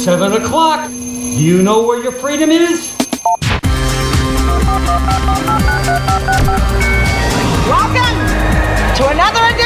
seven o'clock. Do you know where your freedom is?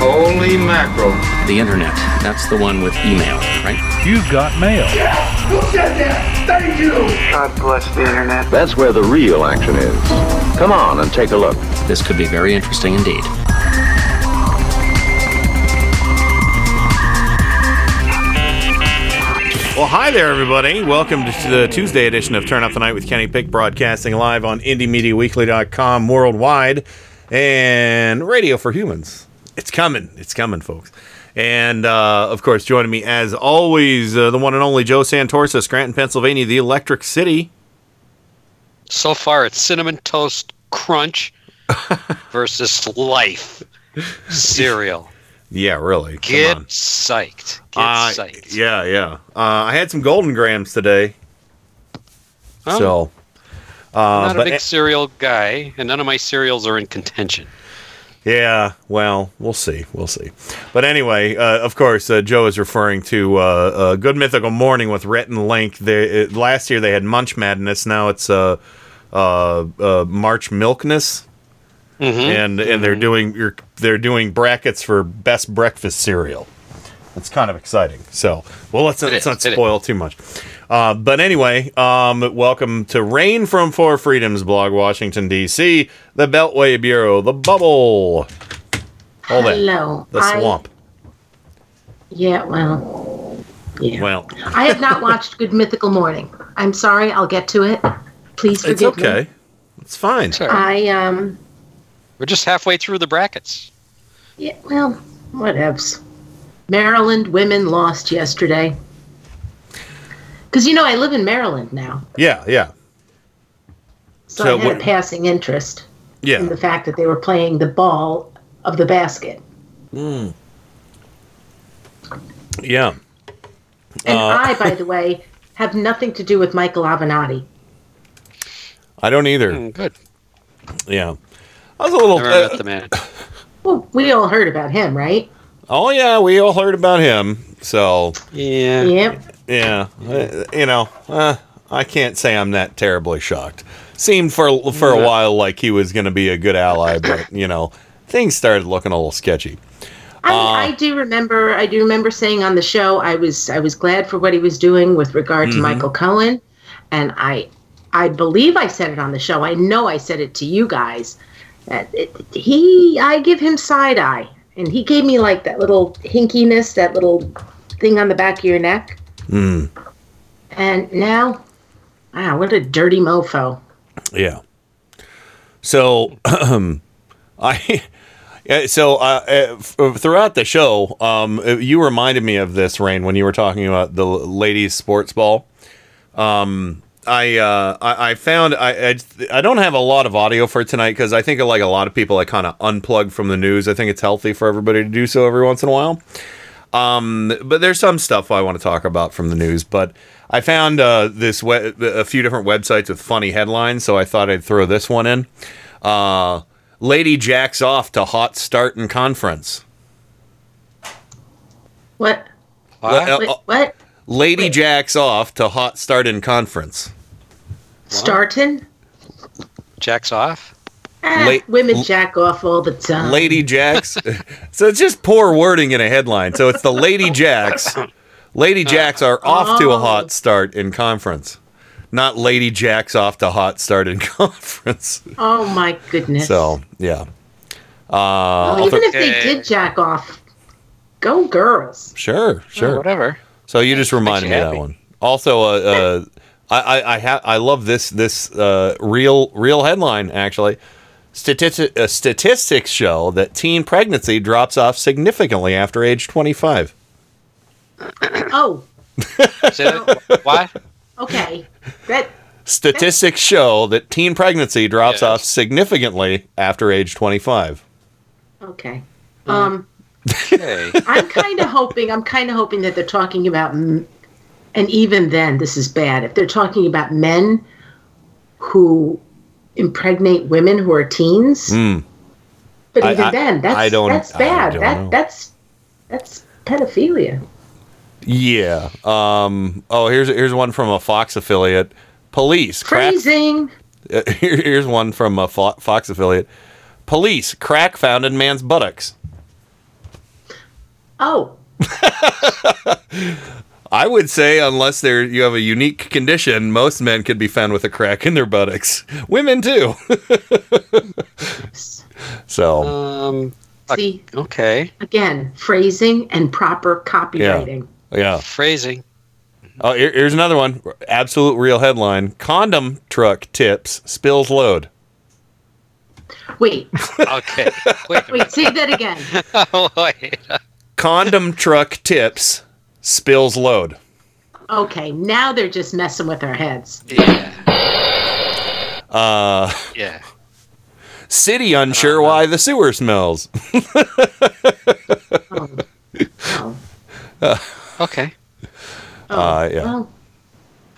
Holy mackerel. The internet. That's the one with email, right? You've got mail. Yes, who said that? Thank you. God bless the internet. That's where the real action is. Come on and take a look. This could be very interesting indeed. Well, hi there, everybody. Welcome to the Tuesday edition of Turn Up the Night with Kenny Pick, broadcasting live on IndieMediaWeekly.com worldwide and Radio for Humans. It's coming. It's coming, folks. And, uh, of course, joining me, as always, uh, the one and only Joe Santorsa, Scranton, Pennsylvania, the Electric City. So far, it's cinnamon toast crunch versus life cereal. Yeah, really. Come Get on. psyched. Get Uh, psyched. yeah, yeah. Uh, I had some Golden Grams today. Oh. So, uh, I'm not a big cereal guy, and none of my cereals are in contention. Yeah, well, we'll see, we'll see. But anyway, uh, of course, uh, Joe is referring to uh, uh, Good Mythical Morning with Rhett and Link. They, uh, last year they had Munch Madness. Now it's uh, uh, uh, March Milkness, and and they're doing you're, they're doing brackets for best breakfast cereal. It's kind of exciting. So, well, let's not, let's not spoil too much. Uh, but anyway, um, welcome to Rain from Four Freedoms blog, Washington D.C., the Beltway Bureau, the Bubble. All that. Hello. The I- swamp. Yeah, well, yeah. Well, I have not watched Good Mythical Morning. I'm sorry. I'll get to it. Please forgive me. it's okay. me. It's fine. Sorry. I um. We're just halfway through the brackets. Yeah. Well, whatevs. Maryland women lost yesterday. Because you know I live in Maryland now, Yeah, yeah, so, So I had what- a passing interest in the fact that they were playing the ball of the basket, Yeah. and Uh, I, by the way, have nothing to do with Michael Avenatti. I don't either. Mm, good. Yeah. I was a little. Never uh, met the man. Well, we all heard about him, right? oh, yeah, we all heard about him. So, Yeah. Yep. Yeah. uh, you know, uh, I can't say I'm that terribly shocked. Seemed for for a while like he was going to be a good ally, but, you know, things started looking a little sketchy. I, Uh, I do remember. I do remember saying on the show, I was I was glad for what he was doing with regard Mm-hmm. to Michael Cohen, and I I believe I said it on the show. I know I said it to you guys. That it, he, I give him side eye, and he gave me like that little hinkiness, that little thing on the back of your neck. Mm, And now, wow, what a dirty mofo! yeah. So, um, I. So uh, uh, throughout the show, um, uh, you reminded me of this, Rain, when you were talking about the ladies' sports ball. Um, I, uh, I I found I, I I don't have a lot of audio for tonight because I think like a lot of people I kind of unplug from the news. I think it's healthy for everybody to do so every once in a while. Um, but there's some stuff I want to talk about from the news. But I found uh, this we- a few different websites with funny headlines, so I thought I'd throw this one in. Uh, Lady jacks off to hot start in conference. What? What? Uh, Wait, uh, what? Lady jacks off to hot start in conference. Starton? Jacks off? Ah, Late- women jack off all the time. Lady Jacks. so it's just poor wording in a headline. So it's the Lady Jacks. Lady Jacks are off to a Oh. hot start in conference. Not Lady Jacks off to hot start in conference. Oh my goodness. So, yeah. Uh, Well, even if they did jack off, go girls. sure, sure. whatever. So you just reminded you me of that one. Also, uh, uh, I I I, ha- I love this this uh, real real headline actually. Statisti- uh, statistics show that teen pregnancy drops off significantly after age 25. Oh, Say that- what? okay. That Statistics show that teen pregnancy drops Yes. off significantly after age 25. Okay. Um, Okay. I'm kind of hoping. I'm kind of hoping that they're talking about, m- and even then, this is bad. If they're talking about men who impregnate women who are teens, Hmm. but even I- then, that's I don't- that's I bad. that know. that's that's pedophilia. Yeah. Um, oh, here's here's one from a Fox affiliate. Police crack. Uh, here- here's one from a Fo- Fox affiliate. Police crack found in man's buttocks. Oh, I would say, unless there you have a unique condition, most men could be found with a crack in their buttocks. Women too. so Um. see Okay. again, phrasing and proper copywriting. yeah. Phrasing. Oh, here- here's another one. Absolute real headline: Condom truck tips spills load. Wait, Okay. Wait. a wait, say that again. minute. Wait. Condom truck tips spills load. Okay, now they're just messing with our heads. Yeah. Uh, Yeah. city unsure why the sewer smells. Oh, oh, Okay. Uh, yeah. well,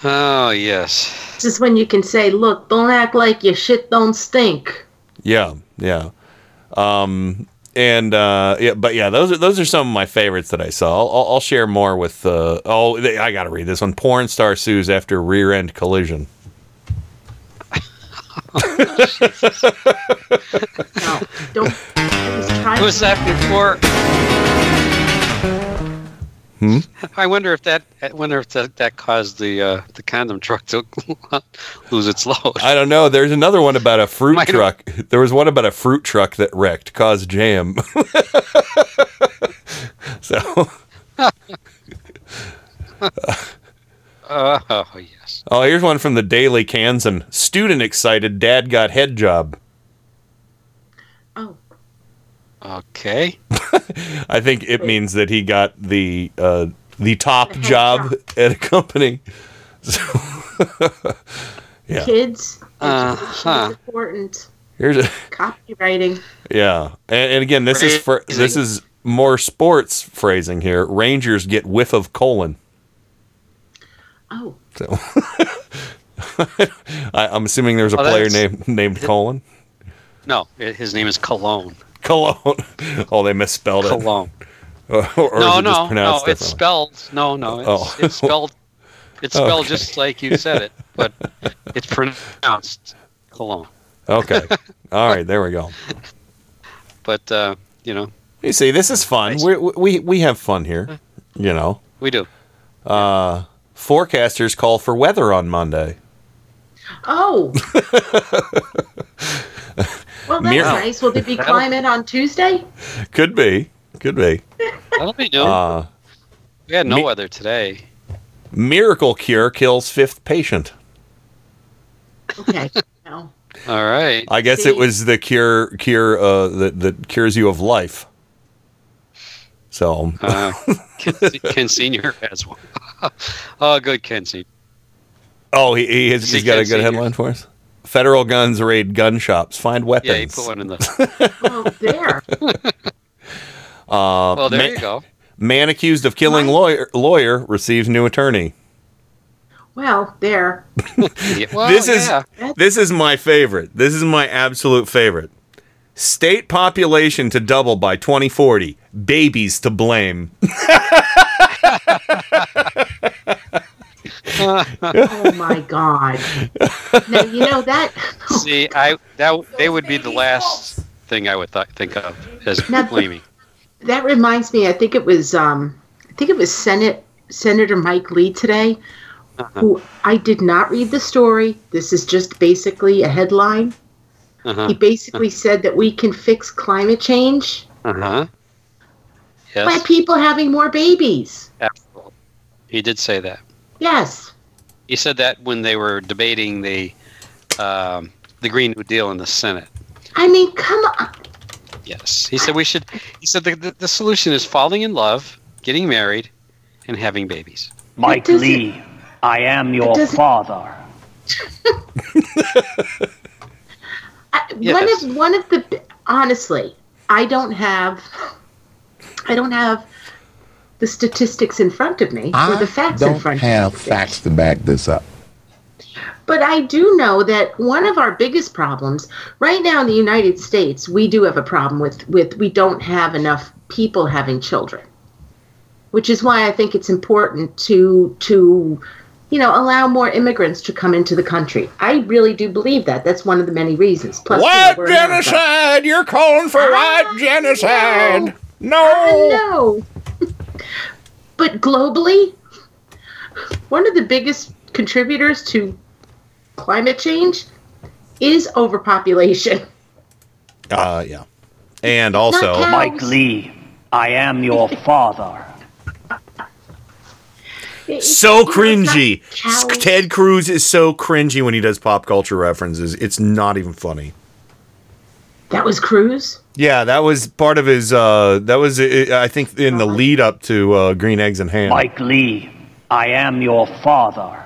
Oh yes. this is when you can say, "Look, don't act like your shit don't stink." Yeah, yeah. Um, and uh, yeah, but yeah, those are those are some of my favorites that I saw. I'll, I'll- I'll share more with. Uh, oh, they- I got to read this one. Porn star sues after rear end collision. No, don't. I was trying. Was that before? Hmm? I wonder if that. I wonder if that, that caused the uh, the condom truck to lose its load. I don't know. There's another one about a fruit Might have- truck. There was one about a fruit truck that wrecked, caused jam. so, Uh, oh yes. oh, here's one from the Daily Kansan. Student excited, dad got head job. Okay. I think it means that he got the uh, the top head job job. at a company. So, Yeah. kids. uh-huh. important. here's a Copywriting. yeah, and, and again, this is for this is more sports phrasing here. Rangers get whiff of colon. Oh, So, I, I'm assuming there's a Oh, player named named Colon. No, his name is Cologne. Cologne. Oh, they misspelled it. Cologne. Or, or is no, it just no, no. It's spelled. No, no. It's, Oh. it's spelled. It's spelled Okay. just like you said it, but it's pronounced Cologne. Okay. All right. There we go. But uh, you know, You see, this is fun. We we we have fun here. You know. we do. Uh, forecasters call for weather on Monday. oh. Well, that's Mir- nice. Will there be That'll- climate on Tuesday? Could be. Could be. That'll be new. Uh, we had no me- weather today. miracle cure kills fifth patient. Okay. no. All right. I guess See? it was the cure cure uh, that that cures you of life. So Uh, Ken, Ken Senior has one. oh, good Ken Senior. Oh, he, he has, See, he's got a good Senior. headline for us. Federal guns raid gun shops, find weapons. Yeah, he put one in the. Oh, there. Uh, Well, there ma- you go. Man accused of killing Right. lawyer lawyer receives new attorney. Well, there. Yeah, well, this is yeah. this is my favorite. This is my absolute favorite. State population to double by 2040. Babies to blame. Oh my God. Now you know that. See, I that they would be the last thing I would th- think of as Now- blaming. That reminds me. I think it was. Um, I think it was Senate Senator Mike Lee today, who I did not read the story. This is just basically a headline. Uh He basically said that we can fix climate change huh. Uh huh. by people having more babies. Absolutely. He did say that. Yes. He said that when they were debating the um, the Green New Deal in the Senate. I mean, come on. Yes, he said we should. He said the, the, the solution is falling in love, getting married, and having babies. Mike Lee, I am your father. I, Yes. One of one of the honestly, I don't have I don't have the statistics in front of me or the facts in front of me. have facts to back this up. But I do know that one of our biggest problems right now in the United States, we do have a problem with with we don't have enough people having children. Which is why I think it's important to to you know, allow more immigrants to come into the country. I really do believe that. That's one of the many reasons. Plus, you know, White we're America. genocide! You're calling for white genocide! I No! know. but globally, one of the biggest contributors to climate change is overpopulation. Uh, yeah. And also. Mike Lee, I am your father. so You know, it's not cringy. Ted Cruz is so cringy when he does pop culture references. It's not even funny. That was Cruz. Yeah, that was part of his. Uh, that was, uh, I think, in the lead up to uh, Green Eggs and Ham. Mike Lee, I am your father.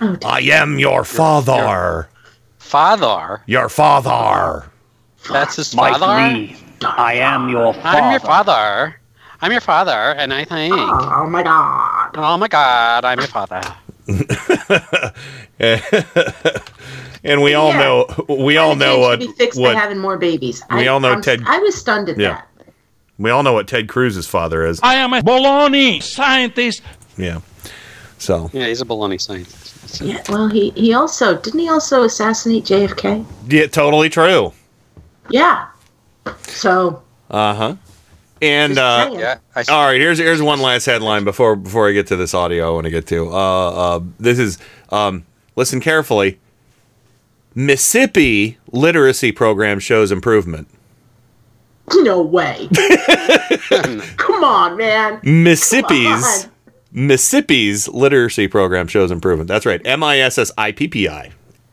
Oh. I am your father. Father. Your father. That's his father. Mike. Lee, I am your father. I'm your father. I'm your father, and I think. oh my God. Oh my God, I'm your father. and we all Yeah. know. We all know change what. be fixed what by having more babies. we I, all know I'm- Ted- I was stunned at Yeah. that. we all know what Ted Cruz's father is. I am a baloney scientist. Yeah. So Yeah, he's a baloney scientist. Yeah. Well, he he also didn't he also assassinate JFK? yeah, totally true. Yeah. So Uh huh. And uh. Yeah, all right, here's here's one last headline before before I get to this audio. I want to get to. Uh, uh, this is um, listen carefully. Mississippi literacy program shows improvement. no way. Come on, man. Mississippi's Come Mississippi's literacy program shows improvement. That's right. M I S S I P P I.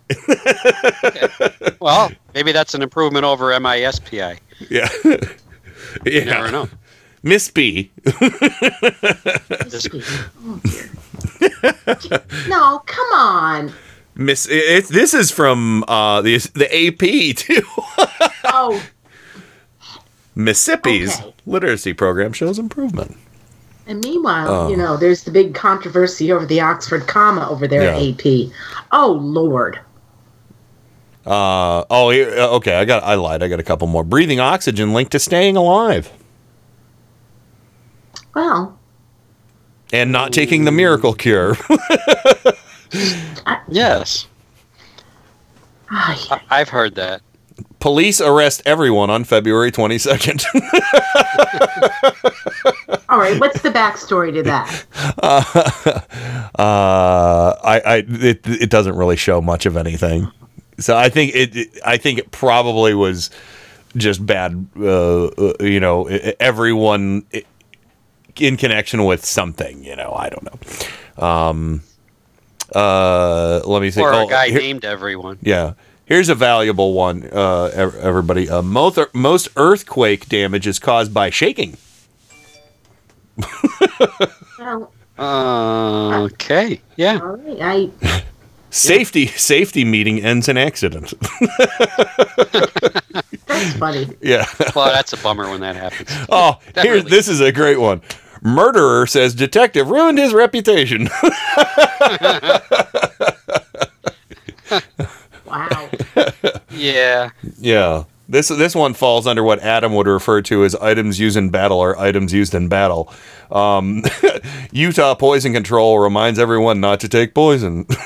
Well, maybe that's an improvement over MISPI. Yeah. You never know. Miss B. Just- Oh, no, come on. Miss. It, this is from uh, the the AP too. Oh, Mississippi's Okay. literacy program shows improvement. and meanwhile, Oh. you know, there's the big controversy over the Oxford comma over there at AP. Oh Lord. Uh, oh, uh, okay. I got. I lied. I got a couple more. Breathing oxygen linked to staying alive, Well, and not taking the miracle cure. yes, I- I've heard that. Police arrest everyone on February twenty second. all right. What's the backstory to that? uh, I, I, it, it doesn't really show much of anything. So I think it, it- I think it probably was just bad. Uh, uh, you know, everyone in connection with something. You know, I don't know. Um, uh, let me think. Or a Oh, guy here- named everyone. Yeah. Here's a valuable one, uh, everybody. Uh, most, most earthquake damage is caused by shaking. Uh, okay. Yeah. all right. I Safety safety meeting ends in accident. that's funny. yeah. Well, that's a bummer when that happens. Oh, That here really- this is a great one. Murderer says detective ruined his reputation. Wow. Yeah. yeah. This this one falls under what Adam would refer to as items used in battle or items used in battle. Um, Utah Poison Control reminds everyone not to take poison.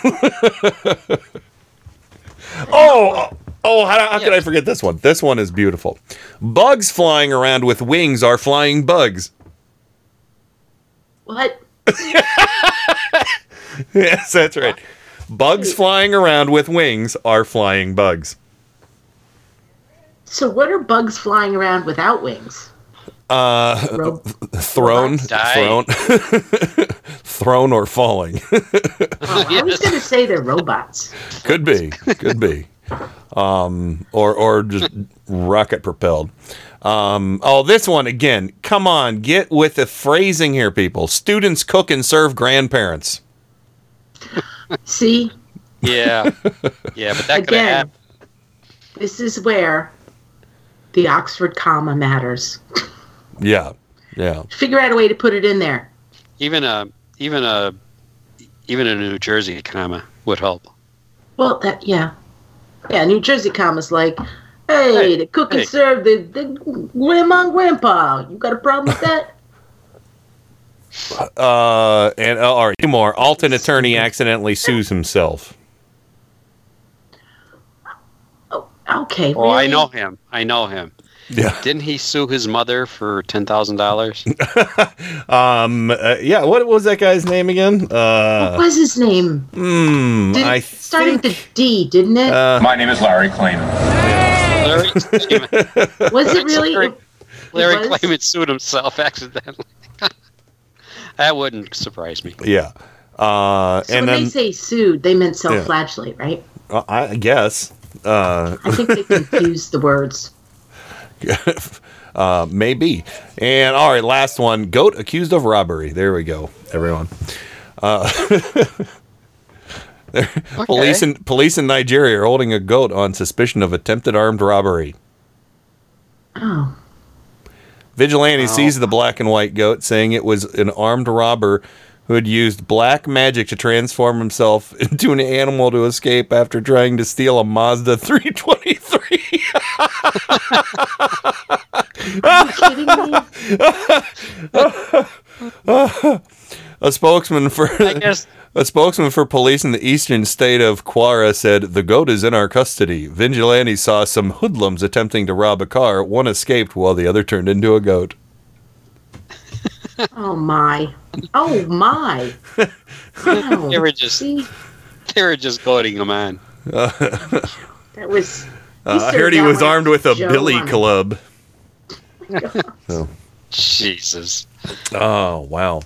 oh, oh, how, how could I forget this one? This one is beautiful. Bugs flying around with wings are flying bugs. What? yes, that's right. Bugs flying around with wings are flying bugs. So what are bugs flying around without wings? Uh, Ro- thrown, thrown, thrown or falling. oh, I was going to say they're robots. could be, could be, um, or or just rocket propelled. Um, oh, this one again. Come on, get with the phrasing here, people. Students cook and serve grandparents. See, Yeah, yeah, but that could have again, this is where the Oxford comma matters. Yeah, yeah. Figure out a way to put it in there. Even a even a even a New Jersey comma would help. Well, that yeah, yeah. New Jersey comma's like, hey, Hey, the cook and hey. serve the, the grandma and grandpa. You got a problem with that? Uh, and uh, all right, two more. Alton attorney accidentally sues himself. Oh, okay. Oh, I know him. I know him. Yeah. Didn't he sue his mother for ten thousand dollars? Um. uh, yeah. What was that guy's name again? Uh, What was his name? Hmm. Did, I it started with a D, didn't it? Uh, My name is Larry Klayman. Larry, Klayman- was it really? Larry, It- Larry was? Klayman sued himself accidentally. that wouldn't surprise me. yeah. Uh. so and when then they say sued, they meant self-flagellate, right? uh, I guess. Uh. I think they confused the words. uh. Maybe. And all right. Last one. Goat accused of robbery. There we go. Everyone. Uh. Police in police in Nigeria are holding a goat on suspicion of attempted armed robbery. Oh, Vigilante seized the black and white goat, saying it was an armed robber who had used black magic to transform himself into an animal to escape after trying to steal a Mazda 323. are you kidding me? A spokesman for I guess a spokesman for police in the eastern state of Kwara said the goat is in our custody. Vigilantes saw some hoodlums attempting to rob a car. One escaped while the other turned into a goat. Oh my! Oh my! Wow. they were just they were just goading him on. that was. Uh, I heard he was armed with a billy club. Oh. Jesus. Oh wow.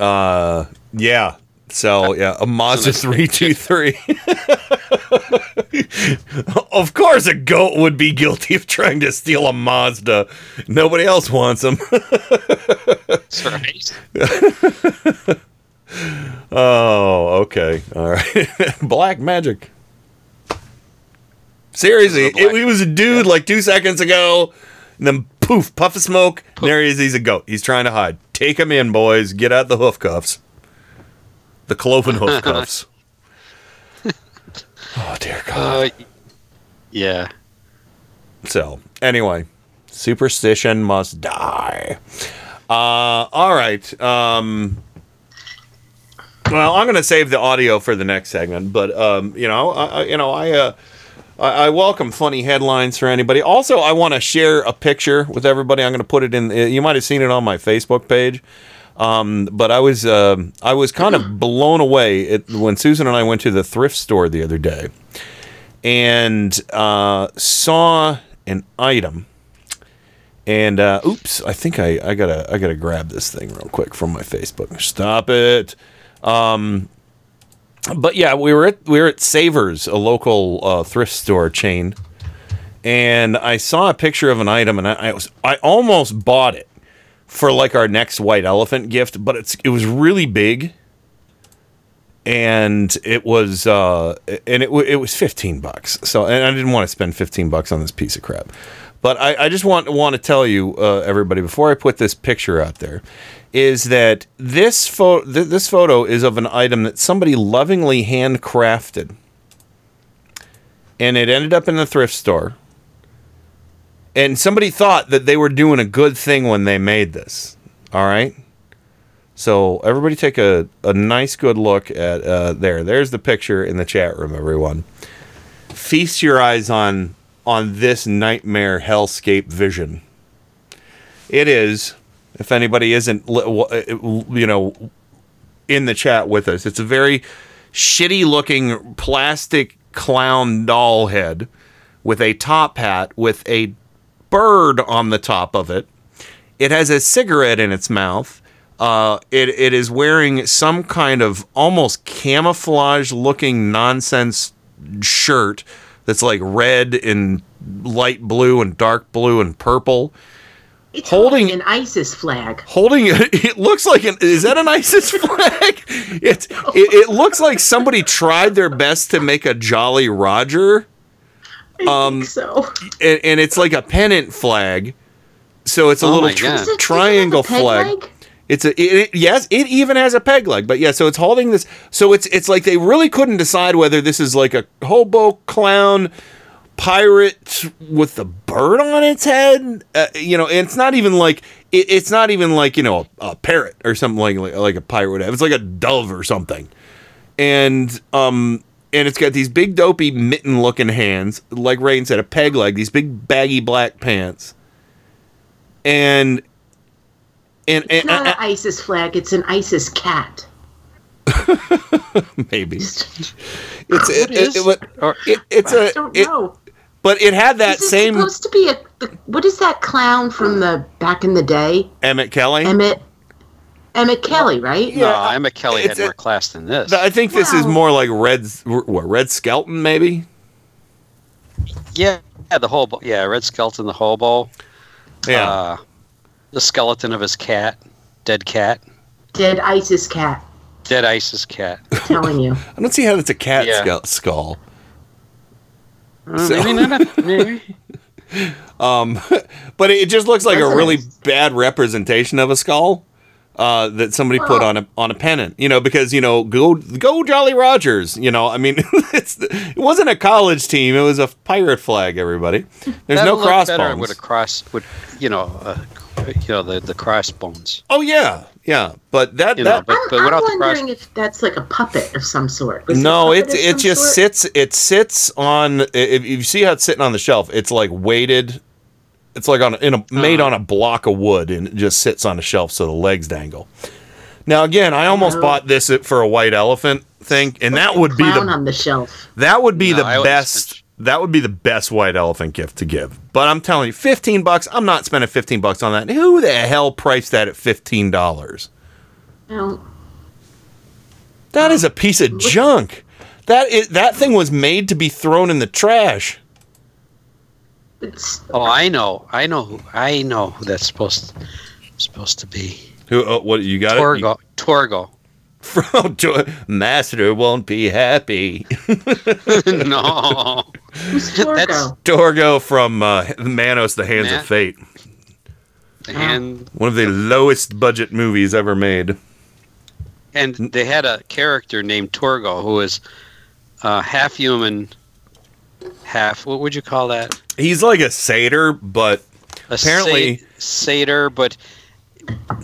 Uh yeah. So yeah, a Mazda three two three. Of course, a goat would be guilty of trying to steal a Mazda. Nobody else wants them. That's right. oh, okay, all right. Black magic. Seriously, This is a black- it, he was a dude like two seconds ago, and then poof, puff of smoke. and There he is. He's a goat. He's trying to hide. Take him in, boys. Get out the hoof cuffs. The cloven hoof cuffs. oh dear God. Uh, yeah. So anyway, superstition must die. Uh, all right. Um, well, I'm going to save the audio for the next segment, but um, you know, I- you know, I, uh, I, I welcome funny headlines for anybody. Also, I want to share a picture with everybody. I'm going to put it in. uh, You might have seen it on my Facebook page. Um, but I was um I was kind of blown away at, when Susan and I went to the thrift store the other day and uh, saw an item. And uh, oops, I think I, I gotta I gotta grab this thing real quick from my Facebook. Stop it. Um, but yeah, we were at we were at Savers, a local uh, thrift store chain, and I saw a picture of an item, and I, I was I almost bought it for like our next white elephant gift, but it's it was really big. And it was uh and it, it was 15 bucks. So and i didn't want to spend 15 bucks on this piece of crap. But i, I just want want to tell you uh, everybody before i put this picture out there is that this photo th- this photo is of an item that somebody lovingly handcrafted and it ended up in the thrift store and somebody thought that they were doing a good thing when they made this all right so everybody take a, a nice good look at uh, there. There's the picture in the chat room, everyone. Feast your eyes on on this nightmare hellscape vision. It is, if anybody isn't, you know, in the chat with us, it's a very shitty looking plastic clown doll head with a top hat with a bird on the top of it. It has a cigarette in its mouth. Uh, it, it is wearing some kind of almost camouflage looking nonsense shirt that's like red and light blue and dark blue and purple. It's holding an ISIS flag. holding it. It looks like an. Is that an ISIS flag? It, it it looks like somebody tried their best to make a Jolly Roger. I Um, so and, and it's like a pennant flag. So it's a Oh little my tr- God. Does it- triangle it a flag. leg? It's a it, it- yes, it even has a peg leg, but yeah, so it's holding this. So it's it's like they really couldn't decide whether this is like a hobo clown pirate with a bird on its head. Uh, you know, and it's not even like it, it's not even like you know a, a parrot or something like, like like a pirate would have. It's like a dove or something, and um. And it's got these big dopey mitten looking hands, like Rain said, a peg leg, these big baggy black pants. And and, It's not I- an ISIS flag. It's an ISIS cat. maybe it's it, is? it, it- Or it- it's I a don't know. But it had that Is it same supposed to be a what is that clown from the back in the day? Emmett Kelly. Emmett Emmett Kelly, right? no, Emma Kelly had it's a- more class than this. I think this is more like Red what Red Skelton maybe. Yeah, yeah, the hobo. Yeah, Red Skeleton, the hobo. Yeah, Uh, the skeleton of his cat, dead cat, Dead ISIS cat. dead ISIS cat. I'm telling you. I don't see how that's a cat Yeah. skull. Uh, So- maybe not. Maybe. But it just looks like a really nice. bad representation of a skull uh, that somebody put on a on a pennant. You know, because you know, go go Jolly Rogers. You know, I mean, it's, it wasn't a college team; it was a pirate flag. Everybody, there's That'll no crossbones. better with a cross, with you know, uh, you know the the crossbones. Oh yeah, yeah. But that You know, that but I'm, but I'm without the cross. wondering if that's like a puppet of some sort. Was no, it, a it puppet of it some just sort? sits. It sits on. If if you see how it's sitting on the shelf, it's like weighted. It's like on a, in a made Uh-huh. on a block of wood, and it just sits on a shelf so the legs dangle. Now again, I almost bought this for a white elephant thing, and that would be Clown the on the shelf. that would be No, the I always best. That would be the best white elephant gift to give. But I'm telling you, fifteen bucks. I'm not spending fifteen bucks on that. Who the hell priced that at fifteen dollars? No, That is a piece of junk. That is that thing was made to be thrown in the trash. It's Oh, I know, I know, who I know who that's supposed supposed to be. Who? Uh, what you got? Torgo, Torgo. From Tor- Master won't be happy. no, who's Torgo? Torgo from uh, Manos: The Hands Ma- of Fate. the hand. One of the lowest budget movies ever made. And they had a character named Torgo who was uh, half human, half. What would you call that? He's like a satyr, but A Apparently- sa- satyr, but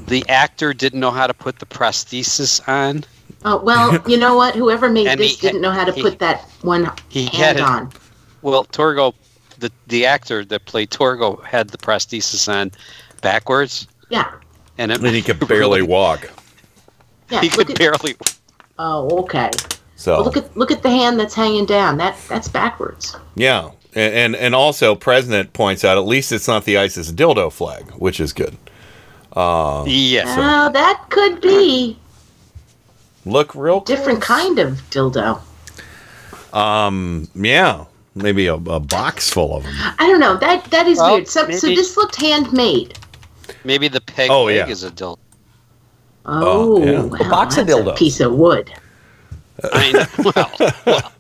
the actor didn't know how to put the prosthesis on. Oh well, you know what? Whoever made And this he- didn't know how to he- put that one he had hand it- on. Well, Torgo, the the actor that played Torgo, had the prosthesis on backwards, Yeah, and it, and he could barely walk. yeah. he could at, barely. oh, okay. So Well, look at look at the hand that's hanging down. That that's backwards. yeah, and, and and also President points out at least it's not the ISIS dildo flag, which is good. Yes. Oh, that could be Look real different kind of dildo. Um. Yeah, maybe a, a box full of them. I don't know. That that is Well, weird. So, so this looked handmade. Maybe the peg Oh, yeah. is a dildo. Oh, yeah. wow, A box of that's a dildos. piece of wood. I know. Well, well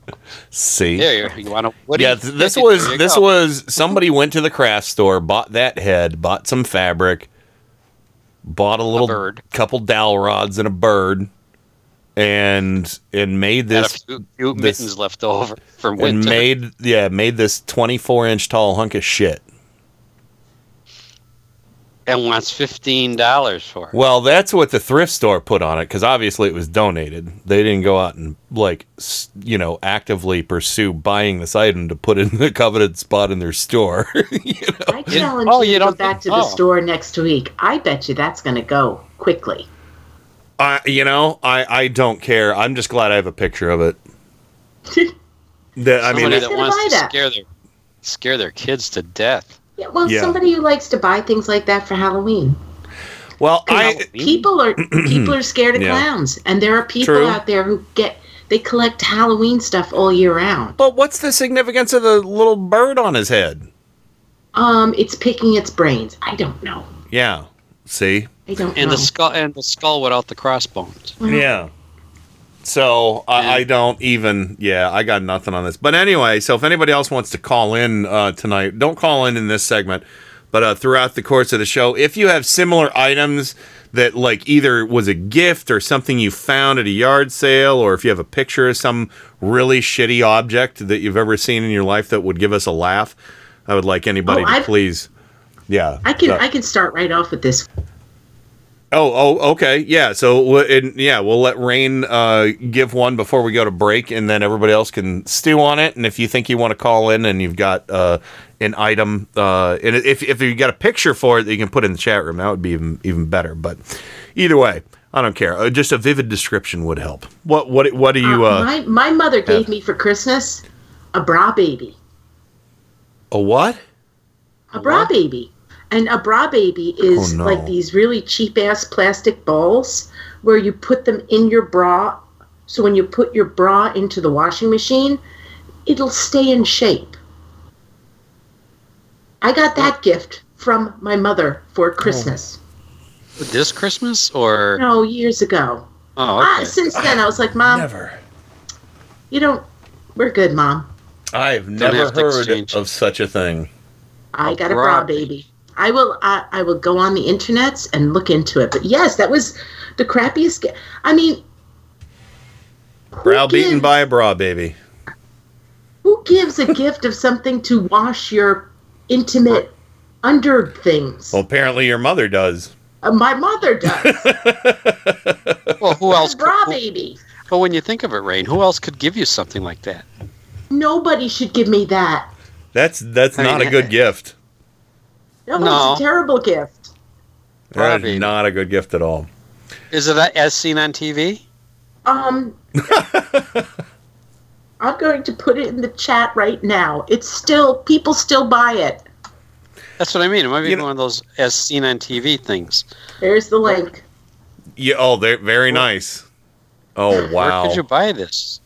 See, there you, want to. Yeah, th- this was this go. was somebody went to the craft store, bought that head, bought some fabric, bought a little bird. couple dowel rods and a bird, and and made Had a this few, few this- mittens left over from and made yeah made this twenty four inch tall hunk of shit. And wants fifteen dollars for it. Well, that's what the thrift store put on it because obviously it was donated. They didn't go out and like you know actively pursue buying this item to put in the coveted spot in their store. you know? I challenge oh, you, you to go back to the oh. store next week. I bet you that's going to go quickly. I you know I I don't care. I'm just glad I have a picture of it. That I mean, Somebody Who's that gonna wants to that? scare their scare their kids to death. Yeah, well, Yeah. somebody who likes to buy things like that for Halloween. well I People are people are scared of Yeah. clowns, and there are people True. out there who get they collect Halloween stuff all year round. but what's the significance of the little bird on his head? Um, it's picking its brains. I don't know. Yeah. See? I don't And know. the skull and the skull without the crossbones. Yeah. So I, I don't even. Yeah, I got nothing on this. But anyway, so if anybody else wants to call in uh, tonight, don't call in in this segment. But uh, throughout the course of the show, if you have similar items that like either was a gift or something you found at a yard sale, or if you have a picture of some really shitty object that you've ever seen in your life that would give us a laugh, I would like anybody Oh, to I've- please. Yeah. I can I can start right off with this. Oh, oh, okay, yeah. So, and, yeah, we'll let Rain uh, give one before we go to break, and then everybody else can stew on it. And if you think you want to call in, and you've got uh, an item, uh, and if if you got a picture for it that you can put in the chat room, that would be even even better. But either way, I don't care. Uh, just a vivid description would help. What what what do you? Uh, my my mother gave have? me for Christmas a bra baby. a what? A bra baby. And a bra baby is Oh, no. like these really cheap ass plastic balls where you put them in your bra. So when you put your bra into the washing machine, it'll stay in shape. I got that gift from my mother for Christmas. This Christmas or No, years ago. oh Ah, since then, I was like, Mom, Never. you don't. We're good, Mom. I've never heard exchange. of such a thing. I A got a bra bra baby. I will. I, I will go on the internets and look into it. But yes, that was the crappiest. Ge- I mean, who Browbeaten gives- by a bra baby. Who gives a gift of something to wash your intimate under things? Well, apparently your mother does. Uh, my mother does. Well, who else? a bra could, baby. But when you think of it, Rain, who else could give you something like that? Nobody should give me that. That's that's I not mean, a good gift. No, No. it's a terrible gift. That is Browbeaten. not a good gift at all. Is it a- as seen on TV? Um, I'm going to put it in the chat right now. It's still people still buy it. That's what I mean. It might be You know- one of those as seen on TV things. There's the link. Yeah. Oh, they're very nice. Oh wow. Where could you buy this?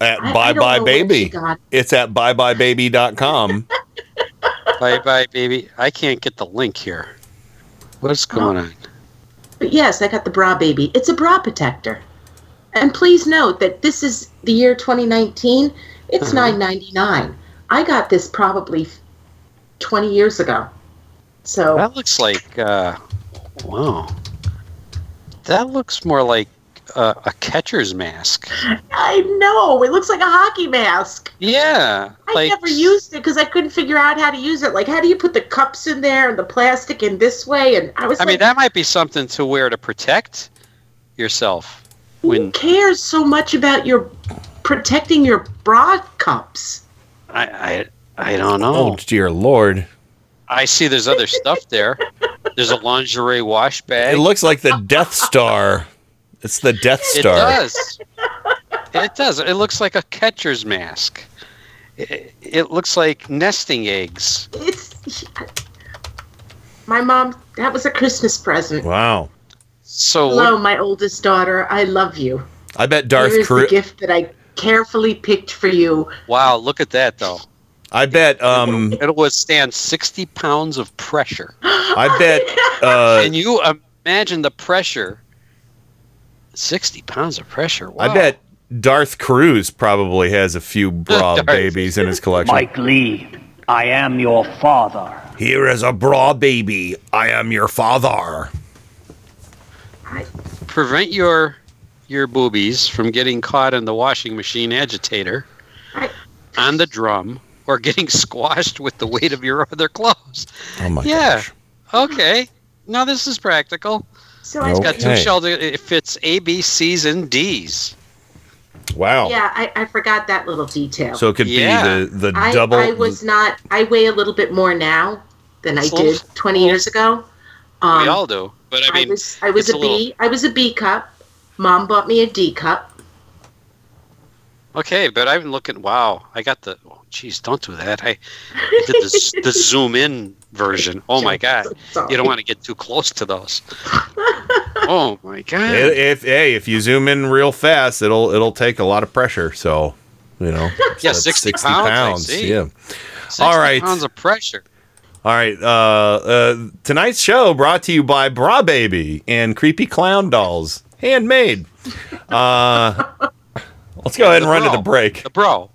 At I- I Bye don't Bye know where she Baby. got- It's at byeByeBaby.com. bye bye, baby. I can't get the link here. What's going on? But yes, I got the bra baby. It's a bra protector. And please note that this is the year 2019. It's Uh-huh. 9.99. I got this probably 20 years ago. So That looks like, uh, wow. That looks more like uh, a catcher's mask. I know it looks like a hockey mask. Yeah. I like, never used it because I couldn't figure out how to use it. Like, how do you put the cups in there and the plastic in this way? And I was I like, mean, that might be something to wear to protect yourself. who When cares so much about your protecting your bra cups? I, I, I don't know. Oh dear lord. I see there's other stuff there. There's a lingerie wash bag. It looks like the Death Star. It's the Death Star. It does. it does. It looks like a catcher's mask. It, it looks like nesting eggs. It's my mom. That was a Christmas present. Wow. So Hello, what, my oldest daughter. I love you. I bet Darth Here is the Cru- gift that I carefully picked for you. wow, look at that though. I bet um It'll withstand 60 pounds of pressure. I bet uh Can you imagine the pressure? 60 pounds of pressure. Wow. I bet Darth Cruz probably has a few bra babies in his collection. Mike Lee, I am your father. Here is a bra baby. I am your father. prevent your your boobies from getting caught in the washing machine agitator on the drum or getting squashed with the weight of your other clothes. Oh my Yeah. gosh. Okay. Now this is practical. So I It's got two Okay. shelter. It fits A, B, C's, and D's. Wow. Yeah, I, I forgot that little detail. So it could Yeah. be the the I, double I was not. I weigh a little bit more now than I did little- 20 years ago. Um, we all do. But I mean, was I was it's a a little- B. I was a B cup. Mom bought me a D cup. okay, but I've been looking. Wow, I got the. Oh, geez, don't do that. I, I did the, the zoom in version. Oh my god. Sorry. You don't want to get too close to those. oh my god. if, if hey, if you zoom in real fast, it'll it'll take a lot of pressure. So, you know, Yeah, that's 60 pounds, I see. Yeah. 60 all right. pounds of pressure. All right. Uh, uh, tonight's show brought to you by Bra Baby and Creepy Clown Dolls, handmade. Uh, let's go ahead and run to the break. The bro.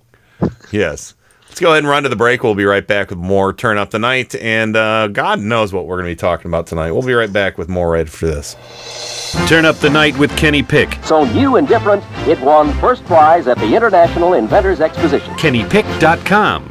Yes. Let's go ahead and run to the break. We'll be right back with more Turn Up the Night, and uh, God knows what we're going to be talking about tonight. We'll be right back with more right after this. Turn Up the Night with Kenny Pick. So new and different, it won first prize at the International Inventors Exposition. KennyPick.com.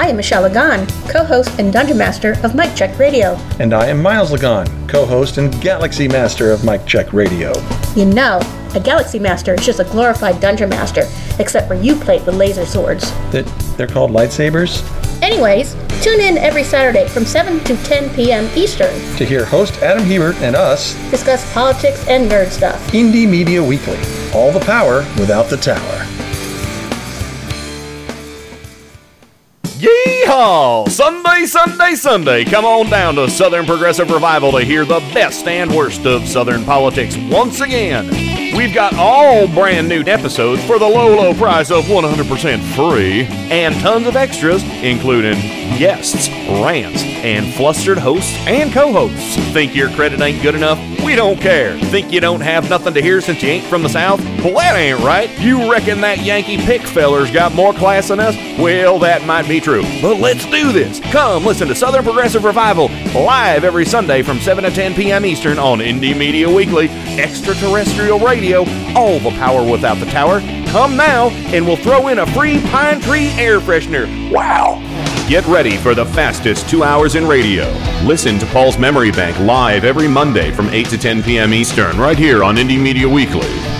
I am Michelle Lagan, co-host and dungeon master of Mike Check Radio. And I am Miles Lagan, co host and Galaxy Master of Mike Check Radio. You know, a Galaxy Master is just a glorified dungeon master, except for you play with laser swords. That they're called lightsabers? Anyways, tune in every Saturday from 7 to 10 p.m. Eastern. To hear host Adam Hebert and us discuss politics and nerd stuff. Indie Media Weekly. All the power without the tower. Yeehaw! Sunday, Sunday, Sunday. Come on down to Southern Progressive Revival to hear the best and worst of Southern politics once again. We've got all brand new episodes for the low, low price of 100% free and tons of extras, including guests, rants, and flustered hosts and co hosts. Think your credit ain't good enough? We don't care. Think you don't have nothing to hear since you ain't from the South? Well, that ain't right. You reckon that Yankee pick feller's got more class than us? Well, that might be true. But let's do this. Come listen to Southern Progressive Revival live every Sunday from 7 to 10 p.m. Eastern on Indie Media Weekly, extraterrestrial radio, all the power without the tower. Come now, and we'll throw in a free pine tree air freshener. Wow! Get ready for the fastest two hours in radio. Listen to Paul's Memory Bank live every Monday from 8 to 10 p.m. Eastern, right here on Indie Media Weekly.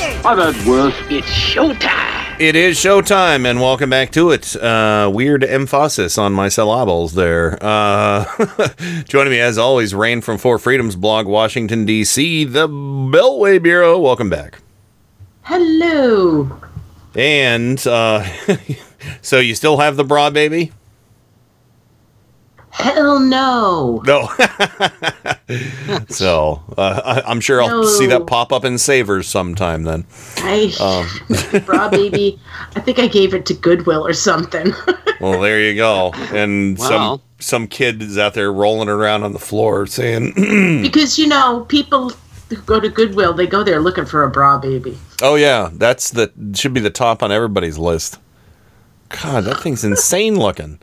I've had worse. It's showtime! It is showtime, and welcome back to it. Uh, weird emphasis on my syllables there. Uh, joining me, as always, Rain from Four Freedoms blog, Washington, D.C., the Beltway Bureau. Welcome back. Hello. And uh, so you still have the bra baby? Hell no. No. so uh, I, I'm sure I'll No. see that pop up in Savers sometime then. I Um, bra baby. I think I gave it to Goodwill or something. well, there you go. And Wow. some some kid is out there rolling around on the floor saying, because you know, people who go to Goodwill, they go there looking for a bra baby. "Oh yeah, that's the should be the top on everybody's list." God, that thing's insane looking.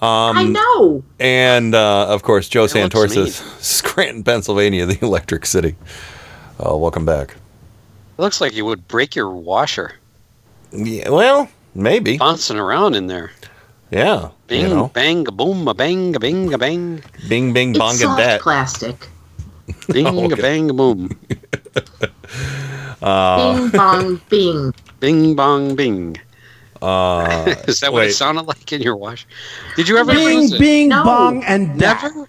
Um, I know. And uh, of course, Joe looks Santorsa's Scranton, Pennsylvania, the Electric City. Uh, welcome back. It looks like you would break your washer. Yeah, well, maybe bouncing around in there. Yeah, Bing, you know, bang, a boom, a bang, a bing, a bang. Bing, bing, It's bong, and soft that. plastic. Bing, Oh, a okay. bang, a boom. Uh, Bing bong bing. Bing, bong, bing. Uh, Is that what it sounded like in your wash? Did you ever Bing, use it? bing, No. bong, and Never?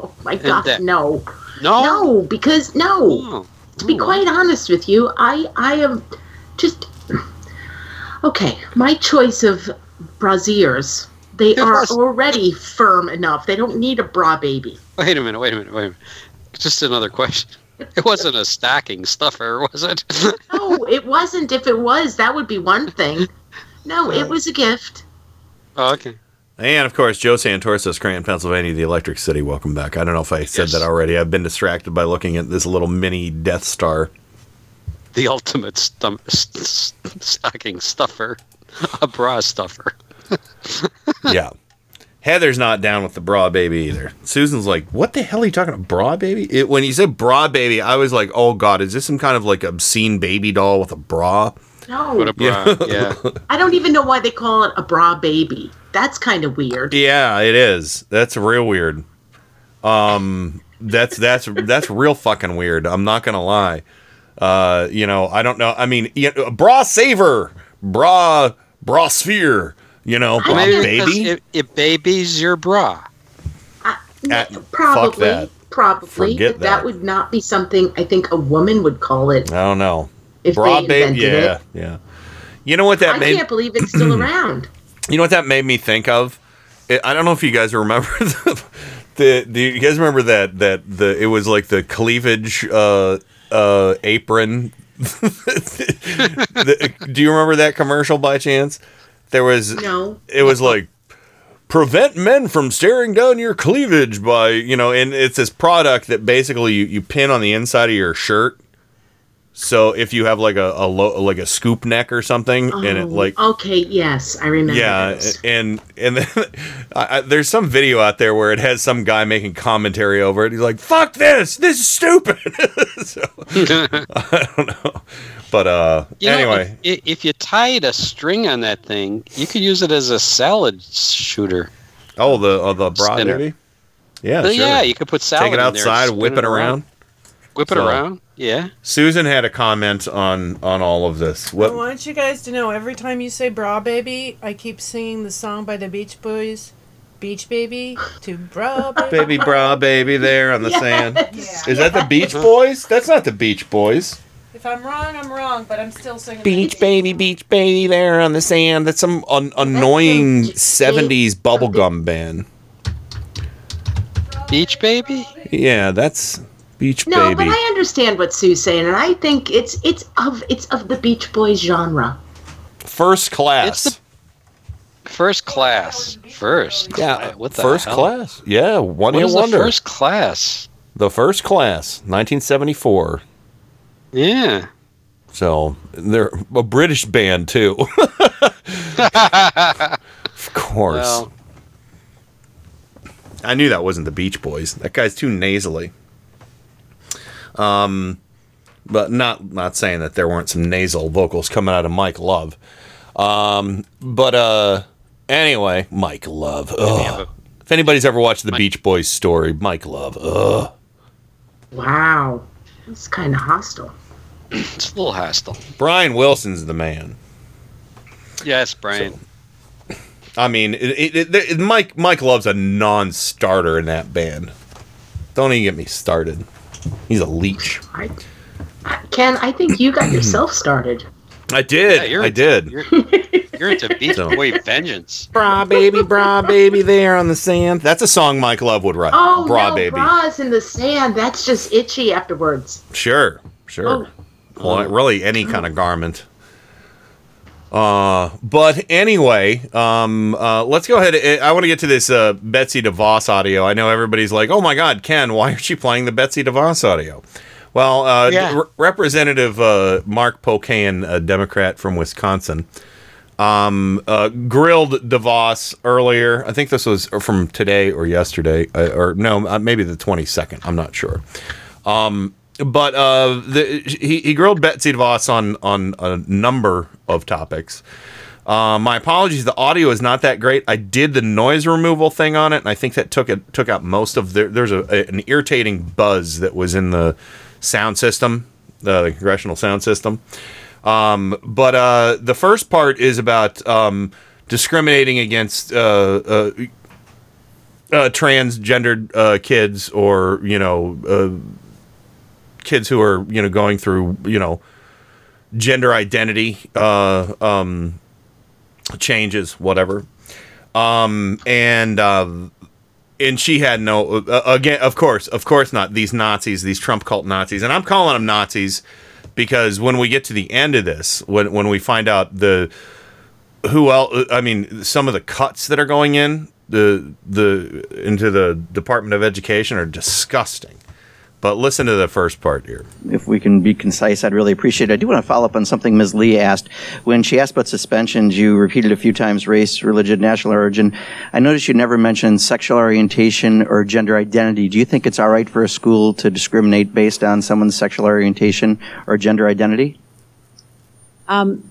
Oh my god, no. No? No, because no. Oh. To be quite honest with you, I I am just okay. My choice of brasiers, they It are was- already firm enough. They don't need a bra baby. Wait a minute, wait a minute, wait a minute. Just another question. It wasn't a stocking stuffer, was it? No, it wasn't. If it was, that would be one thing. No, it was a gift. oh, okay. And of course, Joe Santorsa, Scranton, Pennsylvania, the Electric City. Welcome back. I don't know if I said that already. I've been distracted by looking at this little mini Death Star. The ultimate stum- s- s- stocking stuffer. A bra stuffer. yeah. Heather's not down with the bra baby either. Susan's like, "What the hell are you talking about, bra baby?" It, when you said bra baby, I was like, "Oh God, is this some kind of like obscene baby doll with a bra?" No, What a bra, yeah. I don't even know why they call it a bra baby. That's kind of weird. Yeah, it is. That's real weird. Um, that's that's that's real fucking weird. I'm not gonna lie. Uh, you know, I don't know. I mean, you bra saver, bra bra sphere. You know, bra Maybe baby. It, it babies your bra. At- Probably, fuck that. probably. Forget that. that. would not be something I think a woman would call it. I don't know. If invented Yeah, it. yeah. You know what that I made? can't believe it's still around. You know what that made me think of? It, I don't know if you guys remember the, the, the you guys remember that that the it was like the cleavage uh uh apron. The- do you remember that commercial by chance? There was No. It was like prevent men from staring down your cleavage by you know, and it's this product that basically you, you pin on the inside of your shirt. So if you have like a, a low, like a scoop neck or something, and it Oh, like okay, yes, I remember. yeah, this. and and then I, I, there's some video out there where it has some guy making commentary over it. He's like, "Fuck this! This is stupid." so, I don't know, but uh, You know, anyway, if, if you tied a string on that thing, you could use it as a salad shooter. oh the oh, the bra Spinner. baby, yeah, But sure. yeah, you could put salad Take it in there outside, whip it it around. around. Whip it So- around. Yeah. Susan had a comment on on all of this. What? I want you guys to know every time you say bra baby, I keep singing the song by the Beach Boys, Beach Baby to bra baby. Baby bra baby there on the Yes. sand. Yeah. Is that the Beach uh-huh. Boys? That's not the Beach Boys. If I'm wrong, I'm wrong, but I'm still singing. Beach baby, beach baby, there on the sand. That's some an- annoying '70s bubblegum band. Beach Baby? Yeah, that's Beach No, Baby. but I understand what Sue's saying, and I think it's it's of it's of the Beach Boys genre. First class. First class. First. Yeah, cla- What the first hell? class. Yeah, one What hit the wonder. first class? The first class, 1974. Yeah. So they're a British band too. of course. Well. I knew that wasn't the Beach Boys. That guy's too nasally. Um, but not not saying that there weren't some nasal vocals coming out of Mike Love. Um, but uh, anyway, Mike Love. Ugh. If anybody's ever watched the Beach Boys story, Mike Love. Ugh. Wow, it's kind of hostile. It's a little hostile. Brian Wilson's the man. Yes, Brian. I mean, it, it, it, it- Mike Mike Love's a non-starter in that band. Don't even get me started. He's a leech. I, Ken, I think you got yourself started. I did. Yeah, you're- I did. You're, you're into Beach So- Boy Vengeance. Bra baby, bra baby, there on the sand. That's a song Mike Love would write. Oh bra no, baby. bras in the sand. That's just itchy afterwards. Sure, sure. Oh. Well, oh. really, any kind of garment. Uh, but anyway, um, uh, let's go ahead. I want to get to this uh, Betsy DeVos audio. I know everybody's like, "Oh my God, Ken, why is you playing the Betsy DeVos audio?" Well, uh, Yeah. Re- Representative uh, Mark Pocan, a Democrat from Wisconsin, um, uh, grilled DeVos earlier. I think this was from today or yesterday, uh, or no, uh, maybe the 22nd. I'm not sure. Um, but uh, the, he, he grilled Betsy DeVos on on a number of topics. Uh, my apologies. The audio is not that great. I did the noise removal thing on it, and I think that took it took out most of the. There's a, a- an irritating buzz that was in the sound system, the, the congressional sound system. Um, but uh, the first part is about um, discriminating against uh, uh, uh, transgendered uh, kids or you know uh, kids who are you know going through you know gender identity uh, um, changes, whatever. Um, and uh, and she had no uh, again, of course, of course not these Nazis, these Trump cult Nazis, and I'm calling them Nazis because when we get to the end of this, when when we find out the who else, I mean, some of the cuts that are going in the the into the Department of Education are disgusting. But listen to the first part here. if we can be concise, I'd really appreciate it. I do want to follow up on something Ms. Lee asked. When she asked about suspensions, you repeated a few times race, religion, national origin. I noticed you never mentioned sexual orientation or gender identity. Do you think it's all right for a school to discriminate based on someone's sexual orientation or gender identity? Um,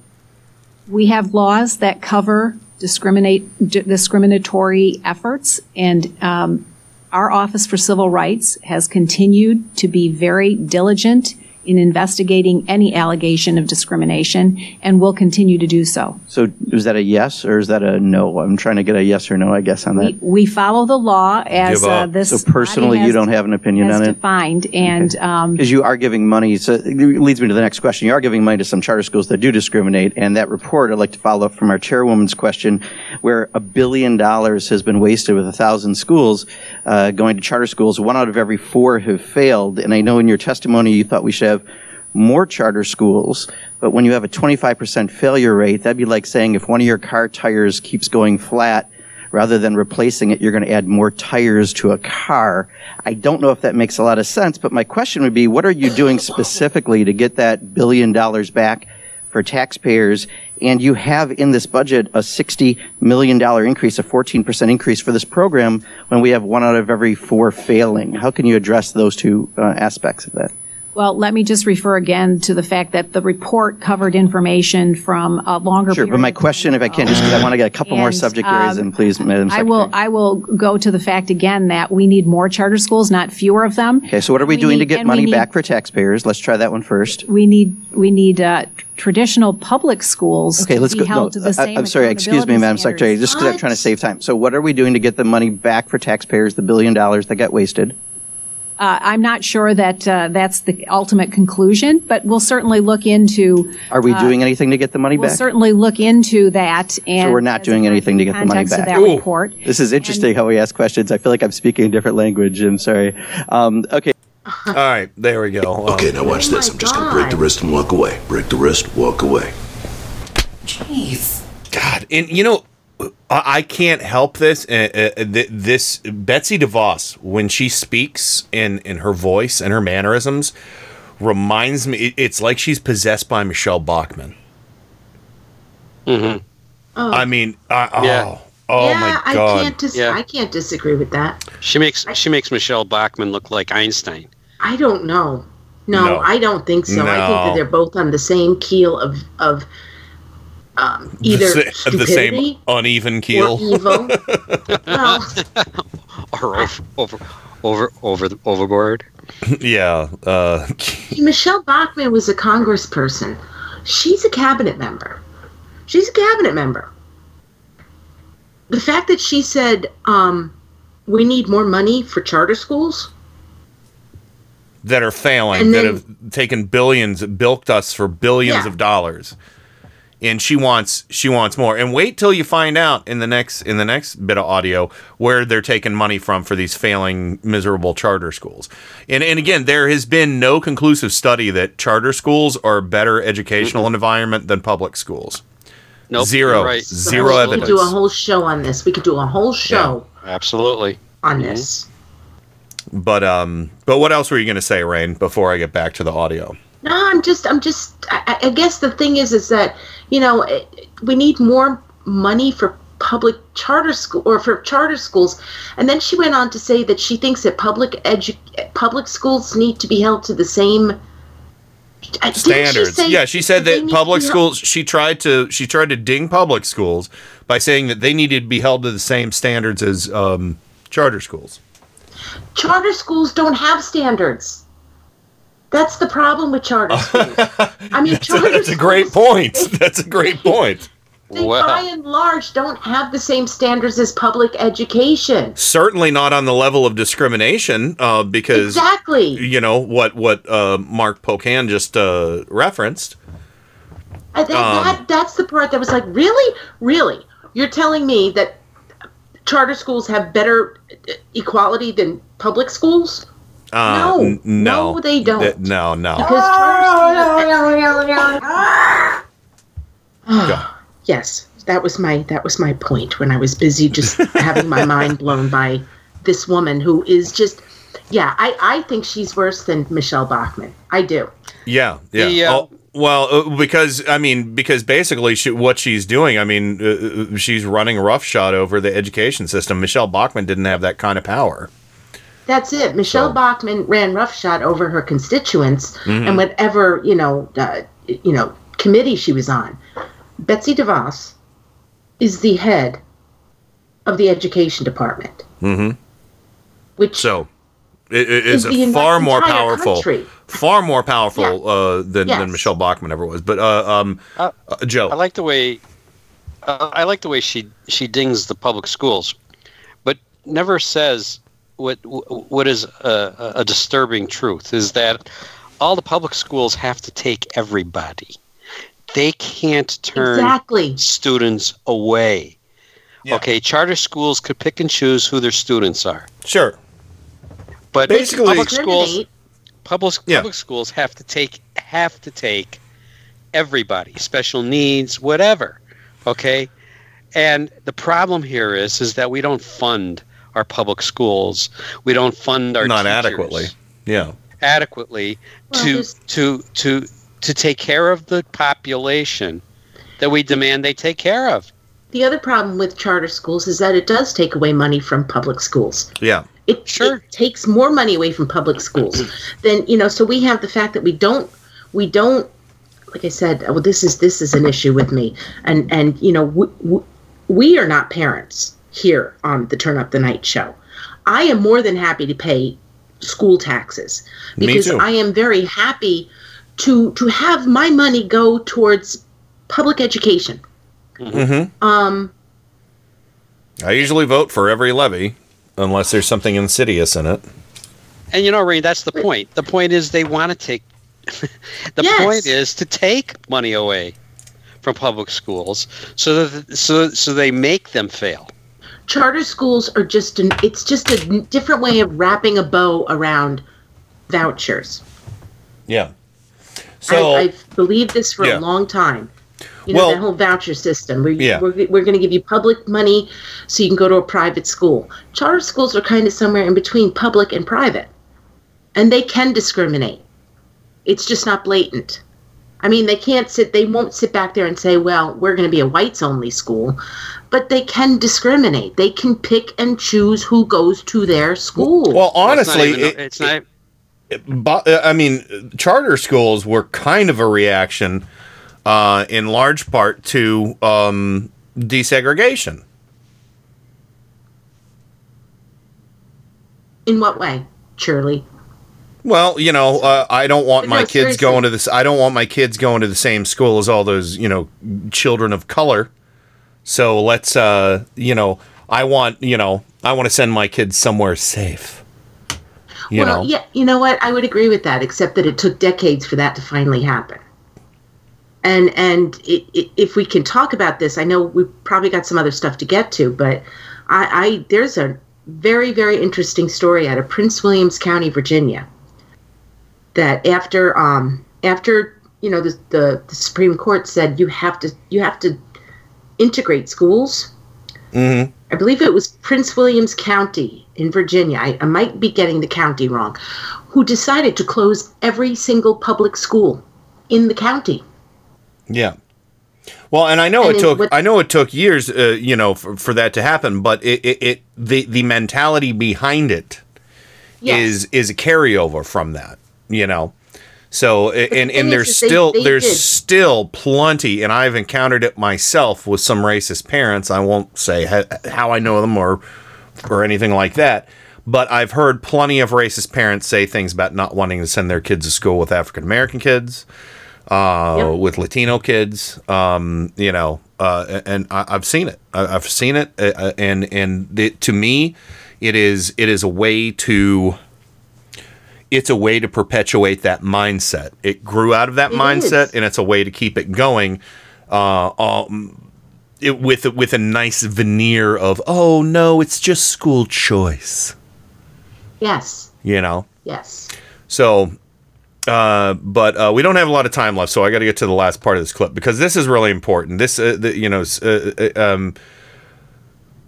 we have laws that cover discriminate d- discriminatory efforts, and um, our Office for Civil Rights has continued to be very diligent in investigating any allegation of discrimination, and will continue to do so. So is that a yes or is that a no? I'm trying to get a yes or no, I guess, on that. We follow the law as Give uh, up. this So personally, body you has- don't have an opinion has on it? defined, and um, Because you are giving money, so it leads me to the next question. You are giving money to some charter schools that do discriminate, and that report, I'd like to follow up from our chairwoman's question, where a billion dollars has been wasted with a thousand schools uh, going to charter schools. One out of every four have failed, and I know in your testimony you thought we should have more charter schools, but when you have a 25% failure rate, that'd be like saying if one of your car tires keeps going flat, rather than replacing it, you're going to add more tires to a car. I don't know if that makes a lot of sense, but my question would be, what are you doing specifically to get that billion dollars back for taxpayers? And you have in this budget a $60 million increase, a 14% increase for this program when we have one out of every four failing. How can you address those two uh, aspects of that? Well, let me just refer again to the fact that the report covered information from a longer Sure, period. but my question, if I can, just because I want to get a couple more And, subject areas um, in, please, Madam I Secretary. will, I will go to the fact again that we need more charter schools, not fewer of them. Okay, so what are we, doing to need- get and we money need- back for taxpayers? Let's try that one first. We need, we need uh, traditional public schools Okay, let's go. held No, to the I- same I'm sorry, excuse me, accountability Madam Secretary, just because I'm trying to save time. So what are we doing to get the money back for taxpayers, the billion dollars that got wasted? Uh, I'm not sure that uh, that's the ultimate conclusion, but we'll certainly look into. Are we uh, doing anything to get the money We'll back? certainly look into that and. So we're not doing anything to get the money context of back. that report. This is interesting how we ask questions. I feel like I'm speaking a different language. I'm sorry. Um, okay. All right, there we go. Um, Okay, now watch this. I'm just gonna break the wrist and walk away. Break the wrist, walk away. Jeez. God, and you know, I, I can't help this. Uh, uh, th- this Betsy DeVos, when she speaks in in her voice and her mannerisms, reminds me. it- it's like she's possessed by Michele Bachmann. Mm-hmm. Oh. I mean, I, oh, Yeah. oh yeah, my I god. can't dis- Yeah. I can't disagree with that. She makes she makes Michele Bachmann look like Einstein. I don't know. No, No. I don't think so. I think that they're both on the same keel of of um, either the, sa- the stupidity same uneven keel. or evil. well, or over over over over the, overboard. yeah. Uh, Michele Bachmann was a congressperson. She's a cabinet member. She's a cabinet member. The fact that she said um, we need more money for charter schools. that are failing, And that have taken billions, bilked us for billions Yeah. of dollars. And she wants she wants more. And wait till you find out in the next in the next bit of audio where they're taking money from for these failing miserable charter schools. And and again, there has been no conclusive study that charter schools are a better educational environment than public schools. Nope, Zero. right. Zero we evidence. could do a whole show on this. We could do a whole show Absolutely. on Mhm. this. But um but what else were you going to say, Rain, before I get back to the audio? No, I'm just, I'm just. I, I guess the thing is, is that you know we need more money for public charter school or for charter schools, and then she went on to say that she thinks that public edu- public schools need to be held to the same didn't she standards. yeah, she said that public schools. She tried to she tried to ding public schools by saying that they needed to be held to the same standards as um, charter schools. Charter schools don't have standards. That's the problem with charter schools. I mean, That's a, charter that's a great point. That's a great point. they by and large don't have the same standards as public education. Certainly not on the level of discrimination, uh, because Exactly. you know what what uh, Mark Pocan just uh, referenced. I think Um, that that's the part that was like, really, really, you're telling me that charter schools have better uh, equality than public schools? Uh, No. n- no, No, they don't. Th- no, no. Because charter yes, that was my that was my point when I was busy just having my mind blown by this woman who is just, yeah, I I think she's worse than Michele Bachmann. I do. Yeah, yeah. The, uh, oh, well, uh, because I mean, because basically, she, what she's doing, I mean, uh, uh, she's running roughshod over the education system. Michele Bachmann didn't have that kind of power. That's it. Michele Bachmann ran roughshod over her constituents Mhm. and whatever you know, uh, you know, committee she was on. Betsy DeVos is the head of the education department, Mm-hmm. which So, it, it is is the far more powerful, country. far more powerful uh, than, Yes. than Michele Bachmann ever was. But uh, um, Uh, uh, Joe, I like the way uh, I like the way she she dings the public schools, but never says what what is a, a disturbing truth is that all the public schools have to take everybody. They can't turn Exactly. students away. Okay, charter schools could pick and choose who their students are. Sure. But Basically- public schools public Yeah. public schools have to take have to take everybody, special needs, whatever. Okay? And the problem here is is that we don't fund our public schools. We don't fund our not teachers adequately. Yeah. adequately Well, to there's- to to to take care of the population that we demand they take care of. the other problem with charter schools is that it does take away money from public schools. Yeah. It, it takes more money away from public schools than you know. So we have the fact that we don't we don't like I said. Uh, well, this is this is an issue with me, and and you know we, we, we are not parents here on the Turn Up the Night show. I am more than happy to pay school taxes because. I am very happy to to have my money go towards public education. Mm-hmm. Um, I usually vote for every levy, unless there's something insidious in it. And you know, Ray, that's the point. The point is they want to take. the Yes. point is to take money away from public schools, so that so so they make them fail. Charter schools are just an it's just a different way of wrapping a bow around vouchers. Yeah. So I, I've believed this for Yeah. a long time. You know, Well- that whole voucher system. Where Yeah. we're, we're going to give you public money so you can go to a private school. Charter schools are kind of somewhere in between public and private. And they can discriminate. It's just not blatant. I mean, they can't sit, they won't sit back there and say, well, we're going to be a whites only school. But they can discriminate. They can pick and choose who goes to their school. Well, honestly, even- it- it's not. But uh, I mean, charter schools were kind of a reaction, uh, in large part to um, desegregation. in what way, Shirley? Well, you know, uh, I don't want But my no, kids seriously. going to this. I don't want my kids going to the same school as all those, you know, children of color. So let's, uh, you know, I want, you know, I want to send my kids somewhere safe. You well, know, yeah, you know what? I would agree with that, except that it took decades for that to finally happen. And and it, it, if we can talk about this, I know we've probably got some other stuff to get to, but I, I there's a very very interesting story out of Prince Williams County, Virginia. That after um after you know the, the the Supreme Court said you have to you have to integrate schools mm-hmm. I believe it was Prince Williams County in Virginia. I, I might be getting the county wrong. Who decided to close every single public school in the county? Yeah. Well, and I know And it took what- I know it took years, uh, you know, for, for that to happen. But it, it, it the the mentality behind it is Yes. is a carryover from that, you know. So and and there's is they- still they there's did. still plenty, and I've encountered it myself with some racist parents. I won't say ha- how I know them or or anything like that. But I've heard plenty of racist parents say things about not wanting to send their kids to school with African American kids, uh, with Latino kids. Um, you know, uh, and I, I've seen it. I, I've seen it, uh, uh, and and it, to me, it is it is a way to. It's a way to perpetuate that mindset. It grew out of that It mindset, is. and it's a way to keep it going. Uh, um, it, with with a nice veneer of oh no, it's just school choice. Yes, You know. yes. So, uh, but uh, we don't have a lot of time left, so I got to get to the last part of this clip because this is really important. This, uh, the, you know, uh, uh, um,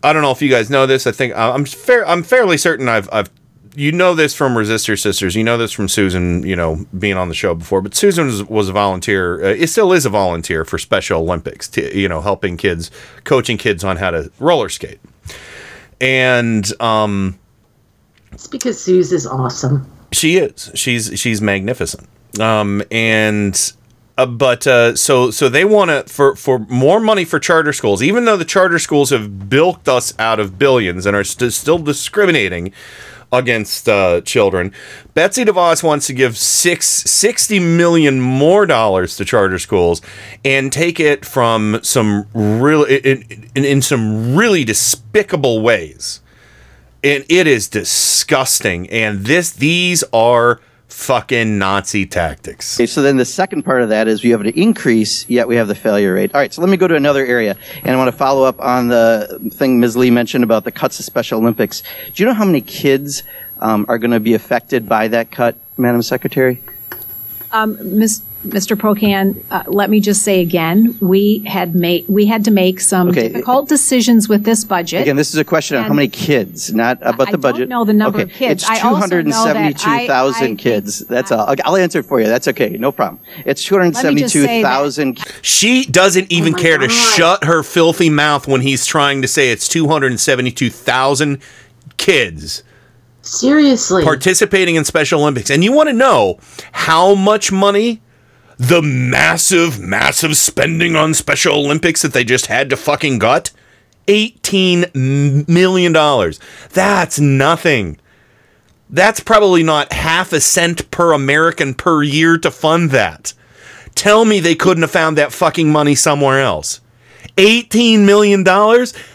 I don't know if you guys know this. I think I'm fair. I'm fairly certain I've, I've, you know this from Resistor Sisters. You know this from Susan. You know, being on the show before. But Susan was, was a volunteer. Uh, it still is a volunteer for Special Olympics. To, you know, helping kids, coaching kids on how to roller skate. And um, It's because Suze is awesome. she is. She's she's magnificent. Um, and uh, but uh, so so they want to for for more money for charter schools, even though the charter schools have bilked us out of billions and are st- still discriminating against uh, children. Betsy DeVos wants to give six, 60 million more dollars to charter schools and take it from some really in, in, in some really despicable ways and it is disgusting. And this, these are fucking Nazi tactics. Okay, so then the second part of that is we have an increase, yet we have the failure rate. All right, so let me go to another area, and I want to follow up on the thing Ms. Lee mentioned about the cuts to Special Olympics. Do you know how many kids um, are going to be affected by that cut, Madam Secretary? Um, Ms. Mr. Pocan, uh, let me just say again, we had made, we had to make some Okay. difficult decisions with this budget. Again, this is a question of how many kids, not about I the don't budget. know the number okay. of kids. It's I also know that I- 272,000 kids. That's all. I'll answer it for you. That's okay. No problem. It's just say that- 272,000 She doesn't even Oh my care to shut her filthy mouth when he's trying to say it's 272,000 kids Seriously. participating in Special Olympics. And you want to know how much money the massive, massive spending on Special Olympics that they just had to fucking gut? $18 million. That's nothing. That's probably not half a cent per American per year to fund that. Tell me they couldn't have found that fucking money somewhere else. $18 million?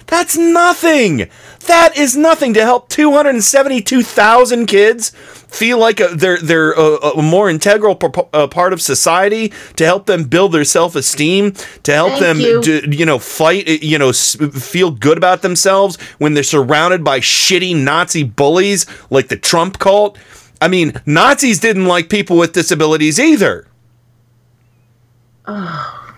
That's nothing. That is nothing to help 272,000 kids. Feel like a, they're they're a, a more integral p- part of society to help them build their self esteem, to help Thank them you. to, you know fight, you know, s- feel good about themselves when they're surrounded by shitty Nazi bullies like the Trump cult. I mean, Nazis didn't like people with disabilities either. Oh.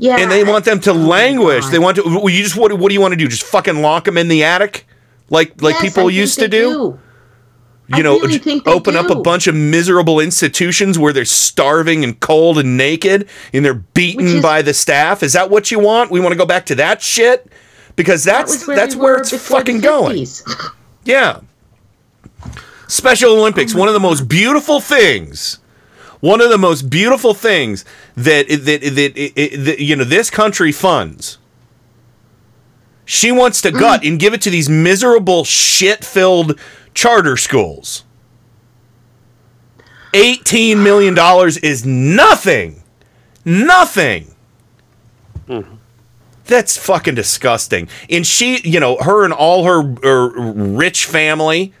Yeah. and they want them to languish. Oh they want to. You just what? What do you want to do? Just fucking lock them in the attic, like like Yes, people used to do. do. You know, really open up a bunch of miserable institutions where they're starving and cold and naked, and they're beaten by the staff. Is that what you want? We want to go back to that shit because that's was where that's we where it's fucking going. Yeah. Special Olympics, one of the most beautiful things. One of the most beautiful things that that that, that, that you know this country funds. She wants to gut and give it to these miserable shit-filled charter schools. 18 million dollars is nothing. Nothing. That's fucking disgusting. And she, you know, her and all her, her rich family,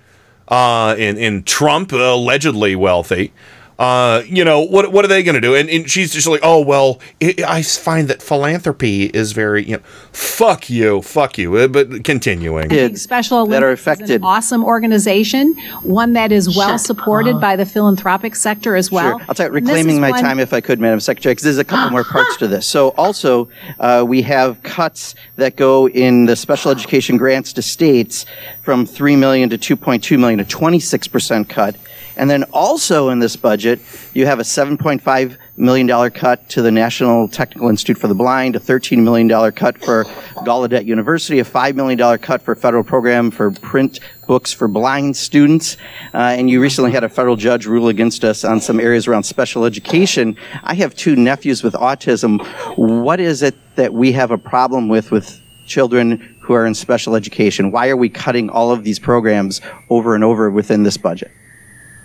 uh, in in Trump allegedly wealthy. Uh, you know what? What are they going to do? And, and she's just like, oh well, i I find that philanthropy is very, you know, fuck you, fuck you. Uh, But continuing, Special that are Olympics is affected. an awesome organization, one that is well supported by the philanthropic sector as well. Sure. I'll tell you, And this reclaiming my one- time if I could, Madam Secretary, because there's a couple more parts to this. So also, uh, we have cuts that go in the special education grants to states from 3 million to 2.2 million, a 26% cut. And then also in this budget, you have a $7.5 million cut to the National Technical Institute for the Blind, a $13 million cut for Gallaudet University, a $5 million cut for federal program for print books for blind students. Uh, and you recently had a federal judge rule against us on some areas around special education. I have two nephews with autism. What is it that we have a problem with with children who are in special education? Why are we cutting all of these programs over and over within this budget?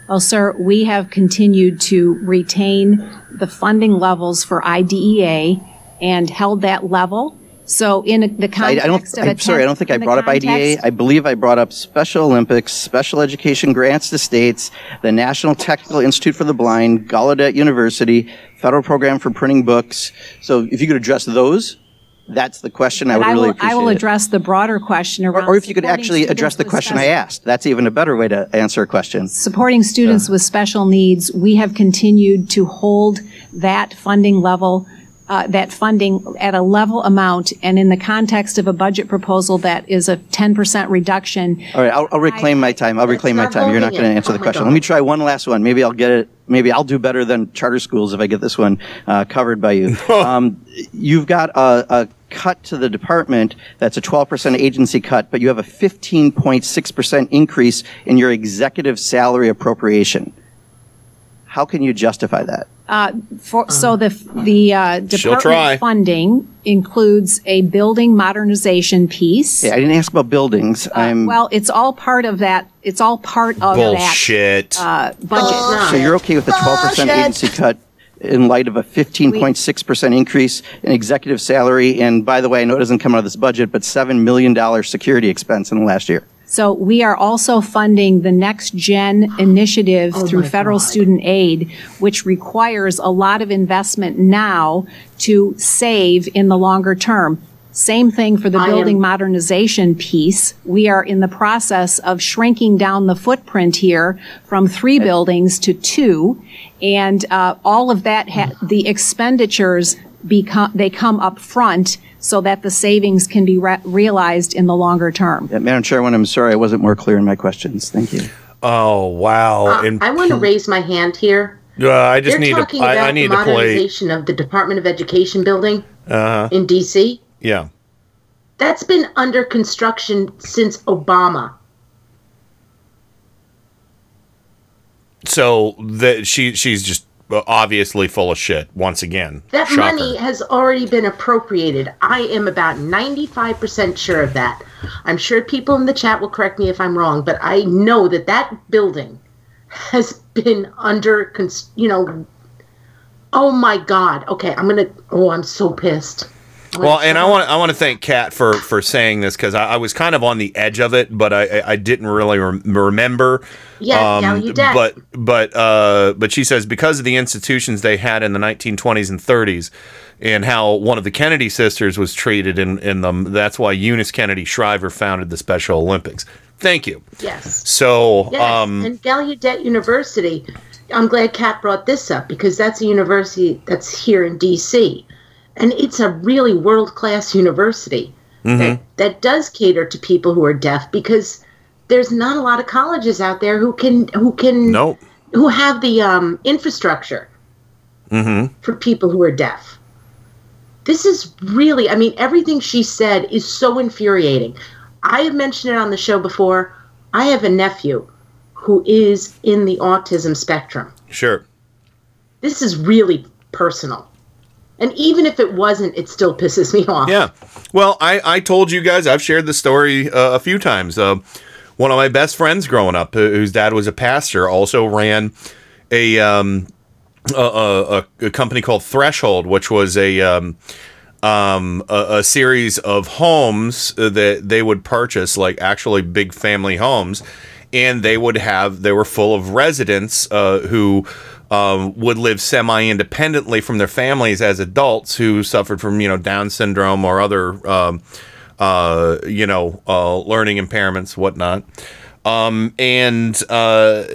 Well, sir, we have continued to retain the funding levels for IDEA and held that level. So in the I, I don't, context of a I'm sorry, I don't think I brought up IDEA. context- I believe I brought up Special Olympics, Special Education Grants to States, the National Technical Institute for the Blind, Gallaudet University, Federal Program for Printing Books. So if you could address those, that's the question I would really appreciate. I will it. address the broader question around. Or if you could supporting actually address the with question I special- asked. That's even a better way to answer a question. supporting students with special needs, we have continued to hold that funding level, uh, that funding at a level amount, and in the context of a budget proposal that is a 10% reduction. All right, I'll, I'll reclaim my time. I'll reclaim my time. You're not going to answer Oh the question. God. Let me try one last one. Maybe I'll get it. Maybe I'll do better than charter schools if I get this one uh, covered by you. um, you've got a, a cut to the department that's a 12% agency cut, but you have a 15.6% increase in your executive salary appropriation. How can you justify that? Uh, for, so the, the uh, try. department funding includes a building modernization piece. Yeah, I didn't ask about buildings. I'm Well, it's all part of that, it's all part of that. bullshit. Uh, budget. So you're okay with a 12% agency cut in light of a 15.6% increase in executive salary? And by the way, I know it doesn't come out of this budget, but $7 million security expense in the last year. So we are also funding the Next Gen initiative through federal student aid, which requires a lot of investment now to save in the longer term. Same thing for the I am- building modernization piece. We are in the process of shrinking down the footprint here from three buildings to two. And uh, all of that, ha- the expenditures become, they come up front so that the savings can be re- realized in the longer term. Yeah, Madam Chairwoman, I'm sorry I wasn't more clear in my questions. Thank you. Oh wow! Uh, And I want to raise my hand here. uh, I just They're need talking to. I, about I need the to play. modernization of the Department of Education building Uh huh. in D.C. Yeah. That's been under construction since Obama. So that she she's just obviously full of shit once again. That Shocker. money has already been appropriated. I am about 95% sure of that. I'm sure people in the chat will correct me if I'm wrong, but I know that that building has been under, cons- you know, oh my God. Okay, I'm going to, oh, I'm so pissed. Well, and I want I want to thank Kat for for saying this because I, I was kind of on the edge of it, but I I- didn't really rem- remember. Yeah, now you did. But but uh, but she says because of the institutions they had in the 1920s and 30s, and how one of the Kennedy sisters was treated in in them, that's why Eunice Kennedy Shriver founded the Special Olympics. Thank you. Yes. So Yes, um, and Gallaudet University. I'm glad Kat brought this up because that's a university that's here in D.C. and it's a really world class university mhm. that does cater to people who are deaf because there's not a lot of colleges out there who can who can Nope. who have the um, infrastructure Mm-hmm. for people who are deaf. This is really, I mean, everything she said is so infuriating. I have mentioned it on the show before. I have a nephew who is in the autism spectrum. Sure. This is really personal. And even if it wasn't, it still pisses me off. Yeah. Well, I, I told you guys, I've shared the story uh, a few times. Uh, one of my best friends growing up, uh, whose dad was a pastor, also ran a, um, a, a, a- company called Threshold, which was a, um, um, a, a series of homes uh, that they would purchase, like actually big family homes. And they would have, they were full of residents uh, who um, would live semi independently from their families as adults who suffered from, you know, Down syndrome or other, um, uh, you know, uh, learning impairments, whatnot. Um, and uh,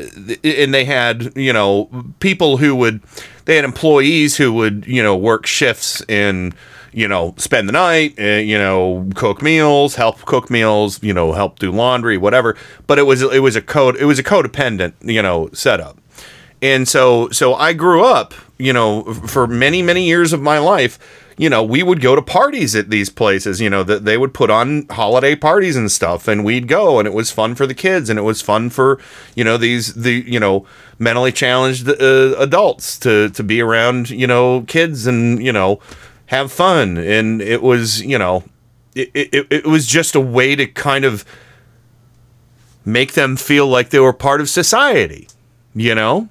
and they had you know people who would they had employees who would you know work shifts and you know spend the night uh, you know cook meals help cook meals you know help do laundry whatever but it was it was a code it was a codependent you know setup and so so I grew up, you know, for many many years of my life, you know, we would go to parties at these places, you know, that they would put on holiday parties and stuff and we'd go and it was fun for the kids and it was fun for, you know, these the, you know, mentally challenged uh, adults to to be around, you know, kids and, you know, have fun and it was, you know, it, it, it was just a way to kind of make them feel like they were part of society, you know?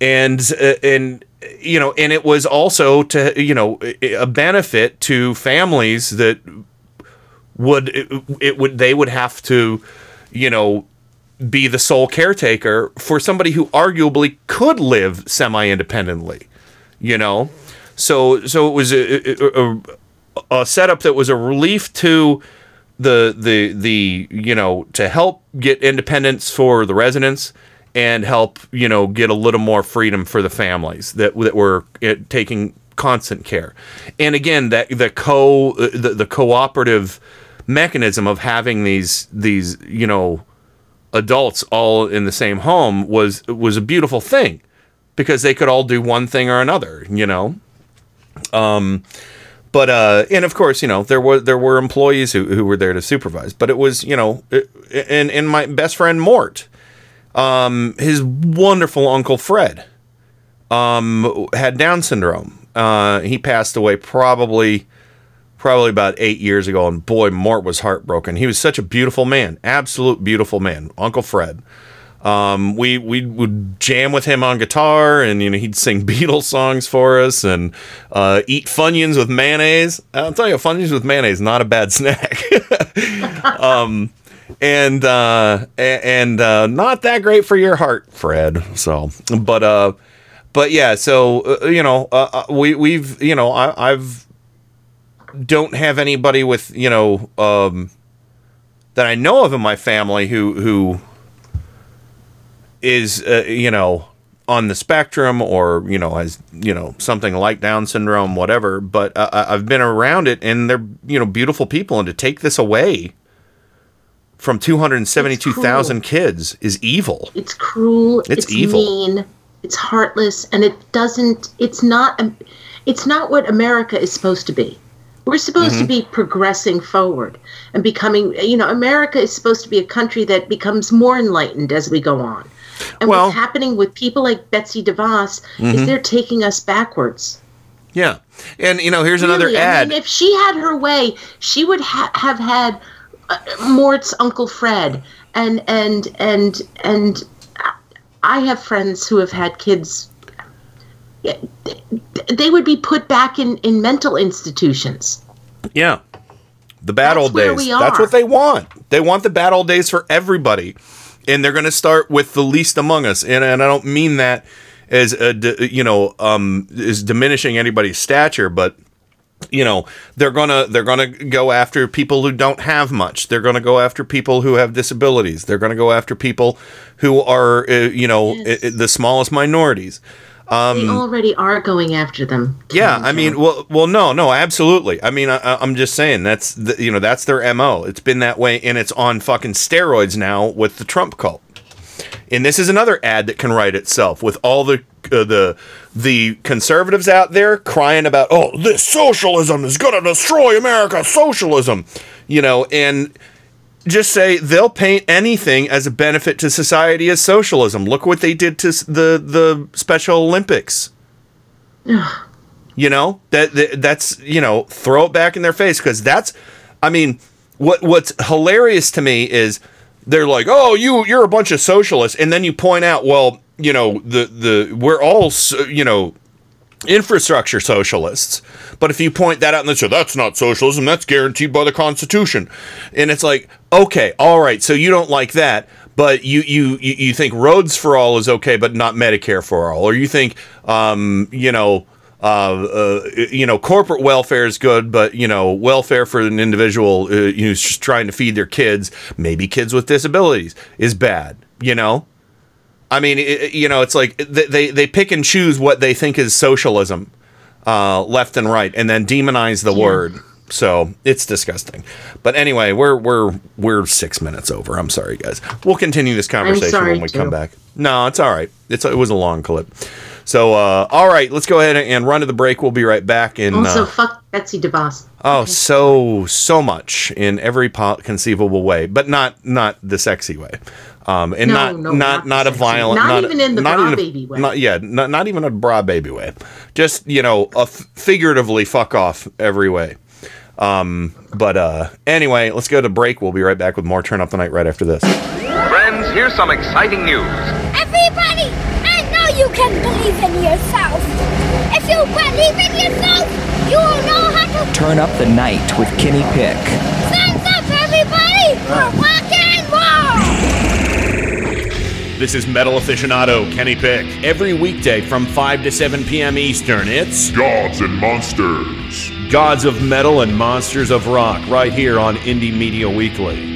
And uh, and you know and it was also to you know a benefit to families that would it, it would they would have to you know be the sole caretaker for somebody who arguably could live semi-independently you know? So so it was a, a, a setup that was a relief to the the the you know to help get independence for the residents and help you know get a little more freedom for the families that that were uh, taking constant care. And again that the co uh, the, the cooperative mechanism of having these these you know adults all in the same home was was a beautiful thing because they could all do one thing or another you know? Um but uh and of course you know there were there were employees who, who were there to supervise but it was you know it, and and my best friend mort um his wonderful uncle fred um had down syndrome uh he passed away probably probably about eight years ago and boy mort was heartbroken he was such a beautiful man absolute beautiful man uncle fred um, we we would jam with him on guitar, and you know he'd sing Beatles songs for us, and uh, eat Funyuns with mayonnaise. I'll tell you, Funyuns with mayonnaise not a bad snack. um, and uh, and uh, not that great for your heart, Fred. So, but uh, but yeah, so uh, you know, uh, uh, we we've you know I, I've don't have anybody with you know um, that I know of in my family who who is uh, you know on the spectrum or you know has you know something like down syndrome whatever but uh, i've been around it and they're you know beautiful people and to take this away from 272,000 kids is evil It's cruel. It's It's, evil. mean. It's heartless, and it doesn't. It's not. um, It's not what America is supposed to be. We're supposed to Mhm. be progressing forward and becoming. You know, America is supposed to be a country that becomes more enlightened as we go on. And what's happening with people like Betsy DeVos Mhm. is they're taking us backwards. yeah and you know here's another Really, ad I mean, if she had her way, she would ha- have had Mort's Uncle Fred, and and and and I have friends who have had kids. they would be put back in, in mental institutions. Yeah. The bad old where days. we That's what they want. They want the bad old days for everybody. And they're going to start with the least among us. And, and I don't mean that as a you know, um, is diminishing anybody's stature, but you know, they're going to they're going to go after people who don't have much. They're going to go after people who have disabilities. They're going to go after people who are uh, you know, i- i- the smallest minorities. Um, they already are going after them. yeah, I mean, well, well, no, no, absolutely. I mean, I, I- I'm just saying that's the, you know that's their mo. It's been that way, and it's on fucking steroids now with the Trump cult. And this is another ad that can write itself with all the uh, the the conservatives out there crying about, oh, this socialism is going to destroy America, socialism, you know, and just say they'll paint anything as a benefit to society as socialism. Look what they did to the the Special Olympics. You know that, that that's you know throw it back in their face because that's, I mean, what what's hilarious to me is they're like, oh, you you're a bunch of socialists, and then you point out, well, you know the the we're all you know infrastructure socialists. But if you point that out and they say that's not socialism, that's guaranteed by the Constitution, and it's like, okay, all right, so you don't like that, but you you you, you think roads for all is okay, but not Medicare for all, or you think, um, you know. Uh, uh, you know, corporate welfare is good, but you know, welfare for an individual uh, who's just trying to feed their kids, maybe kids with disabilities, is bad. You know, I mean, it, you know, it's like they, they they pick and choose what they think is socialism, uh, left and right, and then demonize the word. So it's disgusting. But anyway, we're we're we're six minutes over. I'm sorry, guys. We'll continue this conversation when we come back. No, it's all right. It's it was a long clip. So uh, all right, let's go ahead and run to the break. We'll be right back. In Also, uh, fuck Betsy DeVos. oh, so so much in every po- conceivable way, but not not the sexy way. Um, and No, not no, not not not, a violent, not not even in the not bra even a- baby way. Not, yeah, not, not even a bra baby way. Just you know, a f- figuratively fuck off every way. Um, but uh, anyway, let's go to break. We'll be right back with more Turn Up the Night right after this. Friends, here's some exciting news. Everybody, I know you can believe in yourself. If you believe in yourself, you will know how to Turn up the night with Kenny Pick. stand up, everybody, for rock and roll. This is metal aficionado Kenny Pick. Every weekday from 5 to 7 p.m. Eastern, it's Gods and Monsters. Gods of Metal and Monsters of Rock right here on Indie Media Weekly.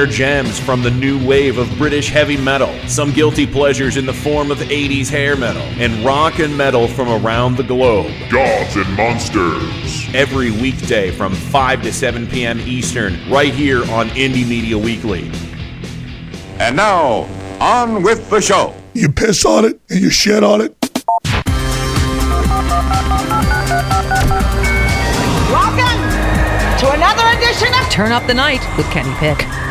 gems from the new wave of British heavy metal, some guilty pleasures in the form of 80s hair metal, and rock and metal from around the globe. Gods and Monsters. Every weekday from 5 to 7 p.m. Eastern, right here on Indie Media Weekly. And now, on with the show. You piss on it and you shit on it. Welcome to another edition of Turn Up the Night with Kenny Pick.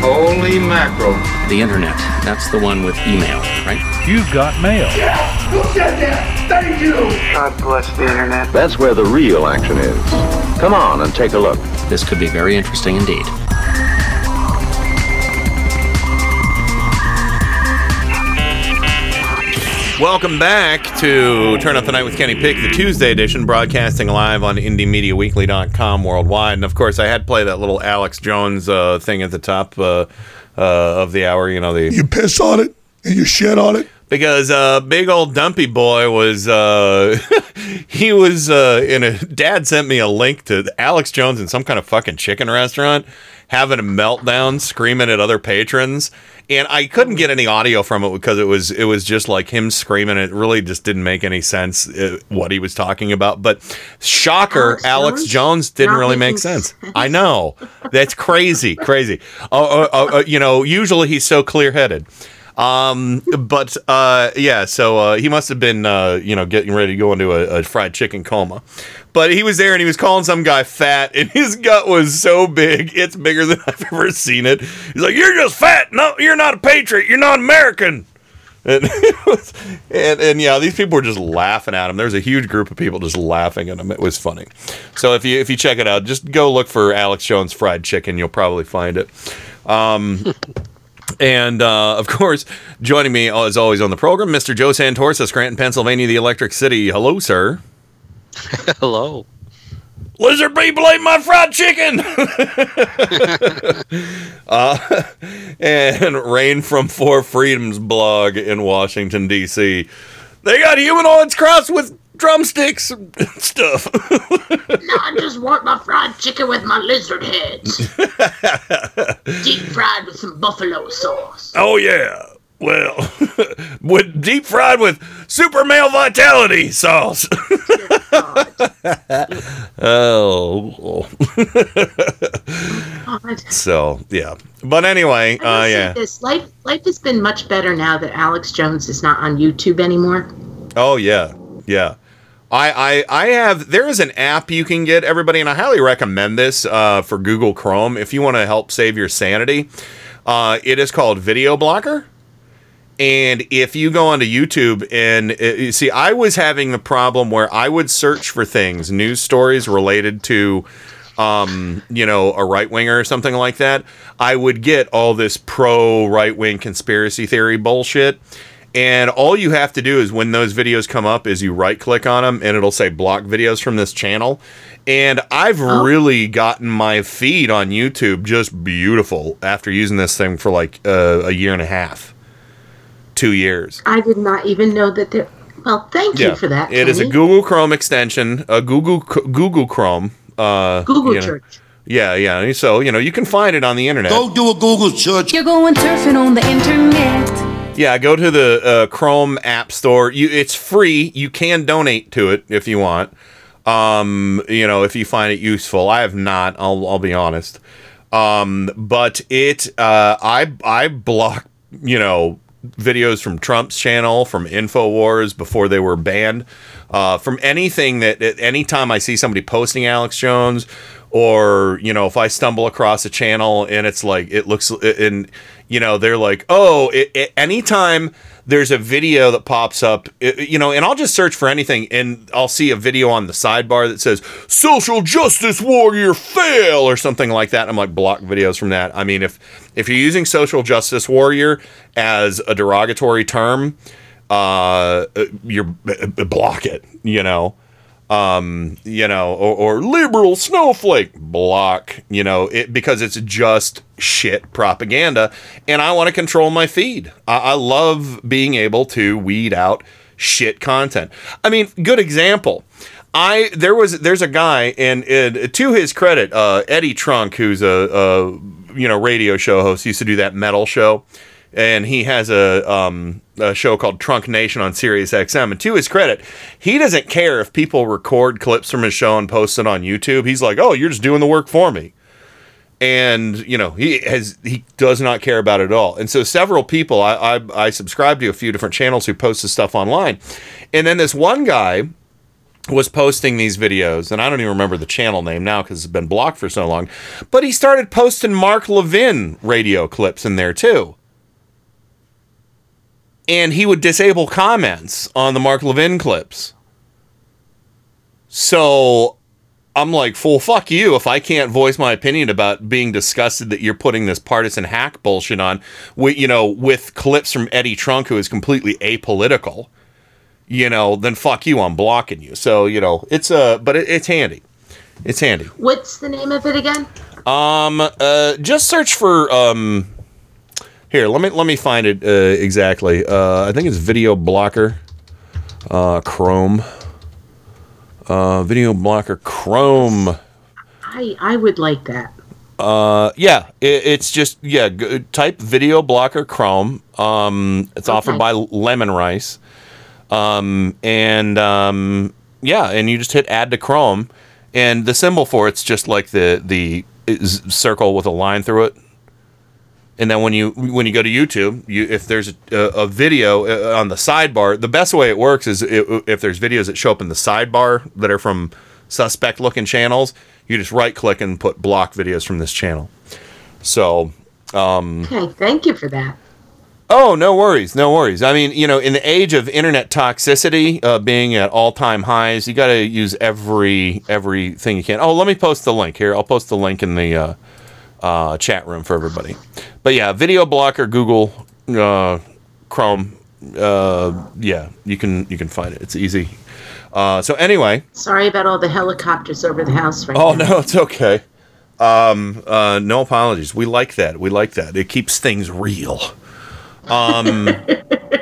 Holy mackerel. The internet. That's the one with email, right? You've got mail. Who said that? Thank you. God bless the internet. That's where the real action is. Come on and take a look. This could be very interesting indeed. Welcome back to Turn Up the Night with Kenny Pick, the Tuesday edition, broadcasting live on IndieMediaWeekly.com worldwide. And of course, I had play that little Alex Jones uh, thing at the top uh, uh, of the hour. You know the You piss on it and you shit on it. because uh, big old dumpy boy was uh, he was uh, in a dad sent me a link to Alex Jones in some kind of fucking chicken restaurant having a meltdown screaming at other patrons. And I couldn't get any audio from it because it was it was just like him screaming. It really just didn't make any sense uh, what he was talking about. But shocker Alex Alex, Jones? Jones, didn't Not really make sense. I know. That's crazy crazy. Uh, uh, uh, you know usually he's so clear-headed. Um, but uh, yeah, so uh, he must have been uh, you know getting ready to go into a, a fried chicken coma. But he was there and he was calling some guy fat, and his gut was so big, it's bigger than I've ever seen it. He's like, "You're just fat. No, you're not a patriot. You're not American." And, was- and and yeah, these people were just laughing at him. There's a huge group of people just laughing at him. It was funny. So if you if you check it out, just go look for Alex Jones fried chicken. You'll probably find it. Um, and uh, of course, joining me as always on the program, Mr. Joe Santorsa, Scranton, Pennsylvania, the Electric City. Hello, sir. Hello. Lizard people ate my fried chicken. uh, and Rain from Four Freedoms blog in Washington D.C. They got humanoids crossed with drumsticks and stuff. No, I just want my fried chicken with my lizard heads. Deep fried with some buffalo sauce. Oh yeah. Well, with deep fried with super male vitality sauce. oh. so yeah, but anyway, uh, yeah. This life life has been much better now that Alex Jones is not on YouTube anymore. Oh yeah, yeah. I, I I have there is an app you can get everybody, and I highly recommend this uh, for Google Chrome if you want to help save your sanity. Uh, it is called Video Blocker. And if you go onto YouTube and uh, you see, I was having the problem where I would search for things, news stories related to, um, you know, a right winger or something like that. I would get all this pro right wing conspiracy theory bullshit. And all you have to do is when those videos come up is you right click on them and it'll say block videos from this channel. And I've really gotten my feed on YouTube just beautiful after using this thing for like uh, a year and a half, two years. I did not even know that there. Well, thank you for that. It is a Google Chrome extension, a Google Google Chrome. Uh, Google you know. Church. Yeah, yeah. So you know you can find it on the internet. Go do a Google search. You're going surfing on the internet. Yeah, go to the uh, Chrome App Store. You, it's free. You can donate to it if you want. Um, you know, if you find it useful. I have not. I'll I'll be honest. Um, but it, uh, I I block you know videos from Trump's channel, from Infowars before they were banned, uh, from anything that anytime I see somebody posting Alex Jones, or you know if I stumble across a channel and it's like it looks and you know they're like oh it, it, anytime there's a video that pops up you know and I'll just search for anything and I'll see a video on the sidebar that says social justice warrior fail or something like that. I'm like block videos from that. I mean if if you're using social justice warrior as a derogatory term uh you're block it you know um, you know, or, or liberal snowflake block, you know, it because it's just shit propaganda, and I want to control my feed. I, I love being able to weed out shit content. I mean, good example. I there was there's a guy and, and to his credit, uh, Eddie Trunk, who's a, a you know radio show host, used to do that metal show and he has a, um, a show called Trunk Nation on Sirius XM. And to his credit, he doesn't care if people record clips from his show and post it on YouTube. He's like, "Oh, you're just doing the work for me," and you know he has he does not care about it at all. And so several people, I I, I subscribe to a few different channels who post this stuff online, and then this one guy was posting these videos, and I don't even remember the channel name now because it's been blocked for so long. But he started posting Mark Levin radio clips in there too and he would disable comments on the Mark Levin clips. So I'm like, full fuck you if I can't voice my opinion about being disgusted that you're putting this partisan hack bullshit on, with, you know, with clips from Eddie Trunk, who is completely apolitical. You know, then fuck you, I'm blocking you. So you know, it's uh, but it, it's handy. It's handy. What's the name of it again? Um, uh, just search for um, Here, let me let me find it uh, exactly. Uh, I think it's Video Blocker, uh, Chrome. Uh, Video Blocker Chrome. I I would like that. Uh, yeah, it, it's just yeah. G- type Video Blocker Chrome. Um, it's offered by Lemon Rice. Um, and um, yeah, and you just hit Add to Chrome, and the symbol for it's just like the the circle with a line through it. And then when you when you go to YouTube, you if there's a, a video uh, on the sidebar, the best way it works is if there's videos that show up in the sidebar that are from suspect looking channels, you just right click and put block videos from this channel. So, um, Okay, thank you for that. Oh, no worries, no worries. I mean, you know, in the age of internet toxicity uh, being at all-time highs, you got to use every everything you can. Oh, let me post the link here. I'll post the link in the uh, uh, chat room for everybody. But yeah, video blocker, Google, uh, Chrome. Uh, yeah, you can you can find it. It's easy. Uh, so anyway, Sorry about all the helicopters over the house right Oh now. no, it's okay. Um, uh, no apologies. We like that. We like that. It keeps things real. Um,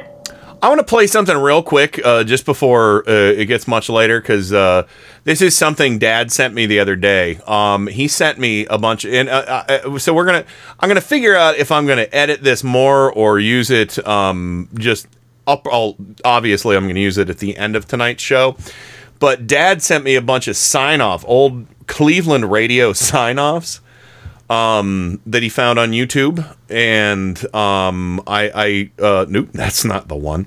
I want to play something real quick uh, just before uh, it gets much later because uh, this is something Dad sent me the other day. Um, he sent me a bunch, and uh, uh, so we're gonna. I'm gonna figure out if I'm gonna edit this more or use it um, just up. I'll, obviously, I'm gonna use it at the end of tonight's show. But Dad sent me a bunch of sign off, old Cleveland radio sign offs um, that he found on YouTube, and um, I, I uh, nope, that's not the one.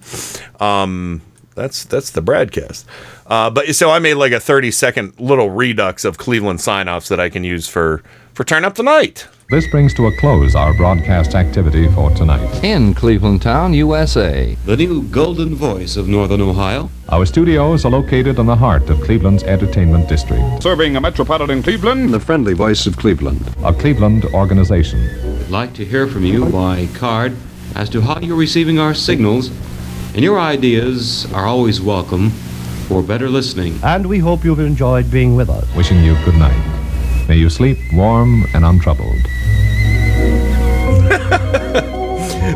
Um, that's that's the broadcast. Uh, but so I made like a thirty second little redux of Cleveland sign offs that I can use for for turn up tonight. This brings to a close our broadcast activity for tonight. In Cleveland Town, USA. The new golden voice of Northern Ohio. Our studios are located in the heart of Cleveland's entertainment district, Serving a metropolitan Cleveland. The friendly voice of Cleveland. a Cleveland organization. I'd like to hear from you by card as to how you're receiving our signals, and your ideas are always welcome for better listening. And we hope you've enjoyed being with us. Wishing you good night. May you sleep warm and untroubled.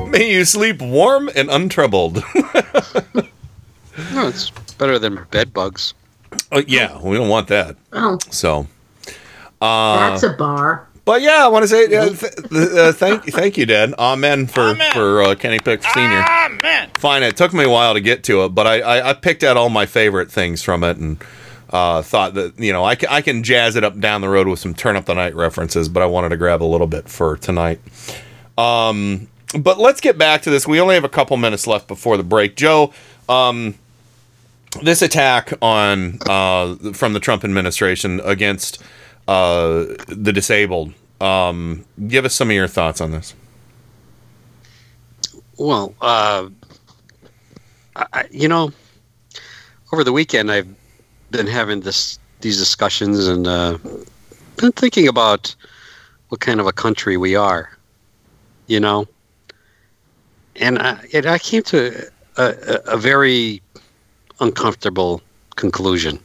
May you sleep warm and untroubled. No, it's better than bed bugs. Oh, yeah, we don't want that. Oh, So, uh, that's a bar. But yeah, I want to say uh, th- th- uh, thank thank you, Dad. Amen for for uh, Kenny Pick Senior. Amen. Fine. It took me a while to get to it, but I, I, I picked out all my favorite things from it and uh, thought that you know I can, jazz it up down the road with some turn up the night references, but I wanted to grab a little bit for tonight. Um, but let's get back to this. We only have a couple minutes left before the break, Joe. Um, this attack on uh, from the Trump administration against uh, the disabled. Um, give us some of your thoughts on this. Well, uh, I, I- you know, over the weekend I've been having this these discussions and uh, been thinking about what kind of a country we are. You know, and I, and I came to a, a, a very uncomfortable conclusion: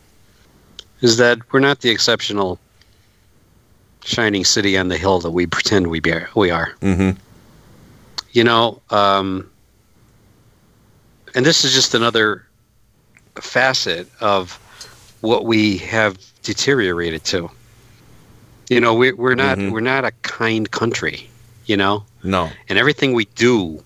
is that we're not the exceptional shining city on the hill that we pretend we be, we are. Mm-hmm. You know, um, and this is just another facet of what we have deteriorated to. You know, we're we're not we're not a kind country. You know, No. and everything we do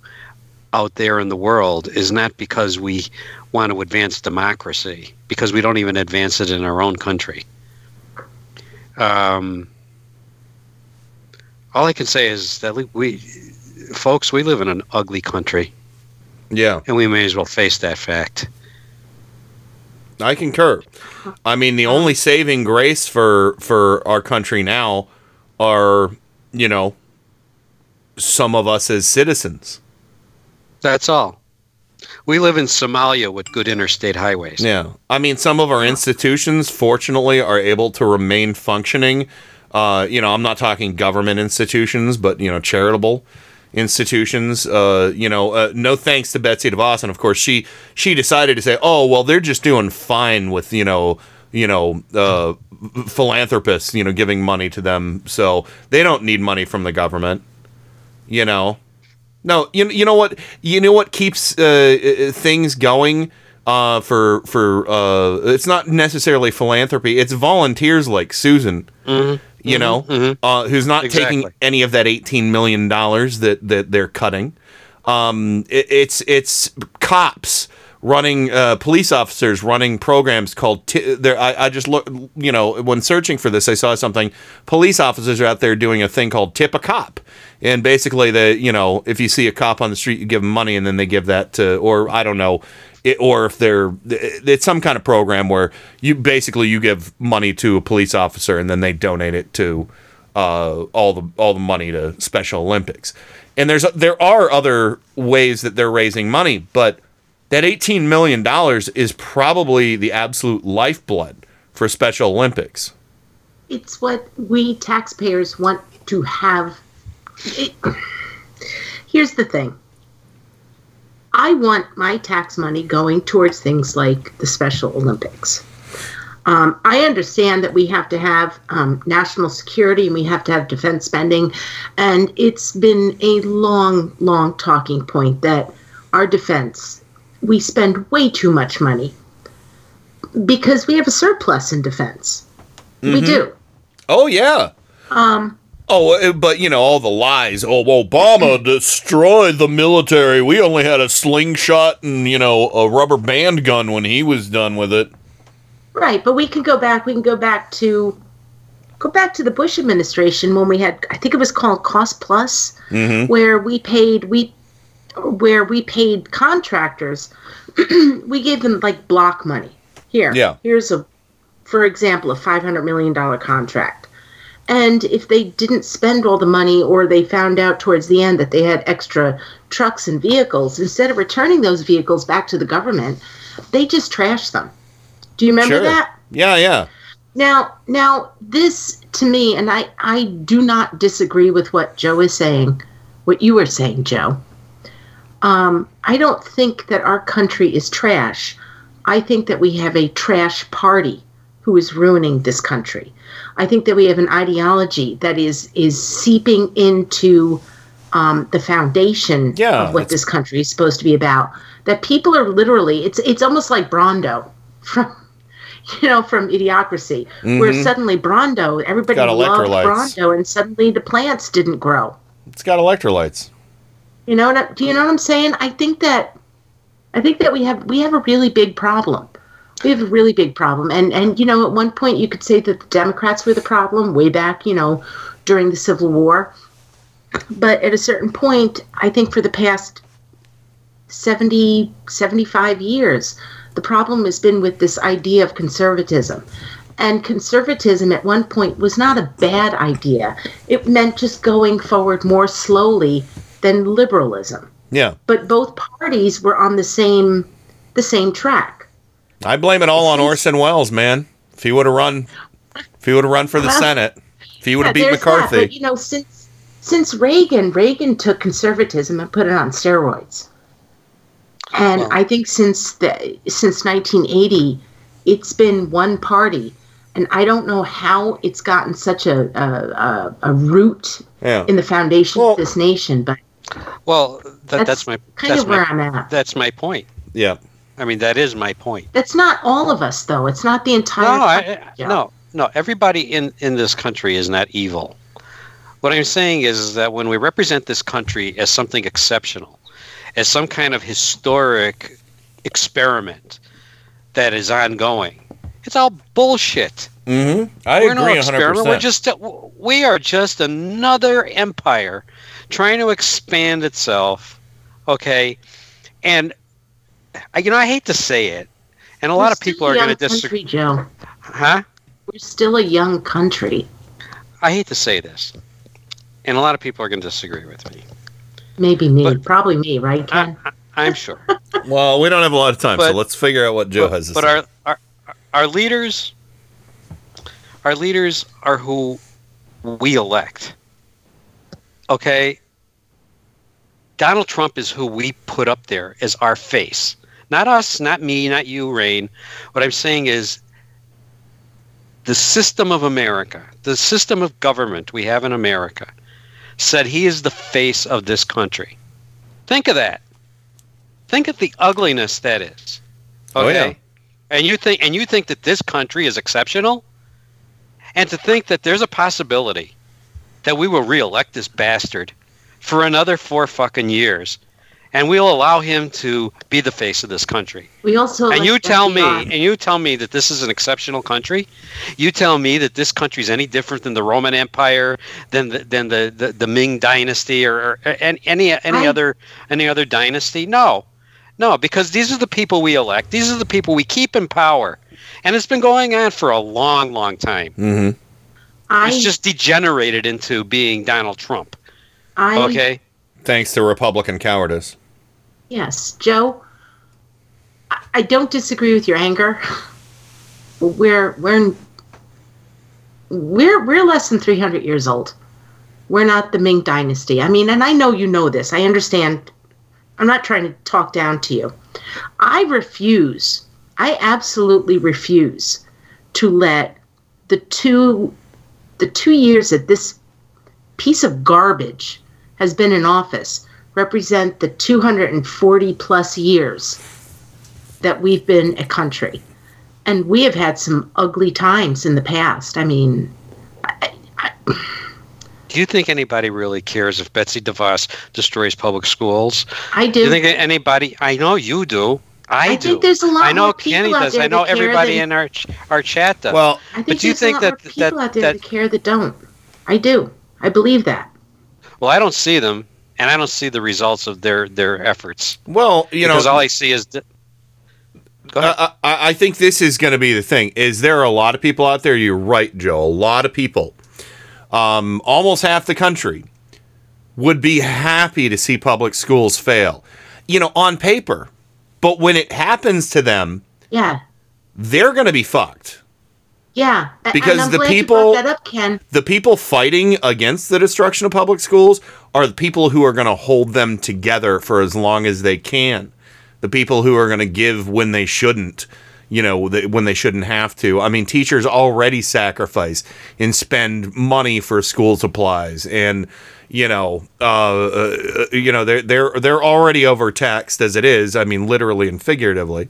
out there in the world is not because we want to advance democracy, because we don't even advance it in our own country. Um, all I can say is that we- we, folks, we live in an ugly country, Yeah, and we may as well face that fact. I concur. I mean, the only saving grace for for our country now are, you know, some of us as citizens. That's all. We live in Somalia with good interstate highways. Yeah. I mean, some of our institutions, fortunately, are able to remain functioning. Uh, you know, I'm not talking government institutions, but, you know, charitable institutions. Uh, you know, uh, no thanks to Betsy DeVos. And of course, she, she decided to say, oh, well, they're just doing fine with, you know, you know, uh, philanthropists, you know, giving money to them. So they don't need money from the government, you know. No, you you know what you know what keeps uh, uh, things going uh, for for it's not necessarily philanthropy. It's volunteers like Susan, you know, Uh, who's not taking any of that eighteen million dollars that that they're cutting. Um, it, it's it's cops running uh, police officers running programs called t- there I, I just look you know when searching for this i saw something. Police officers are out there doing a thing called tip a cop. And basically the you know if you see a cop on the street you give them money and then they give that to or i don't know it, or if they're it's some kind of program where you basically you give money to a police officer and then they donate it to uh, all the all the money to Special Olympics. And there's there are other ways that they're raising money, but that 18 million dollars is probably the absolute lifeblood for Special Olympics. It's what we taxpayers want to have. It, here's the thing. I want my tax money going towards things like the Special Olympics. Um, I understand that we have to have um, national security and we have to have defense spending. And it's been a long, long talking point that our defense, we spend way too much money because we have a surplus in defense. We Mhm. do. Oh yeah. Um, Oh, uh, but you know all the lies. Oh, Obama destroyed the military. We only had a slingshot and you know a rubber band gun when he was done with it. Right, but we can go back. We can go back to go back to the Bush administration when we had. I think it was called Cost Plus, Mm-hmm. where we paid we where we paid contractors. we gave them like block money. Here, Yeah. Here's a, for example, a five hundred million dollar contract. And if they didn't spend all the money, or they found out towards the end that they had extra trucks and vehicles, instead of returning those vehicles back to the government, they just trashed them. Do you remember Sure. that? Yeah, yeah. Now, now this to me, and I, I do not disagree with what Joe is saying, what you were saying, Joe. Um, I don't think that our country is trash. I think that we have a trash party who is ruining this country. I think that we have an ideology that is is seeping into um, the foundation Yeah, of what this country is supposed to be about. That people are literally it's it's almost like Brawndo from you know from Idiocracy, where Mhm. suddenly Brawndo everybody got loved. Brawndo, and suddenly the plants didn't grow. It's got electrolytes. You know what? I, do you know what I'm saying? I think that I think that we have we have a really big problem. We have a really big problem, and and you know, at one point you could say that the Democrats were the problem way back, you know, during the Civil War. But at a certain point, I think for the past 70, 75 years, the problem has been with this idea of conservatism. And conservatism at one point was not a bad idea. It meant just going forward more slowly than liberalism. Yeah. But both parties were on the same the same track. I blame it all on Orson Welles, man. If he would have run, if he would have run for the Well, Senate, if he would have Yeah, beat there's that, McCarthy. but you know, since since Reagan, Reagan took conservatism and put it on steroids. And I think since the since 1980, it's been one party, and I don't know how it's gotten such a a, a, a root Yeah. in the foundation of this nation. But Well, that, That's that's, my kind that's of where my, I'm at. That's my point. Yeah. I mean, that is my point. that's not all of us, though. It's not the entire. No, I, country, no, no. Everybody in in this country is not evil. What I'm saying is, is that when we represent this country as something exceptional, as some kind of historic experiment that is ongoing, it's all bullshit. Mm-hmm. I We're agree no 100%. experiment. We're just we are just another empire trying to expand itself. Okay, and I, you know I hate to say it, and a lot We're of people are going to disagree. country, Joe. Huh? We're still a young country. I hate to say this, and a lot of people are going to disagree with me. Maybe me, probably me, right, Ken? I'm sure. well, we don't have a lot of time, so let's figure out what Joe has to but say. But our, our our leaders, our leaders are who we elect. Okay. Donald Trump is who we put up there as our face. Not us, not me, not you, Rain. What I'm saying is the system of America, the system of government we have in America, said he is the face of this country. Think of that. Think of the ugliness that is. Oh, Okay. yeah. And you think and you think that this country is exceptional? And to think that there's a possibility that we will reelect this bastard for another four fucking years. And we'll allow him to be the face of this country. We also and you tell me FBI. and you tell me that this is an exceptional country you tell me that this country is any different than the roman empire than the, than the, the, the ming dynasty or, or any any, any I- other any other dynasty no no because these are the people we elect these are the people we keep in power and it's been going on for a long long time Mm-hmm. I, it's just degenerated into being donald trump I, okay Thanks to Republican cowardice. Yes, Joe. I, don't disagree with your anger. We're we're we're we're less than three hundred years old. We're not the Ming Dynasty. I mean, and I know you know this. I understand. I'm not trying to talk down to you. I refuse. I absolutely refuse to let the two the two years that this piece of garbage has been in office represent the 240 plus years that we've been a country. And we have had some ugly times in the past. I mean, do you think anybody really cares if betsy devos destroys public schools I Do do. you think anybody? I know you do. I, I do. think there's a lot I know more people Kenny out does. there I know that care everybody than- in our ch- our chat does. Well, I think but do you think a lot that more people that out there that that care that don't. I do. I believe that. well, I don't see them, and I don't see the results of their their efforts. Well, you know, because all I see is. di- Go ahead. I, I I think this is going to be the thing. Is there are a lot of people out there? You're right, Joe. A lot of people, um, almost half the country, would be happy to see public schools fail. You know, on paper, but when it happens to them, Yeah. they're going to be fucked. Yeah. Because the people- that up. The people fighting against the destruction of public schools are the people who are going to hold them together for as long as they can. The people who are going to give when they shouldn't, you know, when they shouldn't have to. I mean, teachers already sacrifice and spend money for school supplies and you know, uh, uh, you know, they're they're they're already overtaxed as it is. I mean, literally and figuratively.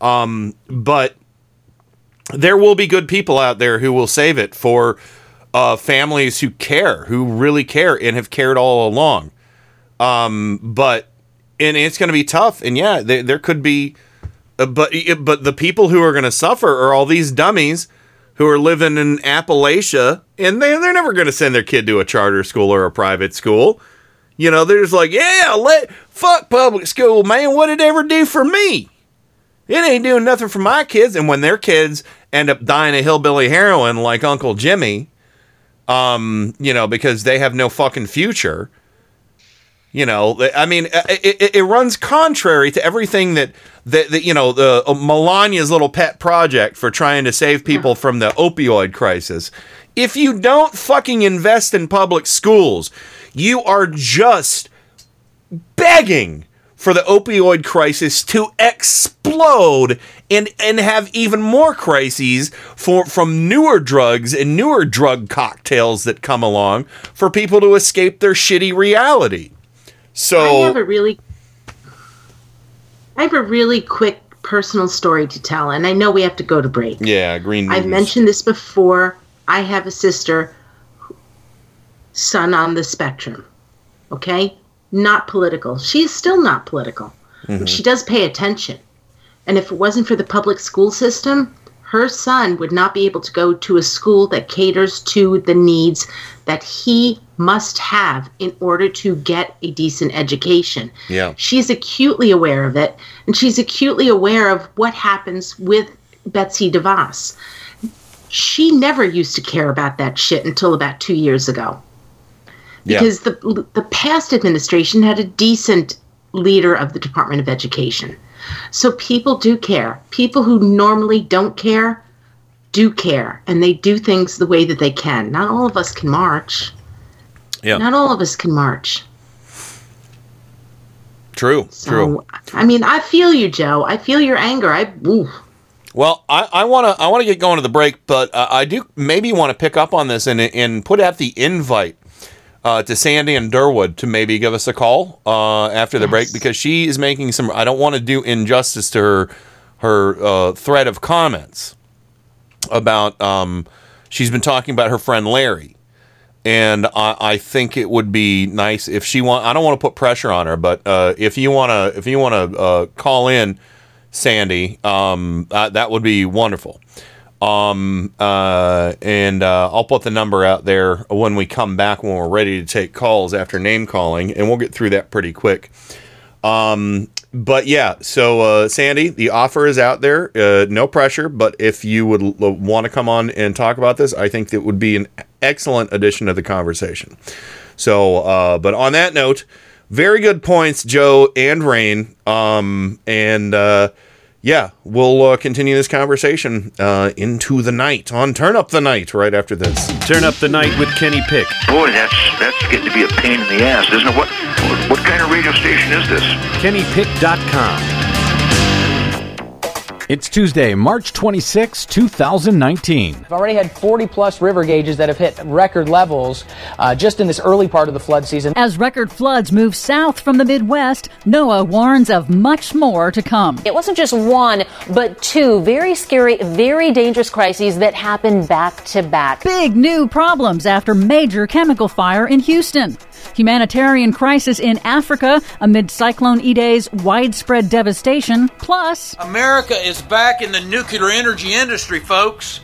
Um, but there will be good people out there who will save it for uh, families who care, who really care and have cared all along. Um, but and it's going to be tough. And yeah, there, there could be, uh, but but the people who are going to suffer are all these dummies who are living in Appalachia, and they they're never going to send their kid to a charter school or a private school. You know, they're just like, yeah, let fuck public school, man. What did it ever do for me? It ain't doing nothing for my kids. And when their kids end up dying of hillbilly heroin like Uncle Jimmy, um, you know, because they have no fucking future. You know, I mean, it, it, it runs contrary to everything that, that, that you know, the uh, Melania's little pet project for trying to save people from the opioid crisis. If you don't fucking invest in public schools, you are just begging for the opioid crisis to explode and and have even more crises for from newer drugs and newer drug cocktails that come along for people to escape their shitty reality. So I have a really I have a really quick personal story to tell, and I know we have to go to break. yeah, green. I've mentioned this before. I have a sister, son on the spectrum. Okay? Not political. She is still not political. Mhm. She does pay attention. And if it wasn't for the public school system, her son would not be able to go to a school that caters to the needs that he must have in order to get a decent education. Yeah. She's acutely aware of it, and she's acutely aware of what happens with Betsy DeVos. She never used to care about that shit until about two years ago. Yeah. Because the the past administration had a decent leader of the Department of Education. So people do care. People who normally don't care do care and they do things the way that they can. Not all of us can march. Yeah. Not all of us can march. True. True. I mean, I feel you, Joe. I feel your anger. I ooh. Well, I, I want to I want to get going to the break, but uh, I do maybe want to pick up on this and and put out the invite uh, to Sandy and Durwood to maybe give us a call uh, after the break because she is making some. I don't want to do injustice to her her uh, thread of comments about. Um, she's been talking about her friend Larry, and I, I think it would be nice if she want. I don't want to put pressure on her, but uh, if you want to, if you want to uh, call in, Sandy, um, uh, that would be wonderful. Um, uh, and uh, I'll put the number out there when we come back when we're ready to take calls after name calling, and we'll get through that pretty quick. Um, but yeah, so uh, Sandy, the offer is out there. Uh, no pressure, but if you would l- want to come on and talk about this, I think that would be an excellent addition to the conversation. So, uh, but on that note, very good points, Joe and Rain. Um, and uh, yeah, we'll uh, continue this conversation uh, into the night on Turn Up the Night right after this. Turn up the night with Kenny Pick. Boy, that's that's getting to be a pain in the ass, isn't it? What what, what kind of radio station is this? KennyPick.com. It's Tuesday, March 26, 2019. We've already had 40 plus river gauges that have hit record levels uh, just in this early part of the flood season. As record floods move south from the Midwest, NOAA warns of much more to come. It wasn't just one, but two very scary, very dangerous crises that happened back to back. Big new problems after major chemical fire in Houston. Humanitarian crisis in Africa amid Cyclone Idai's widespread devastation. Plus, America is back in the nuclear energy industry, folks.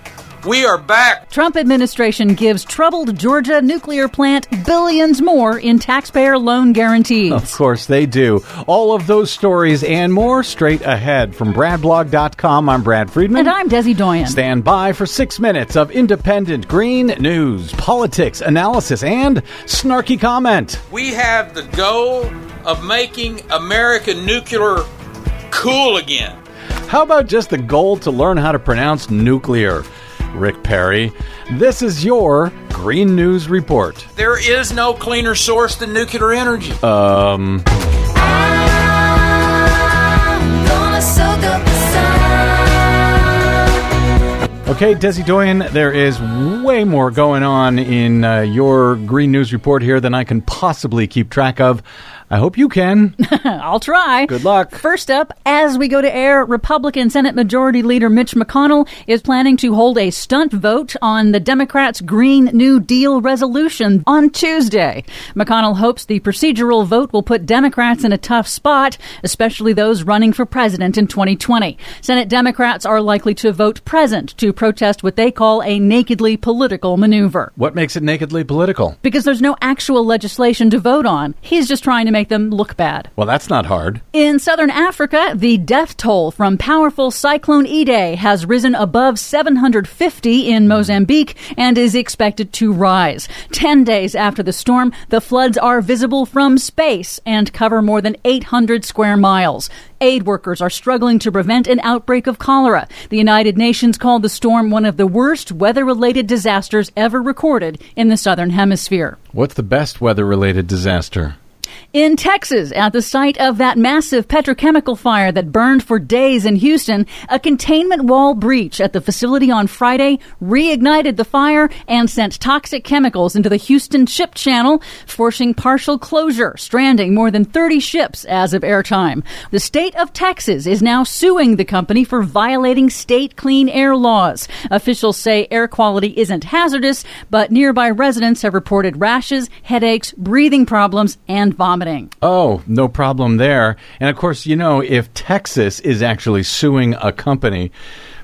We are back. Trump administration gives troubled Georgia nuclear plant billions more in taxpayer loan guarantees. Of course they do. All of those stories and more straight ahead from BradBlog.com. I'm Brad Friedman. And I'm Desi Doyen. Stand by for six minutes of independent green news, politics, analysis, and snarky comment. We have the goal of making America nuclear cool again. How about just the goal to learn how to pronounce nuclear? Rick Perry. This is your Green News Report. There is no cleaner source than nuclear energy. Um. Okay, Desi Doyen, there is way more going on in uh, your Green News Report here than I can possibly keep track of. I hope you can. I'll try. Good luck. First up, as we go to air, Republican Senate Majority Leader Mitch McConnell is planning to hold a stunt vote on the Democrats' Green New Deal resolution on Tuesday. McConnell hopes the procedural vote will put Democrats in a tough spot, especially those running for president in 2020. Senate Democrats are likely to vote present to protest what they call a nakedly political maneuver. What makes it nakedly political? Because there's no actual legislation to vote on. He's just trying to make them look bad. Well, that's not hard. In southern Africa, the death toll from powerful Cyclone Idai has risen above 750 in hmm. Mozambique and is expected to rise. Ten days after the storm, the floods are visible from space and cover more than 800 square miles. Aid workers are struggling to prevent an outbreak of cholera. The United Nations called the storm one of the worst weather related disasters ever recorded in the southern hemisphere. What's the best weather related disaster? In Texas, at the site of that massive petrochemical fire that burned for days in Houston, a containment wall breach at the facility on Friday reignited the fire and sent toxic chemicals into the Houston ship channel, forcing partial closure, stranding more than 30 ships as of airtime. The state of Texas is now suing the company for violating state clean air laws. Officials say air quality isn't hazardous, but nearby residents have reported rashes, headaches, breathing problems, and vomiting. Oh, no problem there. And of course, you know, if Texas is actually suing a company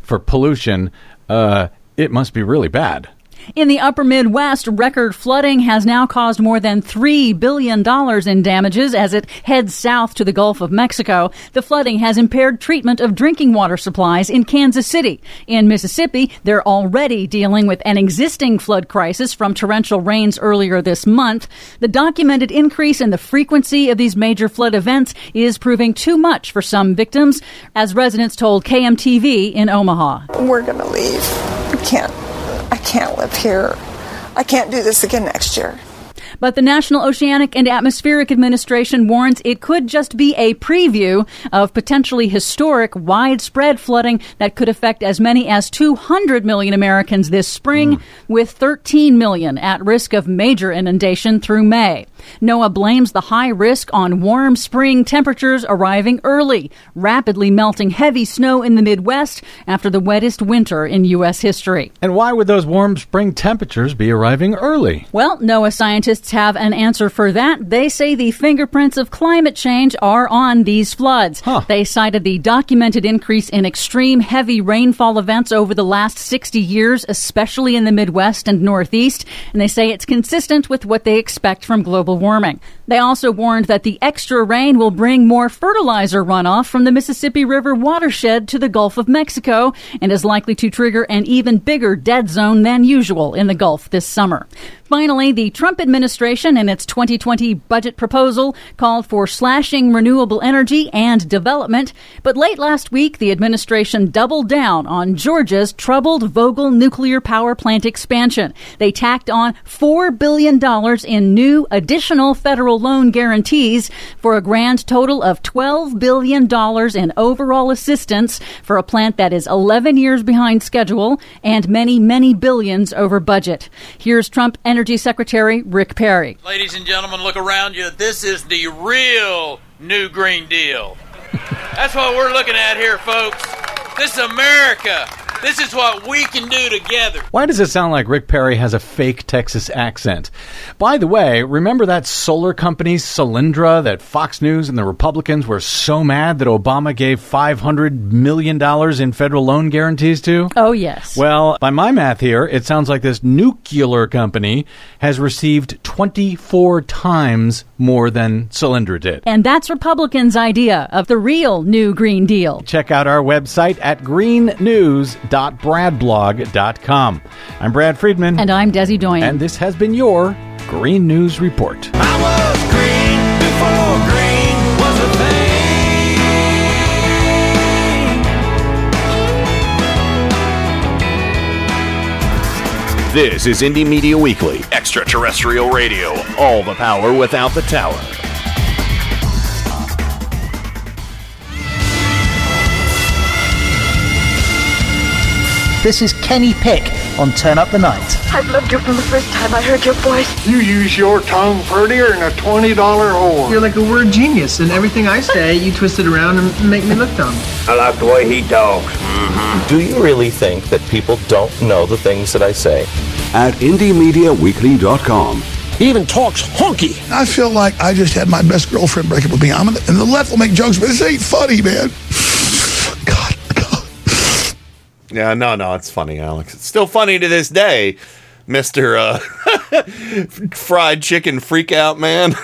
for pollution, uh, it must be really bad. In the upper Midwest, record flooding has now caused more than $3 billion in damages as it heads south to the Gulf of Mexico. The flooding has impaired treatment of drinking water supplies in Kansas City. In Mississippi, they're already dealing with an existing flood crisis from torrential rains earlier this month. The documented increase in the frequency of these major flood events is proving too much for some victims, as residents told KMTV in Omaha. We're going to leave. We can't. I can't live here. I can't do this again next year. But the National Oceanic and Atmospheric Administration warns it could just be a preview of potentially historic widespread flooding that could affect as many as 200 million Americans this spring, hmm. with 13 million at risk of major inundation through May. NOAA blames the high risk on warm spring temperatures arriving early, rapidly melting heavy snow in the Midwest after the wettest winter in U.S. history. And why would those warm spring temperatures be arriving early? Well, NOAA scientists have an answer for that. They say the fingerprints of climate change are on these floods. They cited the documented increase in extreme heavy rainfall events over the last 60 years, especially in the Midwest and Northeast, and they say it's consistent with what they expect from global warming. They also warned that the extra rain will bring more fertilizer runoff from the Mississippi River watershed to the Gulf of Mexico and is likely to trigger an even bigger dead zone than usual in the Gulf this summer. Finally, the Trump administration in its 2020 budget proposal called for slashing renewable energy and development, but late last week the administration doubled down on Georgia's troubled Vogtle nuclear power plant expansion. They tacked on $4 billion in new additional federal loan guarantees for a grand total of $12 billion in overall assistance for a plant that is 11 years behind schedule and many, many billions over budget. Here's Trump Energy Secretary Rick Perry. Ladies and gentlemen, look around you. This is the real New Green Deal. That's what we're looking at here, folks. This is America. This is what we can do together. Why does it sound like Rick Perry has a fake Texas accent? By the way, remember that solar company, Solyndra, that Fox News and the Republicans were so mad that Obama gave $500 million in federal loan guarantees to? Oh, yes. Well, by my math here, it sounds like this nuclear company has received 24 times more than Solyndra did. And that's Republicans' idea of the real New Green Deal. Check out our website at greennews.bradblog.com. I'm Brad Friedman. And I'm Desi Doyen. And this has been your Green News Report. Before green was a This is Indie Media Weekly, extraterrestrial radio, all the power without the tower. This is Kenny Pick on Turn Up the Night. I've loved you from the first time I heard your voice. You use your tongue prettier than a $20 whore. You're like a word genius, and everything I say, you twist it around and make me look dumb. I like the way he talks. Mm-hmm. Do you really think that people don't know the things that I say? At IndieMediaWeekly.com. He even talks honky. I feel like I just had my best girlfriend break up with me. I'm in the, and the left will make jokes, but this ain't funny, man. Yeah, no, no, it's funny, Alex. It's still funny to this day, Mister uh, Fried Chicken Freakout Man.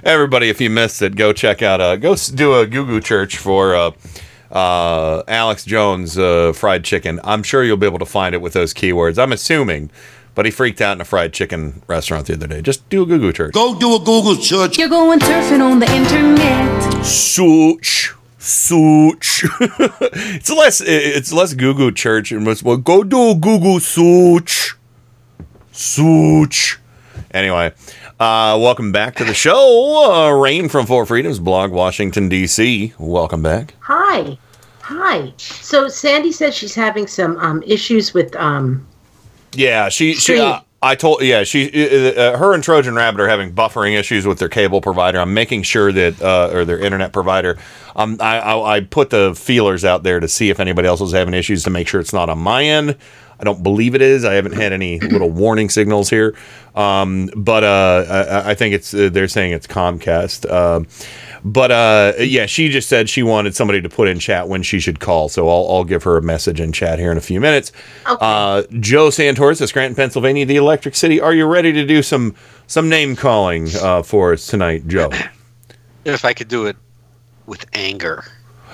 Everybody, if you missed it, go check out. Uh, go do a Google search for uh, uh, Alex Jones uh, fried chicken. I'm sure you'll be able to find it with those keywords. I'm assuming, but he freaked out in a fried chicken restaurant the other day. Just do a Google search. Go do a Google search. You're going surfing on the internet. Such. Such. it's less. It's less Google church and much more. Go do a Google search. Such. Anyway, uh, welcome back to the show. Uh, Rain from Four Freedoms blog, Washington D.C. Welcome back. Hi. Hi. So Sandy said she's having some um, issues with um, Yeah, she. she uh, I told. Yeah, she. Uh, uh, her and Trojan Rabbit are having buffering issues with their cable provider. I'm making sure that, uh, or their internet provider. Um, I, I I put the feelers out there to see if anybody else was having issues to make sure it's not on my end. I don't believe it is. I haven't had any little warning signals here. Um, but uh, I, I think it's. Uh, they're saying it's Comcast. But uh, yeah, she just said she wanted somebody to put in chat when she should call. So I'll, I'll give her a message in chat here in a few minutes. Uh, Joe Santoris of Scranton, Pennsylvania, the Electric City. Are you ready to do some some name calling uh, for us tonight, Joe? If I could do it with anger.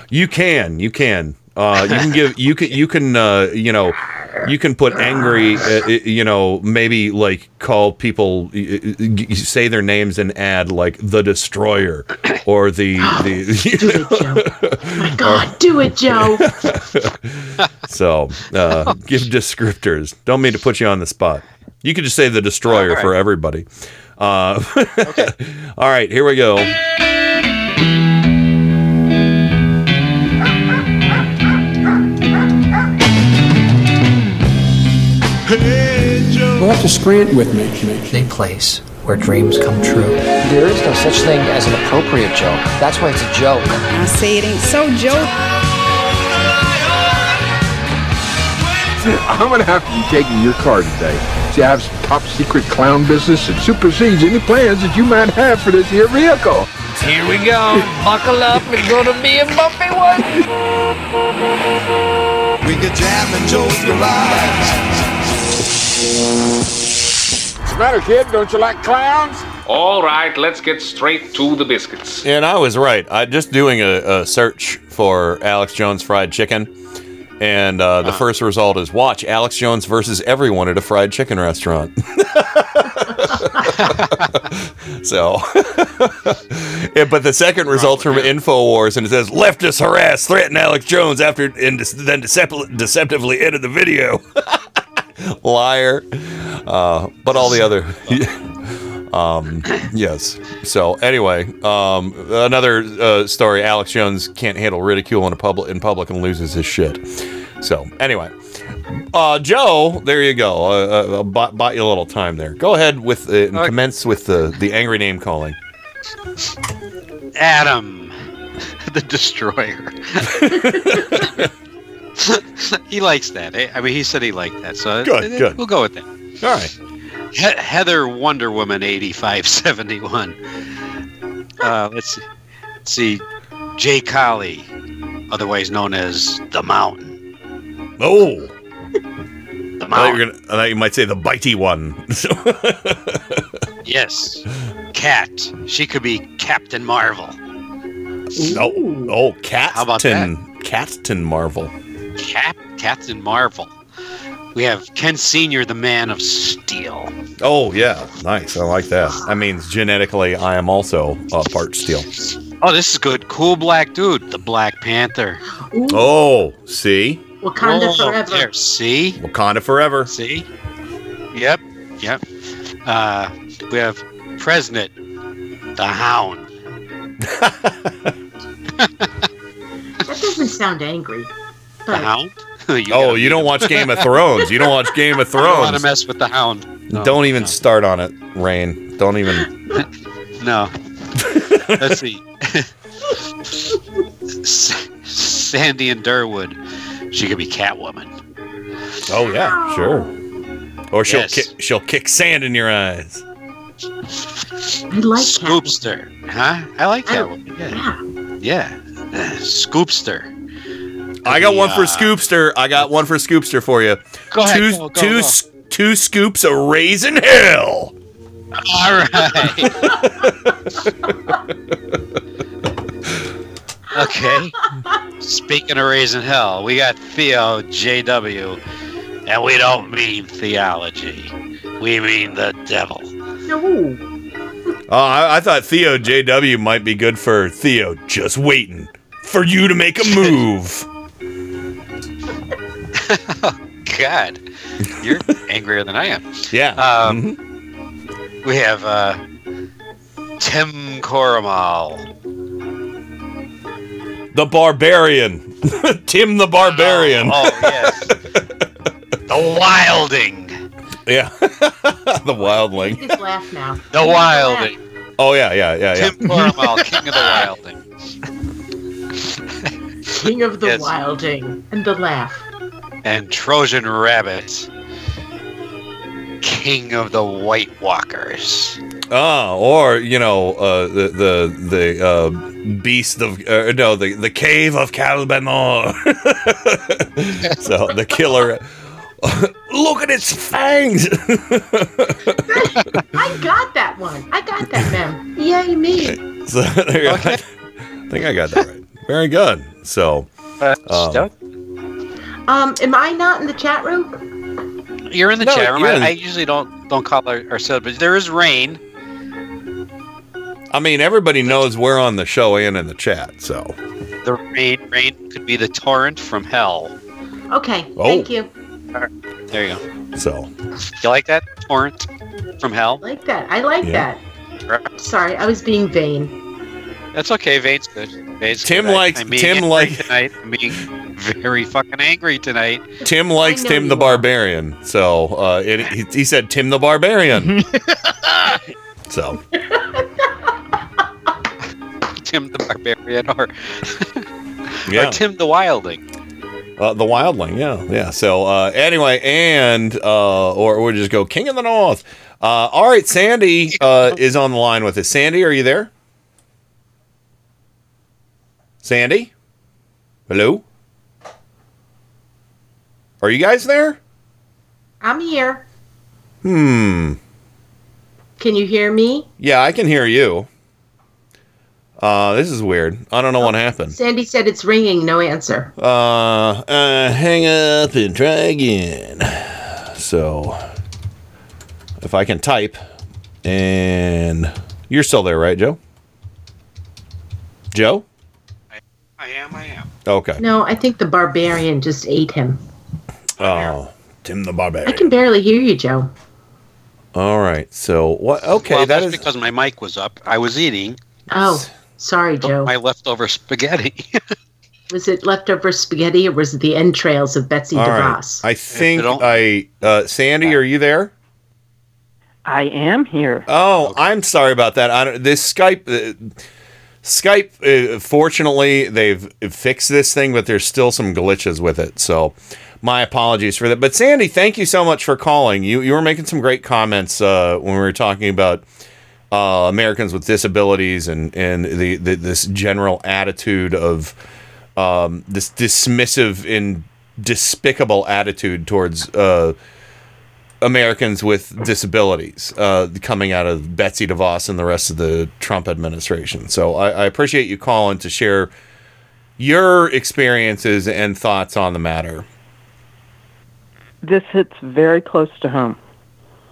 You can. You can. Uh, you can give. You can. You can. Uh, you know. You can put angry. Uh, you know. Maybe like call people. y- y- y- Say their names and add like the destroyer or the the. God, do it, Joe. so uh, give descriptors. Don't mean to put you on the spot. You could just say the destroyer All right. for everybody. Uh, all right, here we go. You'll have to screen it with me. A place where dreams come true. There is no such thing as an appropriate joke. That's why it's a joke. I say it ain't so, Joe. I'm gonna have to be taking your car today. See, I have some top secret clown business that supersedes any plans that you might have for this here vehicle. Here we go. Buckle up. It's gonna be a bumpy one. We could jam in Joe's garage. What's the matter, kid? Don't you like clowns? All right, let's get straight to the biscuits. And I was right. I just doing a, a search for Alex Jones fried chicken, and uh, the first result is watch Alex Jones versus everyone at a fried chicken restaurant. so, yeah, but the second results from Infowars, and it says leftists harass, threaten Alex Jones after and de- then decep- deceptively edit the video. Liar. Uh, but all the other. um, yes. So anyway, um, another uh, story: Alex Jones can't handle ridicule in a public in public and loses his shit. So anyway, uh, Joe, there you go. Uh, uh, bought, bought you a little time there. Go ahead with uh, and commence with the the angry name calling. Adam, the destroyer. he likes that. eh? I mean, he said he liked that, so Good, uh, good. We'll go with that. All right. He- Heather Wonder Woman, eighty-five seventy-one. Uh, let's see. Let's see. Jay Collie, otherwise known as the Mountain. Oh. The I thought, Mountain. gonna, I thought you might say the bitey one. Yes. Cat. She could be Captain Marvel. oh, oh, Captain, How about that? Captain Marvel. Cap Captain Marvel. We have Ken Senior, the Man of Steel. Oh yeah, nice. I like that. That means genetically, I am also uh, part steel. Oh, this is good. Cool black dude, the Black Panther. Oh, see, Wakanda Whoa, forever. There, see, Wakanda forever. see. Yep, yep. Uh, we have President, the Hound. That doesn't sound angry. The Hound. you oh, you don't watch Game of Thrones. You don't watch Game of I don't want to mess with the Hound. No, don't even start on it, Rain. Don't even. No. Let's see. S- Sandy and Durwood. She could be Catwoman. Oh yeah, sure. Or she'll Yes. kick, she'll kick sand in your eyes. I like Scoopster. Huh? I like I- Catwoman. Yeah. Yeah. Uh, Scoopster. I got one for Yeah. Scoopster. I got one for Scoopster for you. Go ahead, Two, go, go, two, go. s- two scoops of raisin hell. All right. okay. Speaking of raising hell, we got Theo JW, and we don't mean theology. We mean the devil. no. Oh, I, I thought Theo JW might be good for Theo. Just waiting for you to make a move. God, you're angrier than I am. Yeah. Um, We have uh, Tim Coromal. The Barbarian. Tim the Barbarian. Oh, yes. the Wilding. Yeah. the Wildling. Just laugh now. The Wilding. Oh yeah, yeah, yeah, yeah. Tim Coromal, King of the Wilding. King of the Yes. Wilding. And the laugh. And Trojan Rabbit. King of the White Walkers. Ah, or you know, uh, the the the uh, beast of uh, no, the the cave of Caerbannog. so the killer. Look at its fangs. I got that one. I got that, ma'am. Yay, me. so there you go. I think I got that right. Very good. So, um, Um, am I not in the chat room? You're in the No, chat room. you're I, I usually don't don't call our, ourselves, but there is rain. I mean, everybody knows we're on the show and in the chat. So, The rain rain could be the torrent from hell. Okay, Oh. thank you. There you go. So You like that? Torrent from hell? I like that. I like Yeah. that. Sorry, I was being vain. That's okay. Vane's good. Vane's Tim good. Likes- I'm being Tim angry like- tonight. I'm being very fucking angry tonight. Tim likes Tim the are. Barbarian. So uh, it, he, he said Tim the Barbarian. so Tim the Barbarian or, Yeah. or Tim the Wilding. uh, the Wildling, yeah, yeah. So uh, anyway, and uh, or we'll just go King of the North. Uh, all right, Sandy uh, is on the line with us. Sandy, are you there? Sandy, hello. Are you guys there? I'm here. Hmm. Can you hear me? Yeah, I can hear you. Uh, this is weird. I don't know what happened. Sandy said it's ringing, no answer. Uh, uh, hang up and try again. So, if I can type, and you're still there, right, Joe? Joe? I am. I am. Okay. No, I think the barbarian just ate him. Oh, Tim the Barbarian. I can barely hear you, Joe. All right. So what? Okay, well, that that's is. because my mic was up. I was eating Oh, sorry, Joe. my leftover spaghetti. Was it leftover spaghetti or was it the entrails of Betsy All right. DeVos? I think I. Uh, Sandy, are you there? I am here. Oh, I'm sorry about that. I don't, this Skype, uh, Skype. Uh, fortunately, they've fixed this thing, but there's still some glitches with it. So, my apologies for that. But Sandy, thank you so much for calling. You you were making some great comments uh, when we were talking about uh, Americans with disabilities and and the, the this general attitude of um, this dismissive and despicable attitude towards. Americans with disabilities uh, coming out of Betsy DeVos and the rest of the Trump administration. So I, I appreciate you calling to share your experiences and thoughts on the matter. This hits very close to home.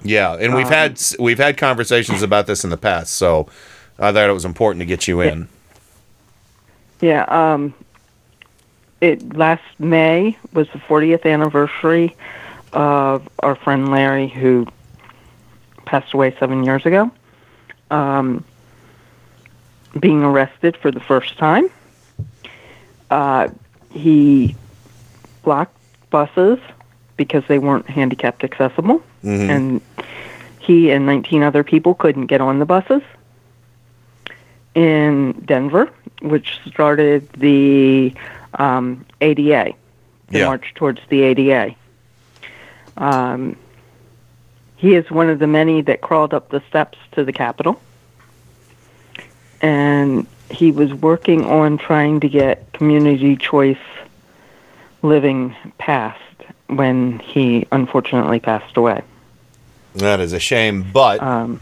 Yeah, and we've Um, had we've had conversations about this in the past, so I thought it was important to get you in. Yeah. Um, it last May was the 40th anniversary of our friend Larry, who passed away seven years ago, um, being arrested for the first time. Uh, he blocked buses because they weren't handicapped accessible, Mhm. and he and 19 other people couldn't get on the buses in Denver, which started the um, ADA, the Yeah. march towards the ADA. Um, he is one of the many that crawled up the steps to the Capitol, and he was working on trying to get community choice living passed when he unfortunately passed away. That is a shame, but Um,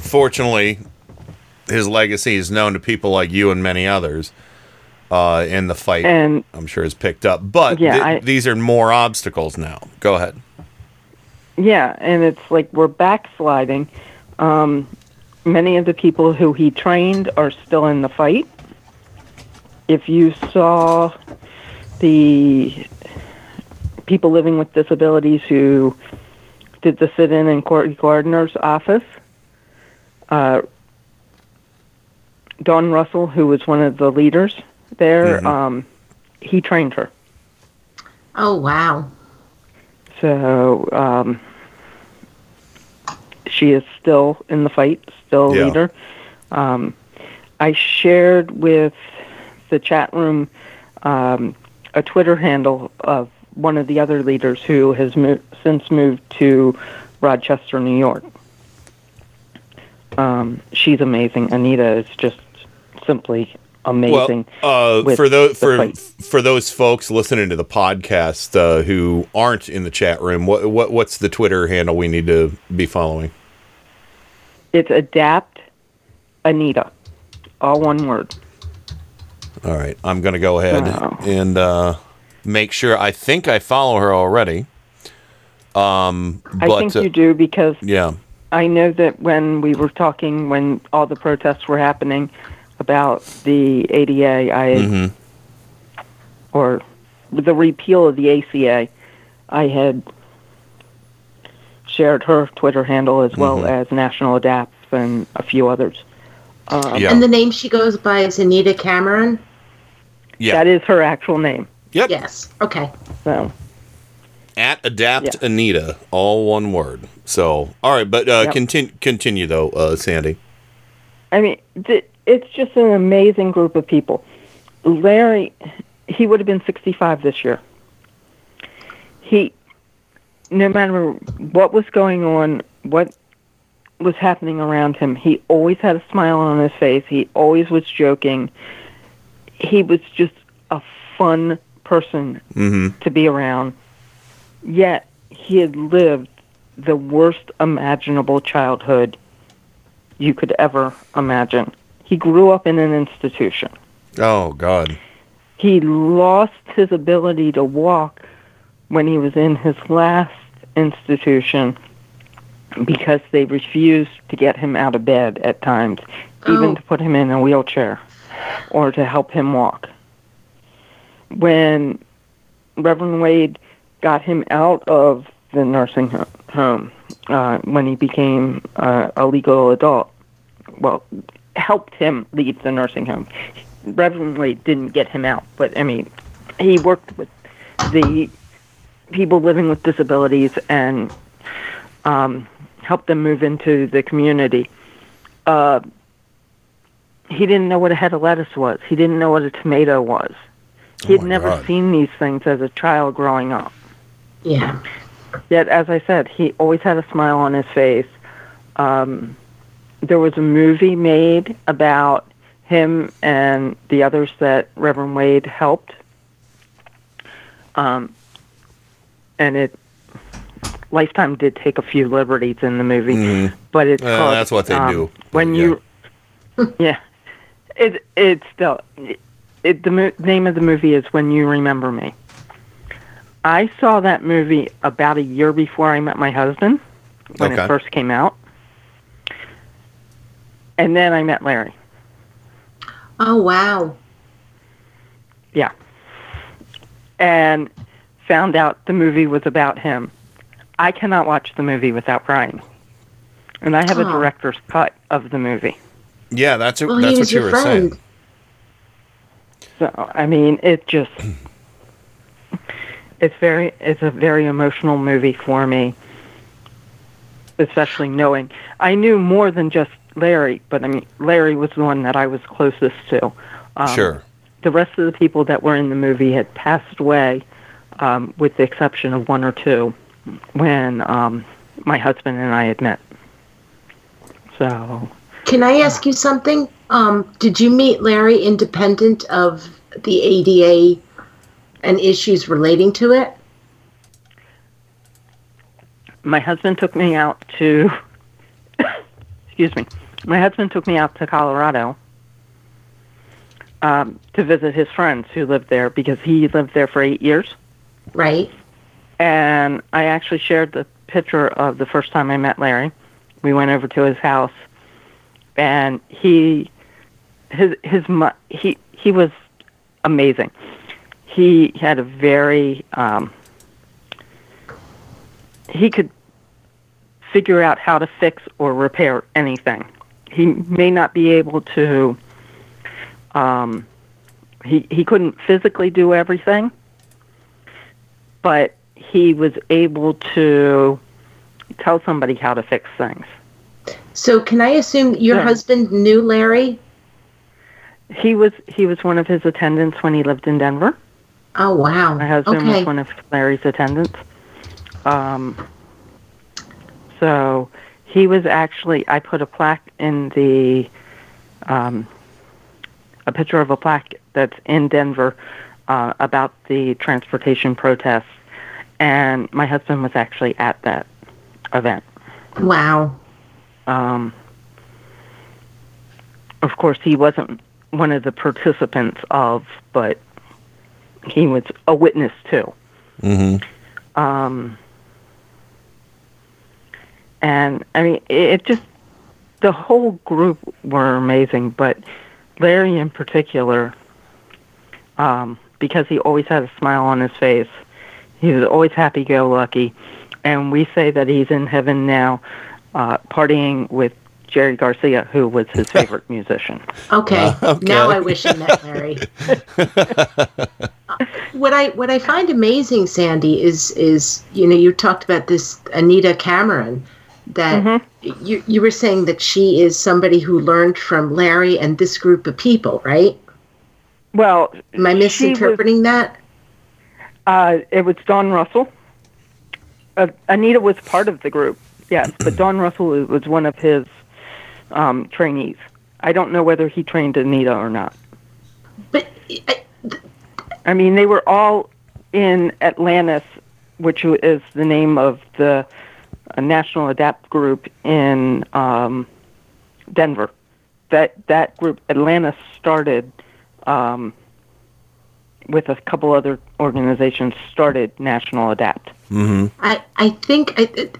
fortunately, his legacy is known to people like you and many others. Uh, in the fight, And- I'm sure is picked up, but Yeah, th- I- these are more obstacles now. Go ahead. Yeah, and it's like we're backsliding. Um, many of the people who he trained are still in the fight. If you saw the people living with disabilities who did the sit in in Cory Gardner's office, uh, Dawn Russell, who was one of the leaders there, Mhm. um, he trained her. Oh, wow. So um, she is still in the fight, still a Yeah. leader. Um, I shared with the chat room um, a Twitter handle of one of the other leaders who has mo- since moved to Rochester, New York. Um, she's amazing. Anita is just simply amazing. Well, uh, for those for for those folks listening to the podcast uh, who aren't in the chat room, what what what's the Twitter handle we need to be following? It's adapt Anita, all one word. All right, I'm going to go ahead Wow. and uh, make sure. I think I follow her already. Um, I think uh, you do because yeah, I know that when we were talking, when all the protests were happening about the ADA, I Mhm. or the repeal of the ACA, I had shared her Twitter handle as well Mhm. as National Adapts and a few others. Um, And the name she goes by is Anita Cameron. Yeah. That is her actual name. Yep. Yes. Okay. So At Adapt Anita, all one word. So, all right, but uh, Yep. continue, continue though, uh, Sandy. I mean, th- it's just an amazing group of people. Larry, he would have been 65 this year. He, no matter what was going on, what was happening around him, he always had a smile on his face. He always was joking. He was just a fun person Mm-hmm. to be around. Yet he had lived the worst imaginable childhood you could ever imagine. He grew up in an institution. Oh God. He lost his ability to walk when he was in his last institution because they refused to get him out of bed at times, even Oh. to put him in a wheelchair or to help him walk. When Reverend Wade got him out of the nursing ho- home uh, when he became uh, a legal adult, well, helped him leave the nursing home. Reverend Wade didn't get him out, but I mean, he worked with the people living with disabilities and um, helped them move into the community. Uh, he didn't know what a head of lettuce was. He didn't know what a tomato was. He'd never God. seen these things as a child growing up. Yeah. Yet, as I said, he always had a smile on his face. Um, there was a movie made about him and the others that Reverend Wade helped. Um, and it Lifetime did take a few liberties in the movie, Mhm. but it's Well, called, that's what they um, do, When you, yeah, it it's still it, the mo- name of the movie is When You Remember Me. I saw that movie about a year before I met my husband when Okay. it first came out. And then I met Larry. Oh wow. Yeah. And found out the movie was about him. I cannot watch the movie without crying. And I have a Oh. director's cut of the movie. Yeah, that's Well, that's what you your were saying. So I mean, it just it's very it's a very emotional movie for me. Especially knowing I knew more than just Larry, but I mean Larry was the one that I was closest to. Um, Sure. The rest of the people that were in the movie had passed away, um, with the exception of one or two, when um, my husband and I had met. So Can I ask you something? Um, did you meet Larry independent of the ADA and issues relating to it? my husband took me out to excuse me my husband took me out to colorado um, to visit his friends who lived there because he lived there for eight years Right. and i actually shared the picture of the first time i met larry we went over to his house and he his his he he was amazing he had a very um he could figure out how to fix or repair anything. He may not be able to. Um, he he couldn't physically do everything, but he was able to tell somebody how to fix things. So can I assume your Yeah. husband knew Larry? He was he was one of his attendants when he lived in Denver. Oh wow. My husband okay. was one of Larry's attendants. Um, so he was actually, I put a plaque in the, um, a picture of a plaque that's in Denver uh, about the transportation protests. And my husband was actually at that event. Wow. Um, of course, he wasn't one of the participants of, but he was a witness too. Mm-hmm. Um, and I mean, it, it just the whole group were amazing, but Larry in particular, um, because he always had a smile on his face. He was always happy-go-lucky, and we say that he's in heaven now, uh, partying with Jerry Garcia, who was his favorite musician. Okay. Uh, okay. Now I wish I met Larry. what I what I find amazing, Sandy, is is you know you talked about this Anita Cameron that Mm-hmm. you you were saying that she is somebody who learned from Larry and this group of people, right? Well, am I she was- misinterpreting that? Uh, it was Dawn Russell. Uh, Anita was part of the group, yes, but Dawn Russell was one of his um, trainees. I don't know whether he trained Anita or not. But I mean, they were all in Atlantis, which is the name of the uh, National Adapt group in um, Denver. That that group, Atlantis started um, with a couple other organizations. Started National Adapt. Mm-hmm. I I think I, it-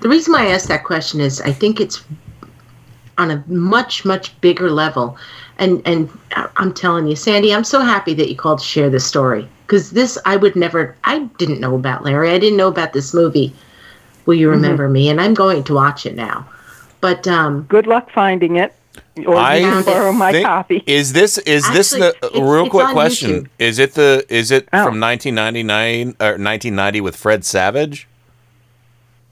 the reason why I asked that question is I think it's on a much much bigger level, and and I'm telling you, Sandy, I'm so happy that you called to share this story because this I would never I didn't know about Larry. I didn't know about this movie. Will you remember me? And I'm going to watch it now. But um, good luck finding it. Or I you can borrow my think- copy. Is this is this the it's- real it's quick on question? YouTube. Is it the is it Oh. from 1999 or 1990 with Fred Savage?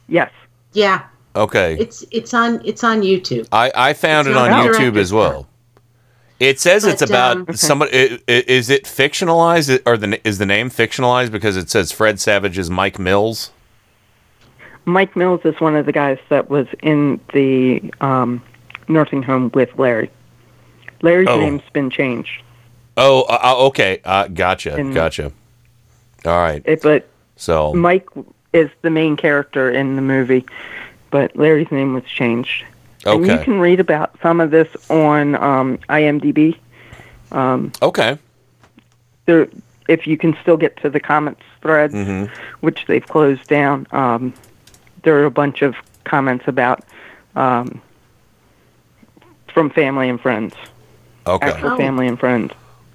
Yes. yeah, Okay. it's it's on it's on YouTube. I, I found It's it on YouTube directed as well. It says it's about um, somebody. i- i- Is it fictionalized or the is the name fictionalized because it says Fred Savage is Mike Mills? Mike Mills is one of the guys that was in the um, nursing home with Larry. Larry's Oh. name's been changed, Oh, uh, uh, okay. Uh, gotcha. And- gotcha. All right. it, but So Mike is the main character in the movie, but Larry's name was changed. And you can read about some of this on um, IMDb. Um, okay. there, if you can still get to the comments threads, Mhm. which they've closed down, um, there are a bunch of comments about um, from family and friends. Okay. Actual family and friends.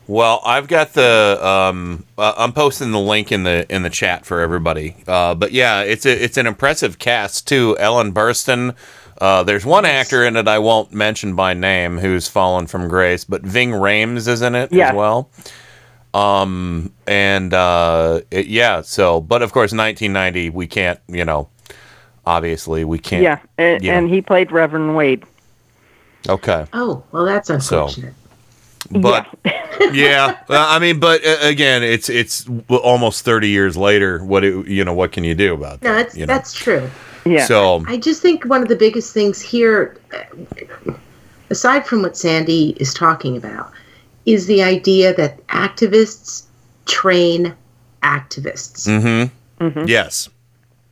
Well, I've got the um, uh, I'm posting the link in the in the chat for everybody. Uh, but yeah, it's a it's an impressive cast too. Ellen Burstyn. Uh, there's one actor in it I won't mention by name who's fallen from grace, but Ving Rhames is in it Yes. as well. Um and uh, it, yeah, so but of course 1990 we can't you know obviously we can't Yeah, and, yeah. and he played Reverend Wade. okay Oh well, that's So- unfortunate. but yeah, well, I mean, but uh, again, it's it's almost thirty years later. What it, you know, what can you do about that? No, that's you know? that's true. Yeah. So I just think one of the biggest things here, uh, aside from what Sandy is talking about, is the idea that activists train activists. mm-hmm. yes,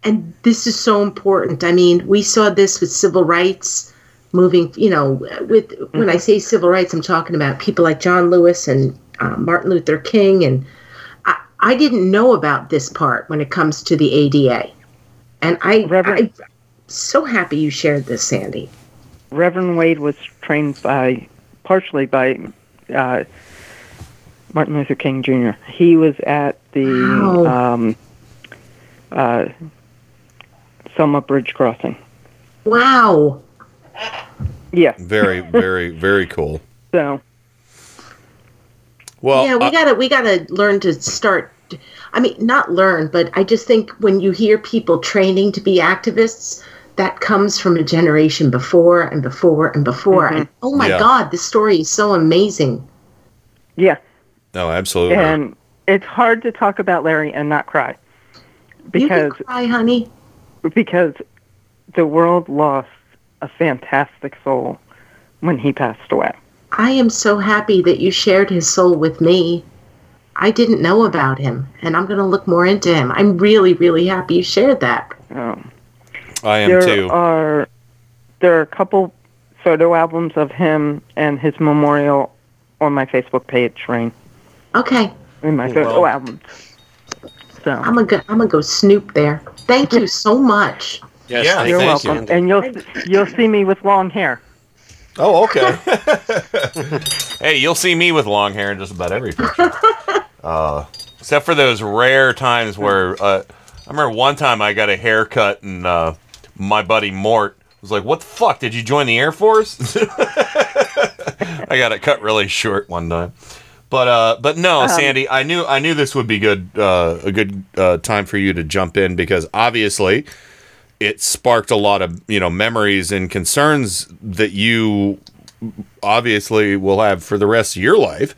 And this is so important. I mean, we saw this with civil rights moving, you know, with when I say civil rights, I'm talking about people like John Lewis and uh, Martin Luther King. And I, I didn't know about this part when it comes to the ADA. And I, I'm so happy you shared this, Sandy. Reverend Wade was trained by, partially by uh, Martin Luther King Jr. He was at the Wow. um, uh, Selma Bridge crossing. Wow. Yeah. very, very, very cool. So Well, yeah, we uh, gotta we gotta learn to start. I mean, not learn, but I just think when you hear people training to be activists, that comes from a generation before and before and before. And oh my Yeah. God, this story is so amazing. yeah, no, absolutely. and it's hard to talk about Larry and not cry because cry, honey. Because the world lost a fantastic soul when he passed away. I am so happy that you shared his soul with me. I didn't know about him, and I'm going to look more into him. I'm really, really happy you shared that. Um, I am there too. are there are a couple photo albums of him and his memorial on my Facebook page, Rain. Okay, In my Oh, photo wow. albums. So I'm gonna go, I'm gonna go snoop there. Thank you so much. Yes, Yeah, you're you, welcome, Sandy. and you'll you'll see me with long hair. Oh, okay. hey, you'll see me with long hair in just about every picture. Uh, except for those rare times where uh, I remember one time I got a haircut and uh, my buddy Mort was like, "What the fuck? Did you join the Air Force?" I got it cut really short one time. But uh, but no, Um, Sandy, I knew I knew this would be good uh, a good uh, time for you to jump in because obviously it sparked a lot of you know memories and concerns that you obviously will have for the rest of your life.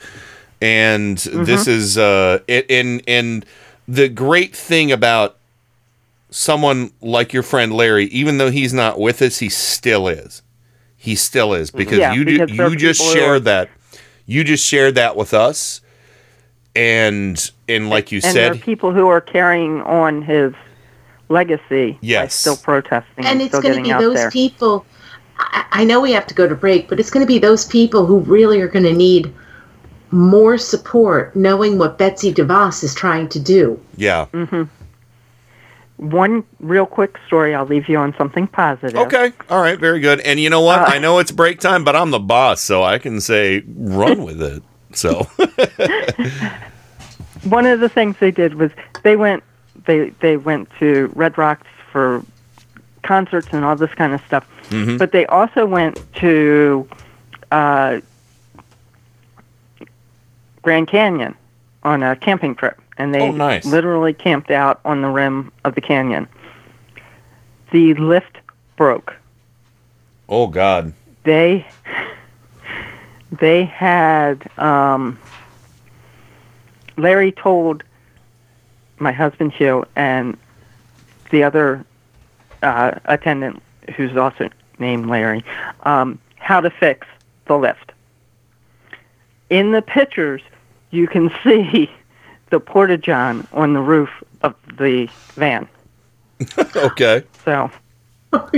And this is uh, it, and and the great thing about someone like your friend Larry, even though he's not with us, he still is. He still is because Yeah, you do, because you just shared that. You just shared that with us, and and like you and there are said, people who are carrying on his legacy by Yes. still protesting and, and it's going to be those there. people. I, I know we have to go to break, but it's going to be those people who really are going to need more support, knowing what Betsy DeVos is trying to do. yeah, hmm One real quick story. I'll leave you on something positive. okay, all right, very good. And you know what? Uh, I know it's break time, but I'm the boss, so I can say run with it. So One of the things they did was they went they they went to Red Rocks for concerts and all this kind of stuff. Mhm. But they also went to uh, Grand Canyon on a camping trip, and they Oh, nice. literally camped out on the rim of the canyon. The lift broke. oh god, They they had um, Larry told my husband Hugh and the other uh, attendant, who's also named Larry, um, how to fix the lift. In the pictures, you can see the porta john on the roof of the van. okay, So, oh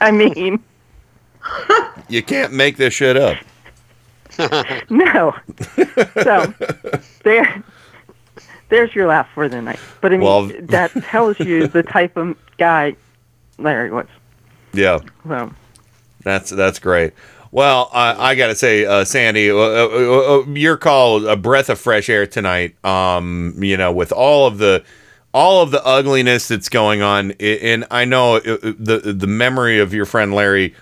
I mean, you can't make this shit up. no. So there, there's your laugh for the night. But I mean, Well- that tells you the type of guy Larry was. Yeah. So That's that's great. Well, I, I got to say, uh, Sandy, uh, uh, uh, uh, your call a breath of fresh air tonight. Um, you know, with all of the all of the ugliness that's going on, and I know uh, the the memory of your friend Larry,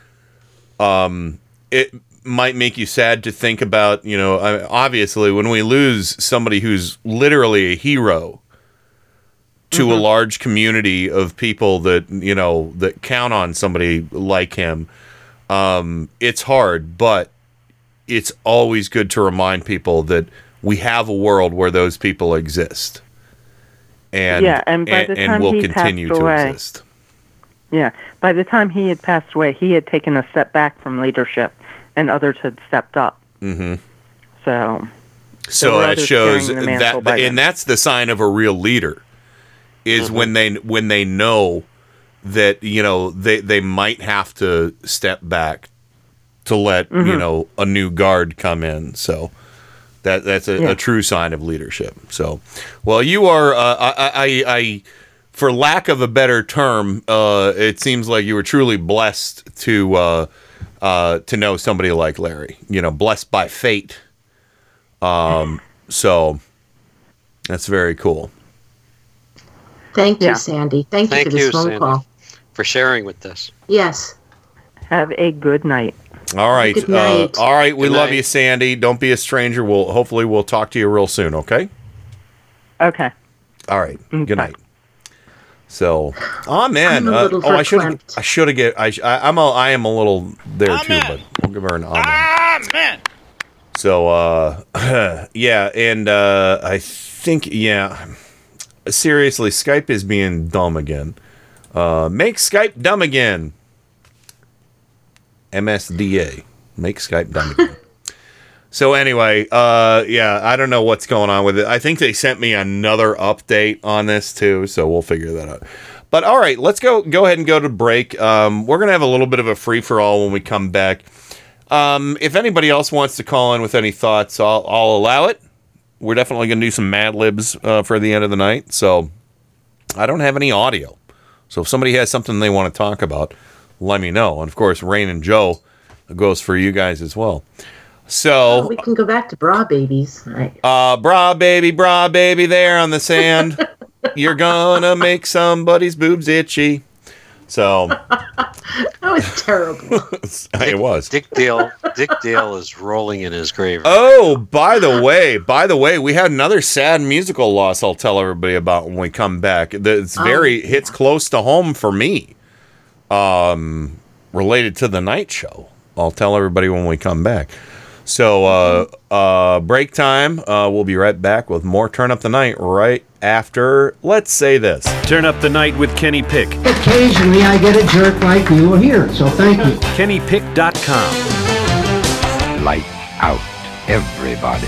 um, it might make you sad to think about. You know, obviously, when we lose somebody who's literally a hero to a large community of people that you know that count on somebody like him um, it's hard but it's always good to remind people that we have a world where those people exist and Yeah, and by the time will he continue passed to away- exist yeah, by the time he had passed away, he had taken a step back from leadership, and others had stepped up. hmm So so that shows that then. and that's the sign of a real leader is when they when they know that you know they they might have to step back to let you Mhm. know a new guard come in so that that's a, Yeah. a true sign of leadership so well you are uh, I, I I I for lack of a better term uh it seems like you were truly blessed to uh uh to know somebody like Larry you know blessed by fate um so that's very cool Thank you, Yeah. Sandy. Thank, Thank you for this you, phone Sandy. call. For sharing with us. Yes. have a good night. All right. Good Uh, night. all right. We Good love night. you, Sandy. Don't be a stranger. We'll hopefully we'll talk to you real soon. Okay. Okay. All right. Mm, Good night. So, oh man. I'm a uh, oh, I should. verklempt. I should have get. I, I I'm A, I am a little there too, but we'll give her an amen. So, uh, yeah, and uh, I think, yeah, seriously, Skype is being dumb again. Uh, make Skype dumb again. MSDA. Make Skype dumb again. so anyway, uh, yeah, I don't know what's going on with it. I think they sent me another update on this too, so we'll figure that out. But all right, let's go go ahead and go to break. Um, we're gonna have a little bit of a free for all when we come back. Um, if anybody else wants to call in with any thoughts, I'll, I'll allow it. We're definitely going to do some Mad Libs uh, for the end of the night. So I don't have any audio. So if somebody has something they want to talk about, let me know. And of course, Rain and Joe goes for you guys as well. So, We can go back to bra babies. I, uh, bra baby, bra baby there on the sand. You're gonna make somebody's boobs itchy. So That was terrible. it was. Dick Dale. Dick Dale is rolling in his grave. Oh, by the way, by the way, we had another sad musical loss. I'll tell everybody about when we come back. That's Oh, very hits close to home for me. Um, related to the night show. I'll tell everybody when we come back. So, uh, uh, break time. Uh, we'll be right back with more Turn Up the Night right after. Let's say this. Turn up the night with Kenny Pick. Occasionally I get a jerk like you here, so thank you. KennyPick.com. Light out, everybody.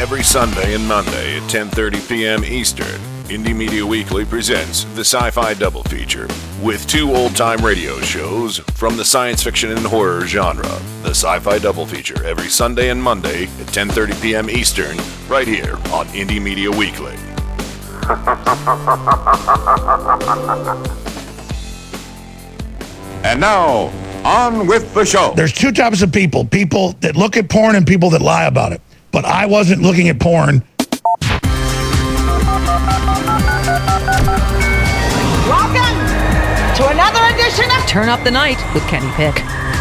Every Sunday and Monday at 10:30 p.m. Eastern, Indie Media Weekly presents the Sci-Fi Double Feature with two old-time radio shows from the science fiction and horror genre. The Sci-Fi Double Feature every Sunday and Monday at 10:30 p.m. Eastern, right here on Indie Media Weekly. And now, on with the show. There's two types of people people that look at porn and people that lie about it. But I wasn't looking at porn. Turn Up the Night with Kenny Pick.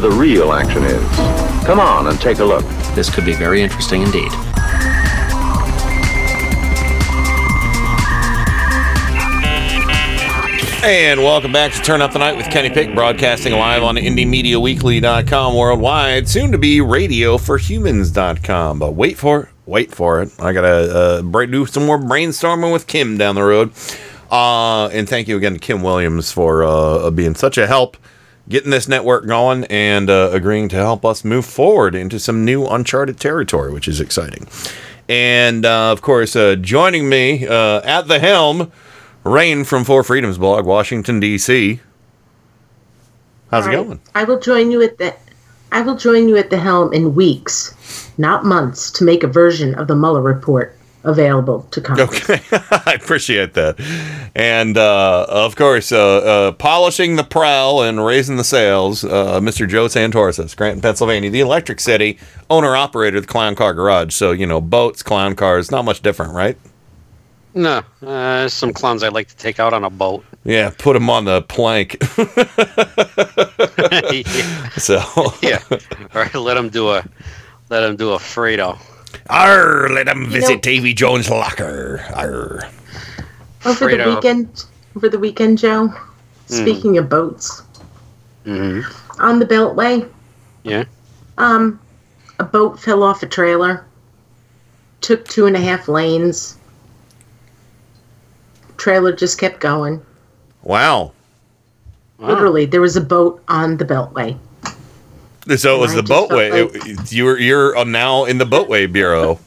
the real action is. Come on and take a look. This could be very interesting indeed. And welcome back to Turn Up the Night with Kenny Pick, broadcasting live on IndieMediaWeekly.com worldwide, soon to be RadioForHumans.com. But wait for it, wait for it. I gotta uh, do some more brainstorming with Kim down the road. Uh, and thank you again to Kim Williams for uh, being such a help getting this network going and uh, agreeing to help us move forward into some new uncharted territory, which is exciting. And uh, of course, uh, joining me uh, at the helm, Rain from Four Freedoms blog, Washington D.C. How's it going? I will join you at the I will join you at the helm in weeks, not months, to make a version of the Mueller report available to Congress. Okay, I appreciate that. And uh, of course, uh, uh, polishing the prow and raising the sails, uh, Mr. Joe Santorsa, Scranton, Pennsylvania, the Electric City owner operator of the Clown Car Garage. So you know, boats, clown cars, not much different, right? No, uh, some clowns I like to take out on a boat. Yeah, put them on the plank. So yeah, or let them do a let them do a Fredo. Arr, let them You visit know- Davy Jones' locker. Arr. Over the weekend, over the weekend, Joe. Mm. Speaking of boats, Mm-hmm. on the Beltway, Yeah. um, a boat fell off a trailer, took two and a half lanes. Trailer just kept going. Wow. Literally, there was a boat on the Beltway. So it was I the boatway. It- you're you're uh, now in the boatway bureau.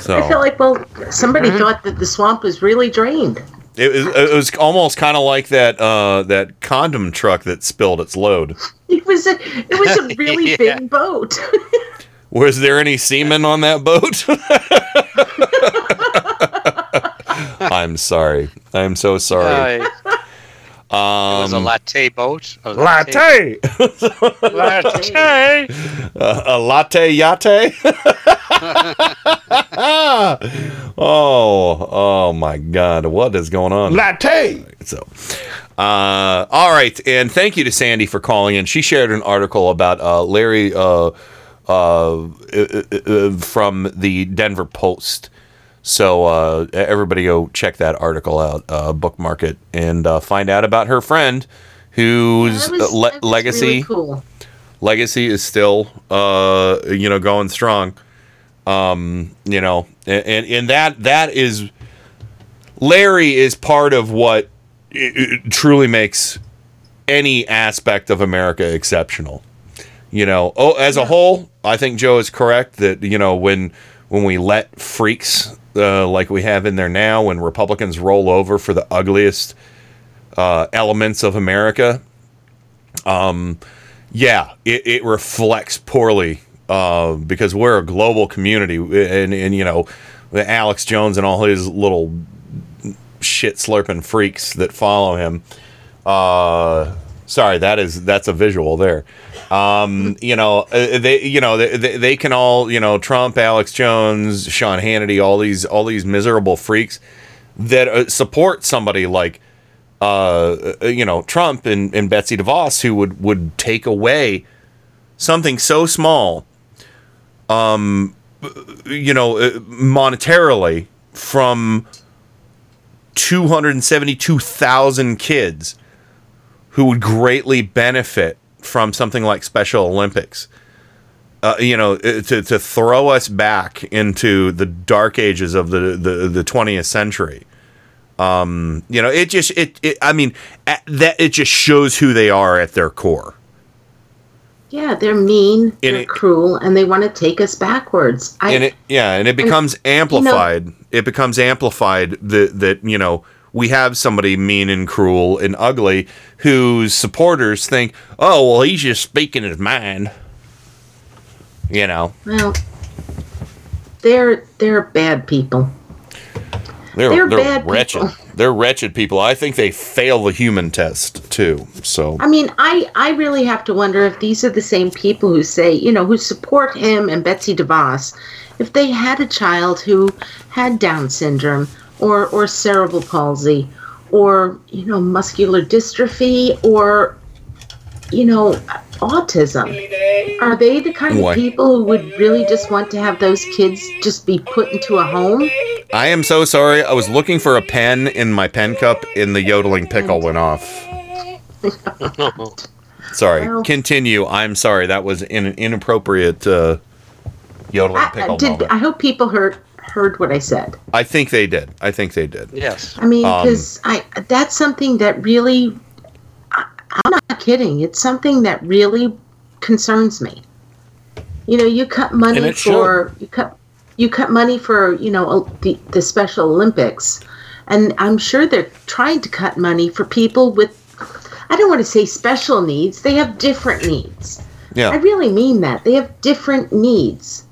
So I feel like, well, somebody Mm-hmm. thought that the swamp was really drained. It was, it was almost kind of like that uh, that condom truck that spilled its load. It was a, it was a really Yeah. big boat. Was there any semen on that boat? I'm sorry. I'm so sorry. Uh, it was a Um, latte boat. A latte. latte. Uh, a latte yate. oh, oh my God! What is going on? Latte. So, uh, all right, and thank you to Sandy for calling in. She shared an article about uh, Larry uh, uh, uh, uh, from the Denver Post. So uh, everybody go check that article out, uh, bookmark it, and uh, find out about her friend whose That was- uh, le- legacy really cool. legacy is still uh you know going strong. Um you know and and, and that that is larry is part of what i- i- truly makes any aspect of america exceptional. You know oh as a whole i think joe is correct that you know when when we let freaks uh, like we have in there now, when Republicans roll over for the ugliest uh, elements of America, um, yeah, it, it reflects poorly uh, because we're a global community, and and you know, Alex Jones and all his little shit slurping freaks that follow him. Uh, sorry, that is that's a visual there. Um, you know, uh, they you know they, they, can all you know Trump, Alex Jones, Sean Hannity, all these all these miserable freaks that uh, support somebody like uh, uh, you know Trump and, and Betsy DeVos who would would take away something so small um you know uh, monetarily from 272,000 kids who would greatly benefit from something like Special Olympics. Uh, you know, uh, to, to throw us back into the dark ages of the, the, the 20th century. Um, you know, it just, it, it I mean, at that, it just shows who they are at their core. Yeah, they're mean, And they're it- cruel, and they want to take us backwards. I, and it yeah and it becomes amplified it becomes amplified that that you know we have somebody mean and cruel and ugly whose supporters think oh well he's just speaking his mind. You know? Well, they're they're bad people. they're, They're they're, bad wretched. people. they're wretched people. I think they fail the human test too so. I mean, I I really have to wonder if these are the same people who say, you know, who support him and Betsy DeVos, if they had a child who had Down syndrome or or cerebral palsy or you know muscular dystrophy or you know autism. Are they the kind Why? of people who would really just want to have those kids just be put into a home? I am so sorry. I was looking for a pen in my pen cup and the yodeling pickle went off. Sorry. Well- continue. I'm sorry. That was in an inappropriate uh yodeling pickle did moment. I hope people heard heard what i said I think they did. I think they did. Yes. I mean, Um, because I that's something that really, I, I'm not kidding. It's something that really concerns me. You know, you cut And money it for you cut you cut money for you know the the Special Olympics, and I'm sure they're trying to cut money for people with. I don't want to say special needs. They have different needs. Yeah. I really mean that. They have different needs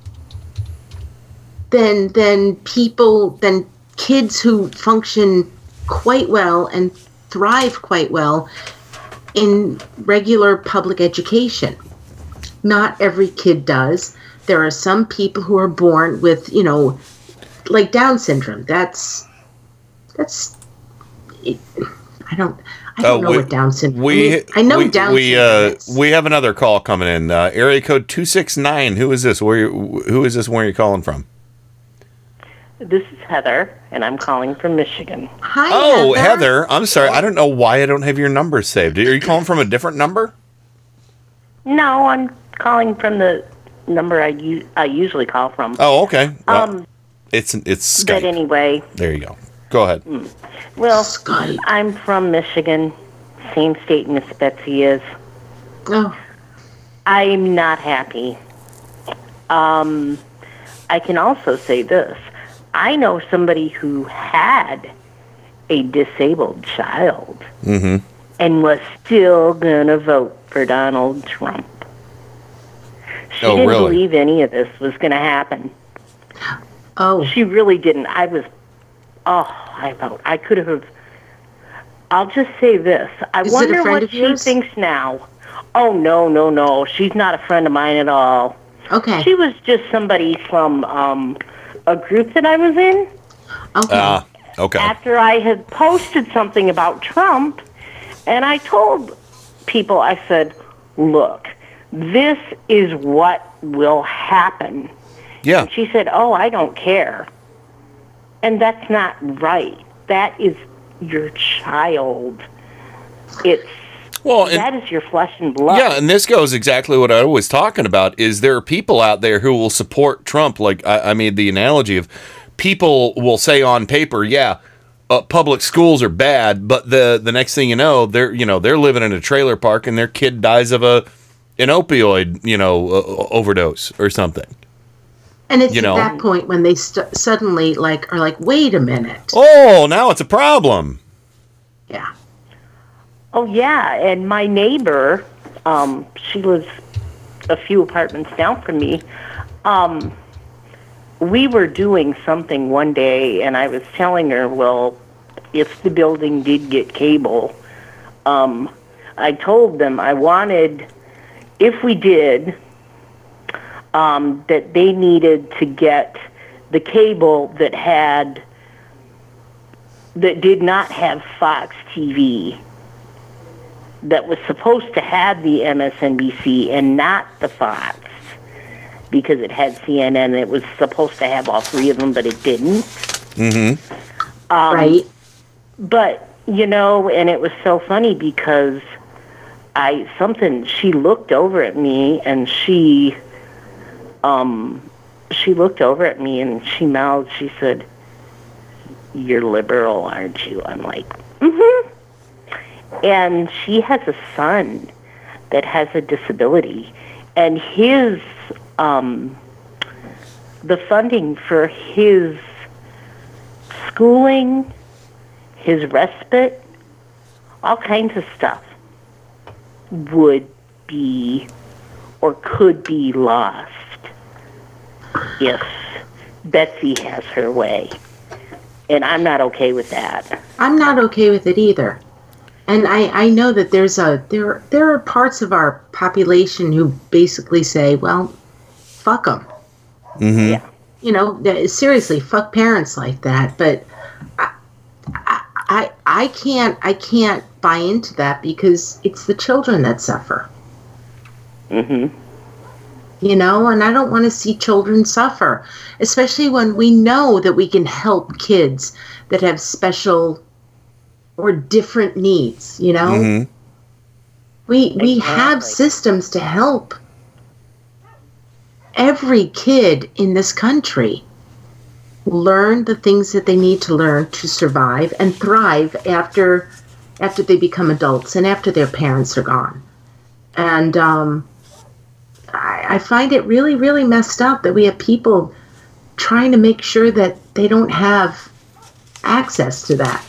than than people than kids who function quite well and thrive quite well in regular public education. Not every kid does. There are some people who are born with, you know, like Down syndrome. That's that's it, I don't I don't know what Down syndrome. We I, mean, I know we, Down we, syndrome. uh, we have another call coming in. Uh, area code two six nine. Who is this? Where you, who is this? Where are you calling from? This is Heather, and I'm calling from Michigan. Hi, oh, Heather. I'm sorry. I don't know why I don't have your number saved. Are you calling from a different number? No, I'm calling from the number I, u- I usually call from. Oh, okay. Well, Um, it's it's but anyway, There you go. Go ahead. well, I'm from Michigan, same state Miss Betsy is. Oh. I'm not happy. Um, I can also say this. I know somebody who had a disabled child Mm-hmm. and was still gonna vote for Donald Trump. She Oh, didn't really? believe any of this was gonna happen. Oh. She really didn't. I was oh, I felt I could have I'll just say this. I Is wonder what she yours? thinks now. Oh no, no, no. She's not a friend of mine at all. Okay. She was just somebody from um a group that I was in Okay. Ah, okay. after I had posted something about Trump, and I told people, I said, look, this is what will happen. Yeah. And she said, oh, I don't care. And that's not right. That is your child. It's Well, and- that is your flesh and blood. Yeah, and this goes exactly what I was talking about. Is there are people out there who will support Trump? Like I, I made the analogy of people will say on paper, yeah, uh, public schools are bad, but the the next thing you know, they're you know they're living in a trailer park and their kid dies of a an opioid you know uh, overdose or something. And it's you at know. that point when they st- suddenly like are like, wait a minute. Oh, now it's a problem. Yeah. Oh yeah, and my neighbor, um, she lives a few apartments down from me. Um, we were doing something one day, and I was telling her, well, if the building did get cable, um, I told them I wanted, if we did, um, that they needed to get the cable that had that did not have Fox TV that was supposed to have the MSNBC and not the Fox because it had CNN. It was supposed to have all three of them, but it didn't. Mm-hmm. Um, right. But you know, and it was so funny because I something she looked over at me and she um she looked over at me and she mouthed she said you're liberal aren't you i'm like mhm and she has a son that has a disability and his um the funding for his schooling his respite all kinds of stuff would be or could be lost if Betsy has her way. And I'm not okay with that. I'm not okay with it either. And I, I know that there's a there there are parts of our population who basically say, well, fuck them. Mm-hmm. You know, seriously, fuck parents like that. But I, I, I, I can't I can't buy into that because it's the children that suffer. Mm-hmm. You know, and I don't want to see children suffer, especially when we know that we can help kids that have special or different needs, you know? Mm-hmm. We we have systems to help every kid in this country learn the things that they need to learn to survive and thrive after after they become adults and after their parents are gone. And um, I, I find it really, really messed up that we have people trying to make sure that they don't have access to that.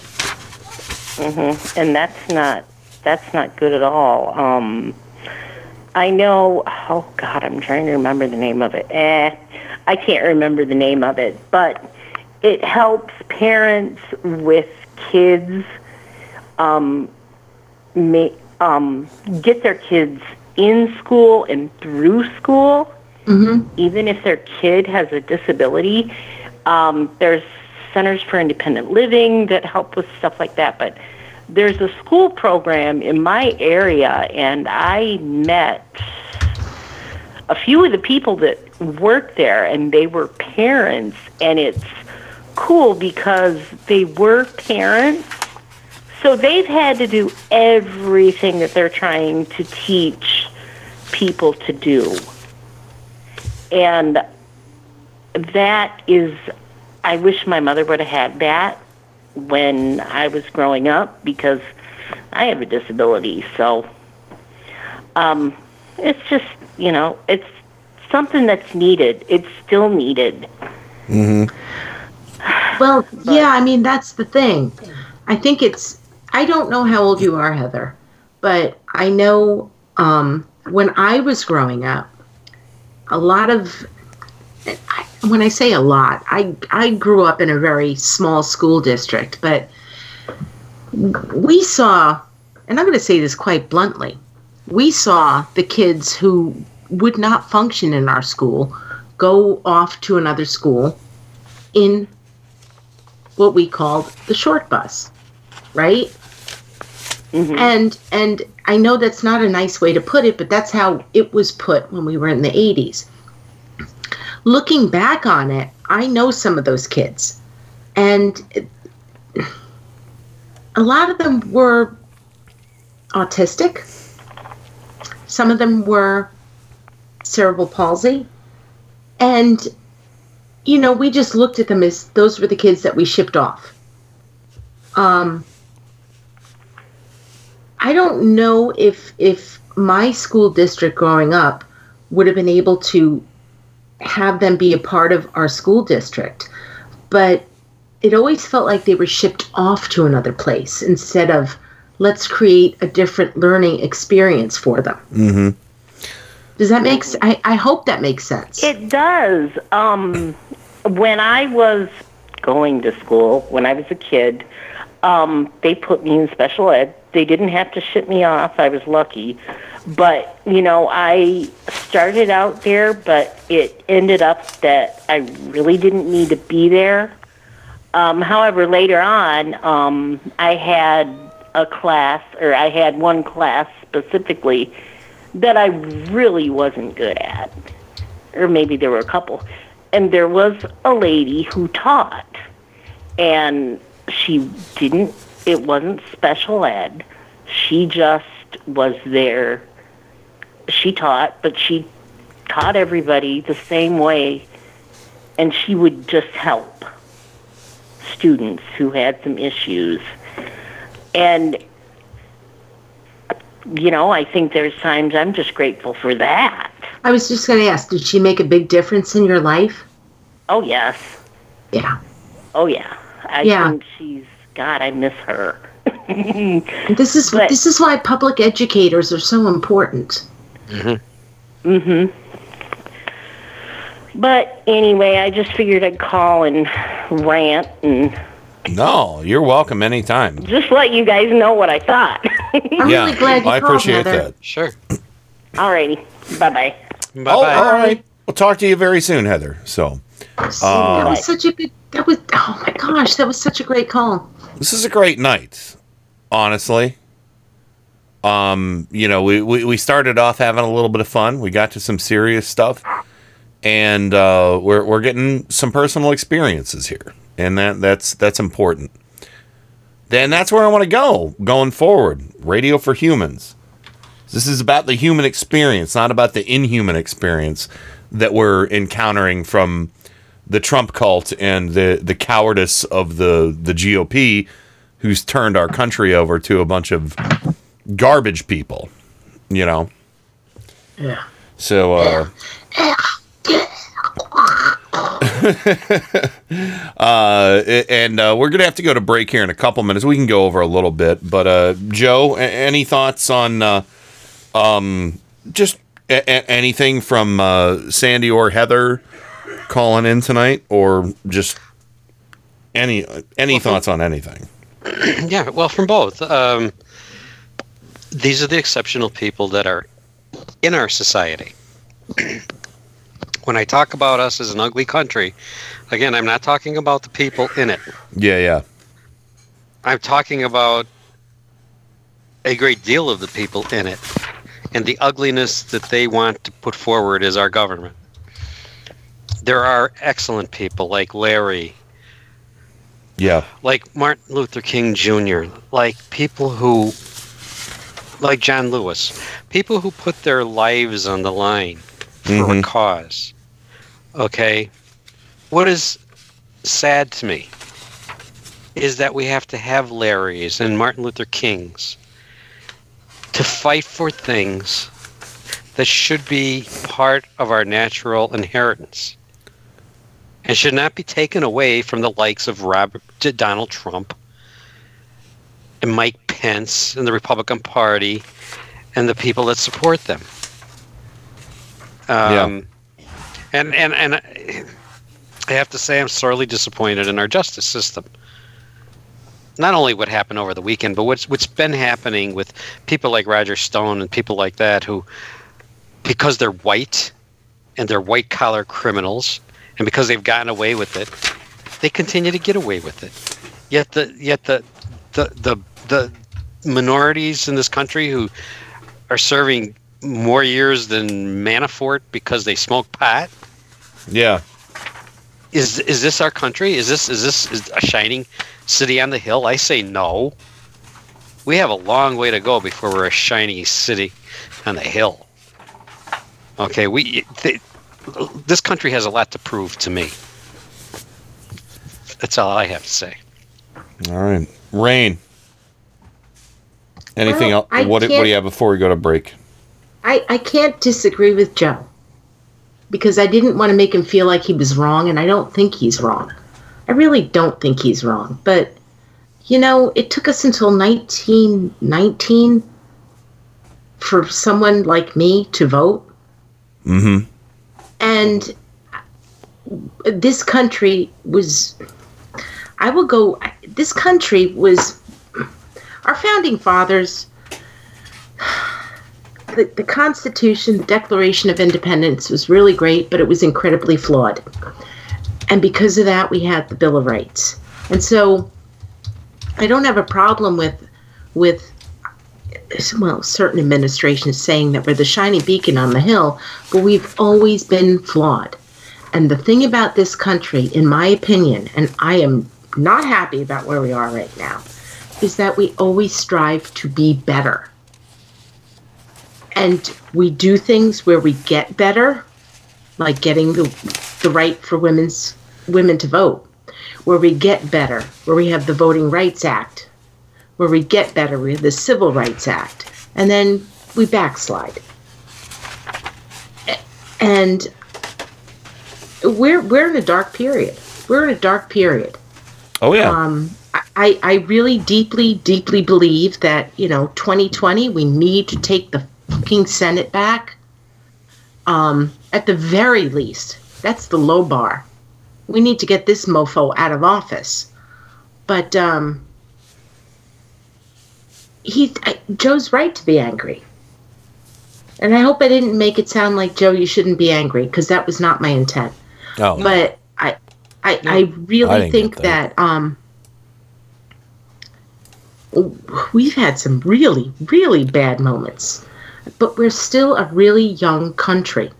Hmm And that's not that's not good at all. Um, I know. Oh God, I'm trying to remember the name of it. Eh, I can't remember the name of it, but it helps parents with kids um, ma- um, get their kids in school and through school, Mm-hmm. even if their kid has a disability. Um, there's centers for independent living that help with stuff like that, but there's a school program in my area, and I met a few of the people that work there, and they were parents, and it's cool because they were parents, so they've had to do everything that they're trying to teach people to do. And that is, I wish my mother would have had that when I was growing up because I have a disability. So um, it's just, you know, it's something that's needed. It's still needed. Mm-hmm. Well, yeah, I mean that's the thing. I think it's I don't know how old you are, Heather, but I know um, when I was growing up, a lot of I, when I say a lot, I I grew up in a very small school district, but we saw, and I'm going to say this quite bluntly, we saw the kids who would not function in our school go off to another school in what we called the short bus, right? Mm-hmm. And and I know that's not a nice way to put it, but that's how it was put when we were in the 80s. Looking back on it, I know some of those kids. And a lot of them were autistic. Some of them were cerebral palsy. And you know, we just looked at them as those were the kids that we shipped off. Um, I don't know if if my school district growing up would have been able to have them be a part of our school district, but it always felt like they were shipped off to another place instead of let's create a different learning experience for them. Mm-hmm. Does that make I hope that makes sense. It does. Um, when I was going to school, when I was a kid, um, they put me in special ed. They didn't have to ship me off. I was lucky. But, you know, I started out there, but it ended up that I really didn't need to be there. Um, however, later on, um, I had a class, or I had one class specifically that I really wasn't good at. Or maybe there were a couple. And there was a lady who taught. And she didn't, it wasn't special ed. She just was there. She taught, but she taught everybody the same way. And she would just help students who had some issues. And you know, I think there's times I'm just grateful for that. I was just going to ask, did she make a big difference in your life? Oh yes. Yeah. Oh yeah. I Yeah. think she's God, I miss her. This is this is why public educators are so important. Mhm. Mhm. But anyway, I just figured I'd call and rant and No, you're welcome anytime. just let you guys know what I thought. yeah, I appreciate that. Sure. Alrighty. Bye bye. Bye bye. Oh, all right. We'll talk to you very soon, Heather. So, that uh, was such a good. That was oh my gosh, that was such a great call. This is a great night, honestly. Um, you know, we, we, we started off having a little bit of fun. We got to some serious stuff, and uh, we're we're getting some personal experiences here, and that that's that's important. Then that's where I want to go going forward. Radio for humans. This is about the human experience, not about the inhuman experience that we're encountering from the Trump cult and the the cowardice of the the GOP, who's turned our country over to a bunch of garbage people. You know. Yeah. So. uh uh, and uh, we're gonna have to go to break here in a couple minutes. We can go over a little bit, but uh, Joe, a- any thoughts on uh, um, just a- a- anything from uh, Sandy or Heather calling in tonight, or just any any thoughts on anything? yeah, well, from both. Um, these are the exceptional people that are in our society. when I talk about us as an ugly country, again, I'm not talking about the people in it. Yeah, yeah, I'm talking about a great deal of the people in it and the ugliness that they want to put forward as our government. There are excellent people like Larry, yeah, like Martin Luther King Jr., like people who, like John Lewis, people who put their lives on the line for a Mhm. cause. Okay? What is sad to me is that we have to have Larrys and Martin Luther Kings to fight for things that should be part of our natural inheritance and should not be taken away from the likes of Robert, Donald Trump and Mike Pence and the Republican Party and the people that support them. Um, And and and I have to say, I'm sorely disappointed in our justice system. Not only what happened over the weekend, but what's what's been happening with people like Roger Stone and people like that who, because they're white, and they're white collar criminals, and because they've gotten away with it, they continue to get away with it. Yet the yet the the the, the minorities in this country who are serving more years than Manafort because they smoke pot. yeah. Is is this our country? Is this is this is a shining city on the hill? I say no. We have a long way to go before we're a shining city on the hill. Okay, we this country has a lot to prove to me. That's all I have to say. All right, Rain. Anything Well, else? I What, what do you have before we go to break? I, I can't disagree with Joe. because I didn't want to make him feel like he was wrong, and I don't think he's wrong. I really don't think he's wrong. But, you know, it took us until 1919 for someone like me to vote. Mm-hmm. And this country was, I will go, this country was, our founding fathers, the, the Constitution, the Declaration of Independence was really great, but it was incredibly flawed. And because of that, we had the Bill of Rights. And so I don't have a problem with, with, well, certain administrations saying that we're the shining beacon on the hill, but we've always been flawed. And the thing about this country, in my opinion, and I am not happy about where we are right now, is that we always strive to be better. And we do things where we get better, like getting the, the right for women's women to vote, where we get better, where we have the Voting Rights Act, where we get better, with the Civil Rights Act, and then we backslide. And we're we're in a dark period. We're in a dark period. Oh yeah. Um, I, I really deeply, deeply believe that, you know, 2020, we need to take the fucking Senate back. Um, at the very least, that's the low bar. We need to get this mofo out of office. But um, he, I, Joe's right to be angry. And I hope I didn't make it sound like Joe, you shouldn't be angry, because that was not my intent. Oh. But I, I, I really I think get that. um, we've had some really, really bad moments, but we're still a really young country.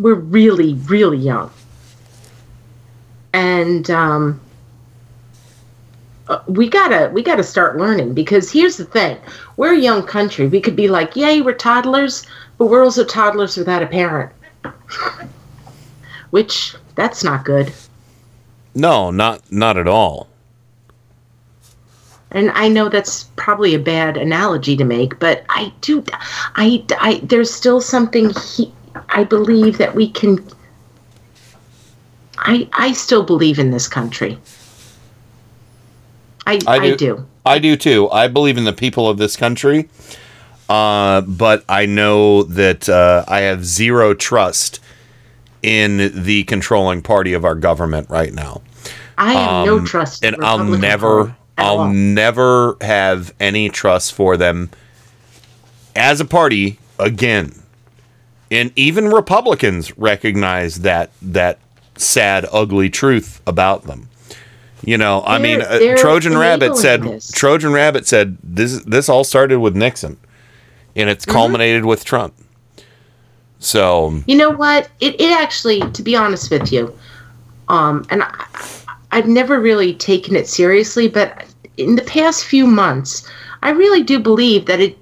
We're really, really young, and um, uh, we gotta we gotta start learning because here's the thing: we're a young country. We could be like, "Yay, we're toddlers," but we're also toddlers without a parent, which that's not good. No, not not at all. And I know that's probably a bad analogy to make, but I do, I, I there's still something he, I believe that we can. I, I still believe in this country. I, I do. I do too. I believe in the people of this country, uh, but I know that uh, I have zero trust in the controlling party of our government right now. I have no Um, trust. and I'll never, I'll all. never have any trust for them as a party again. And even Republicans recognize that that sad, ugly truth about them. You know, I mean, They're- uh, they're Trojan Rabbit said this. Trojan Rabbit said this this all started with Nixon, and it's Mm-hmm. culminated with Trump. So You know what? It, it actually, to be honest with you, um, and I, I've never really taken it seriously, but in the past few months, I really do believe that it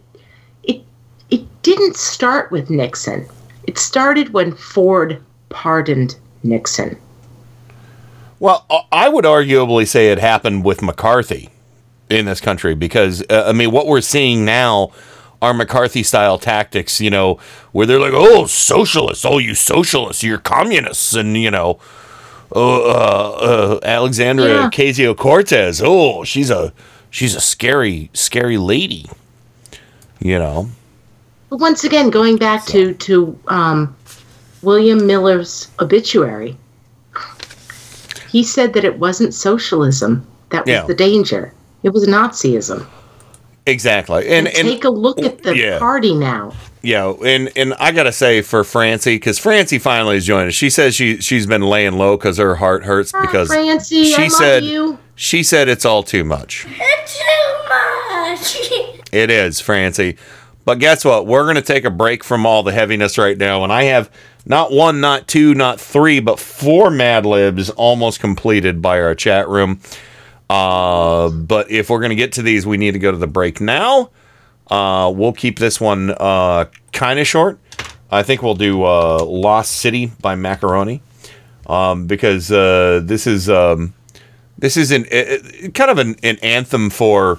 it it didn't start with Nixon. It started when Ford pardoned Nixon. Well, uh, I would arguably say it happened with McCarthy in this country because uh, I mean, what we're seeing now are McCarthy style tactics, you know, where they're like, "Oh, socialists, oh, you socialists, you're communists," and you know, uh, uh, uh, Alexandria Yeah. Ocasio Cortez, oh, she's a she's a scary, scary lady, you know. Once again, going back to to um, William Miller's obituary, he said that it wasn't socialism that was Yeah. the danger; it was Nazism. Exactly, and And, and take a look at the yeah. party now. Yeah, and and I gotta say for Francie, because Francie finally has joined us. She says she she's been laying low because her heart hurts ah, because Francie, she I love said you. she said it's all too much. It's too much. It is, Francie. But guess what? We're gonna take a break from all the heaviness right now, and I have not one, not two, not three, but four Mad Libs almost completed by our chat room. Uh, but if we're gonna get to these, we need to go to the break now. Uh, we'll keep this one uh, kind of short. I think we'll do uh, Lost City by Macaroni um, because uh, this is um, this is an uh, kind of an, an anthem for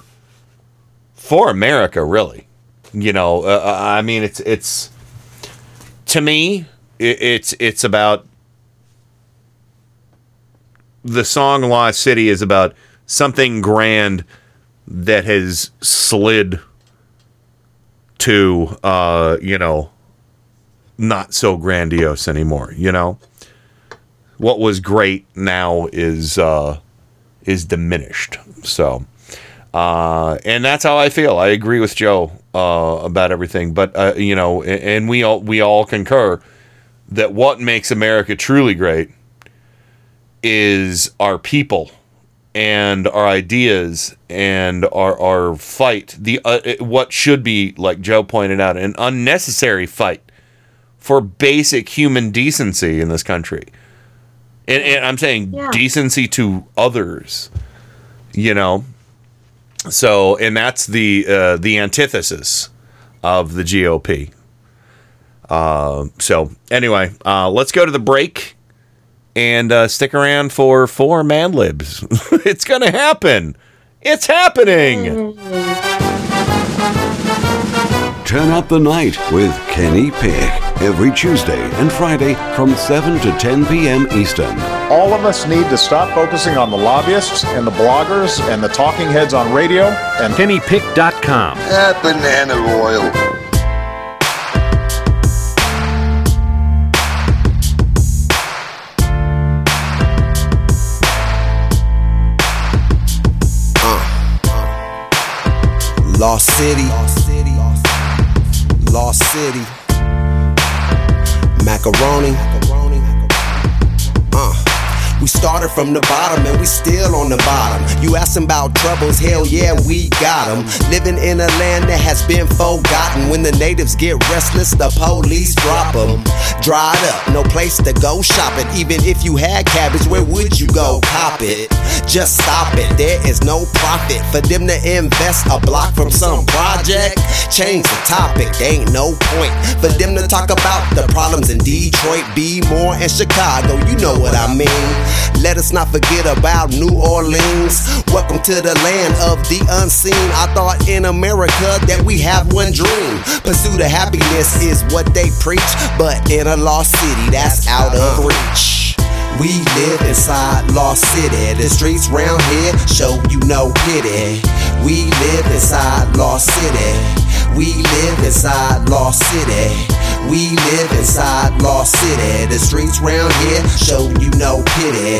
for America, really. You know, uh, I mean, it's it's to me, it, it's it's about the song Lost City is about something grand that has slid to uh, you know not so grandiose anymore, you know? What was great now is uh is diminished. So uh and that's how I feel. I agree with Joe uh about everything, but uh you know, and we all we all concur that what makes America truly great is our people and our ideas and our our fight. The uh, what should be like Joe pointed out an unnecessary fight for basic human decency in this country. And, and I'm saying Yeah. decency to others you know so and that's the uh, the antithesis of the GOP uh, so anyway uh, let's go to the break and uh, stick around for four Mad Libs. it's gonna happen. It's happening. Turn up the night with Kenny Pick every Tuesday and Friday from 7 to 10 p.m. Eastern. All of us need to stop focusing on the lobbyists and the bloggers and the talking heads on radio and KennyPick.com. Ah, banana oil. Lost City. Lost City. Lost City. Macaroni. We started from the bottom and we still on the bottom. You asking about troubles, hell yeah, we got them. Living in a land that has been forgotten. When the natives get restless, the police drop them. Dried up, no place to go shopping. Even if you had cabbage, where would you go cop it? Just stop it, there is no profit for them to invest a block from some project. Change the topic, ain't no point for them to talk about the problems in Detroit, B more, and Chicago. You know what I mean. Let us not forget about New Orleans. Welcome to the land of the unseen. I thought in America that we have one dream. Pursuit of happiness is what they preach, but in a lost city, that's out of uh-huh. reach. We live inside Lost City. The streets round here show you no pity. We live inside Lost City. We live inside Lost City. We live inside Lost City. The streets round here show you no pity.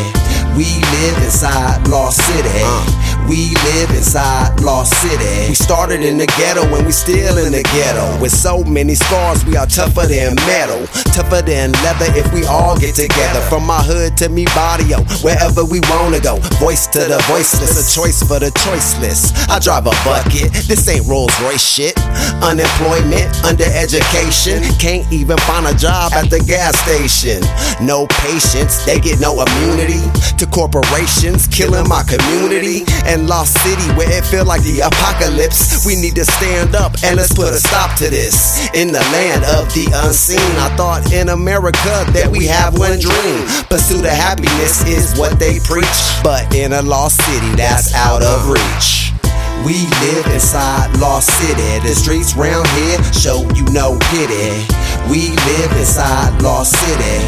We live inside Lost City. Uh. We live inside Lost City. We started in the ghetto and we still in the ghetto. With so many scars, we are tougher than metal. Tougher than leather if we all get together. From my hood to me barrio, oh, wherever we wanna go. Voice to the voiceless, a choice for the choiceless. I drive a bucket, this ain't Rolls Royce shit. Unemployment, undereducation, can't even find a job at the gas station. No patience, they get no immunity to corporations killing my community. And Lost City, where it feel like the apocalypse. We need to stand up and let's put a stop to this. In the land of the unseen, I thought in America that we have one dream. Pursuit of happiness is what they preach, but in a lost city, that's out of reach. We live inside Lost City. The streets round here show you no pity. We live inside Lost City.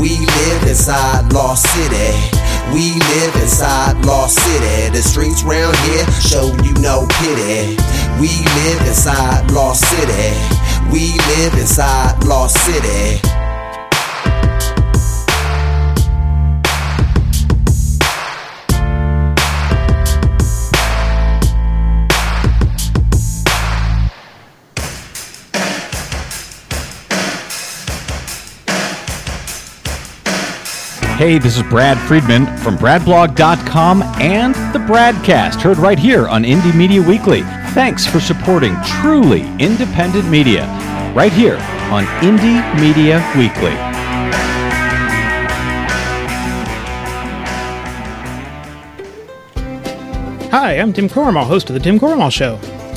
We live inside Lost City. We live inside Lost City. The streets round here show you no pity. We live inside Lost City. We live inside Lost City. Hey, this is Brad Friedman from BradBlog.com and the Bradcast, heard right here on Indie Media Weekly. Thanks for supporting truly independent media, right here on Indie Media Weekly. Hi, I'm Tim Cormal, host of The Tim Cormal Show.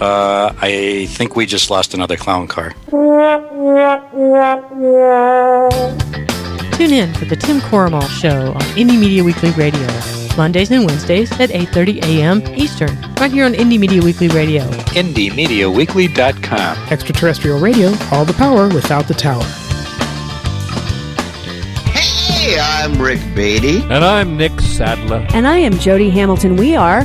Uh, I think we just lost another clown car. Tune in for the Tim Corrimal Show on Indie Media Weekly Radio, Mondays and Wednesdays at 8:30 a.m. Eastern, right here on Indie Media Weekly Radio. IndieMediaWeekly.com. Extraterrestrial radio, all the power without the tower. Hey, I'm Rick Beatty. And I'm Nick Sadler. And I am Jody Hamilton. We are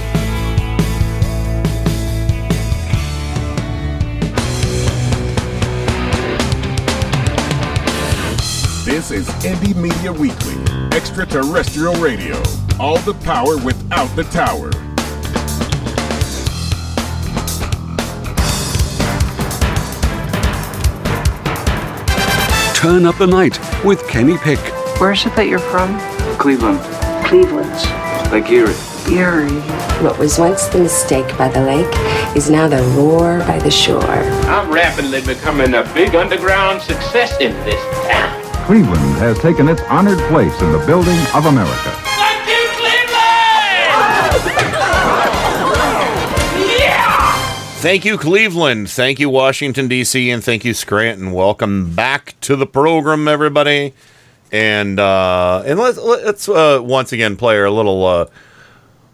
Indie Media Weekly, extraterrestrial radio. All the power without the tower. Turn up the night with Kenny Pick. Where is it that you're from? Cleveland. Cleveland. Lake Erie. Erie. What was once the mistake by the lake is now the roar by the shore. I'm rapidly becoming a big underground success in this town. Cleveland has taken its honored place in the building of America. Thank you, Cleveland. yeah! Thank you, Washington, D.C., and thank you, Scranton. Welcome back to the program, everybody. And uh, and let's let's uh, once again play our little uh,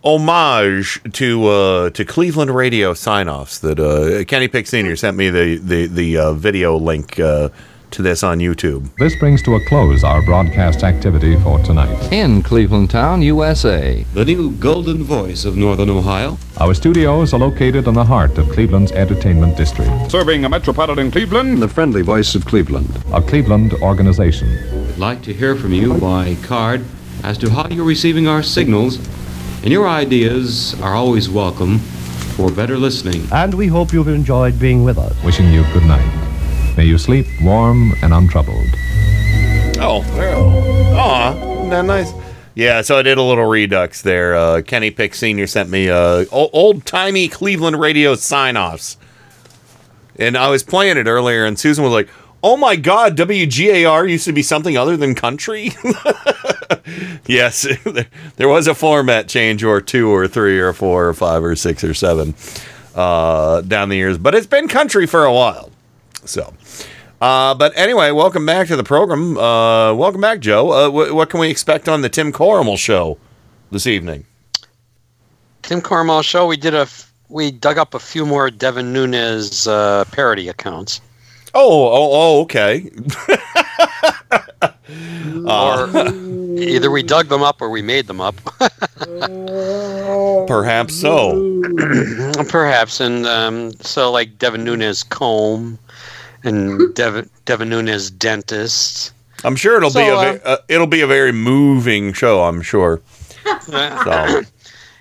homage to uh, to Cleveland radio sign-offs that uh, Kenny Pick Senior sent me the the the uh, video link uh, to this on YouTube. This brings to a close our broadcast activity for tonight. In Cleveland Town, USA. The new golden voice of Northern Ohio. Our studios are located in the heart of Cleveland's entertainment district, Serving a metropolitan Cleveland, The friendly voice of Cleveland. a Cleveland organization. I'd like to hear from you by card as to how you're receiving our signals, and your ideas are always welcome for better listening. And we hope you've enjoyed being with us. Wishing you good night. May you sleep warm and untroubled. Oh, aw, that nice. Yeah, so I did a little redux there. Uh, Kenny Pick Senior sent me uh, old timey Cleveland radio sign-offs, and I was playing it earlier, and Susan was like, "Oh my God, WGAR used to be something other than country." yes, there was a format change, or two, or three, or four, or five, or six, or seven uh, down the years, but it's been country for a while. So, uh, but anyway, welcome back to the program. Uh, welcome back, Joe. Uh, wh- what can we expect on the Tim Corrimal show this evening? Tim Carmel show. We did a f- we dug up a few more Devin Nunes uh, parody accounts. Oh, oh, oh okay. or either we dug them up or we made them up. Perhaps so. Perhaps, and um, so like Devin Nunes comb and Devin Devin Nunes dentist. I'm sure it'll be a ve- uh, it'll be a very moving show. I'm sure. So.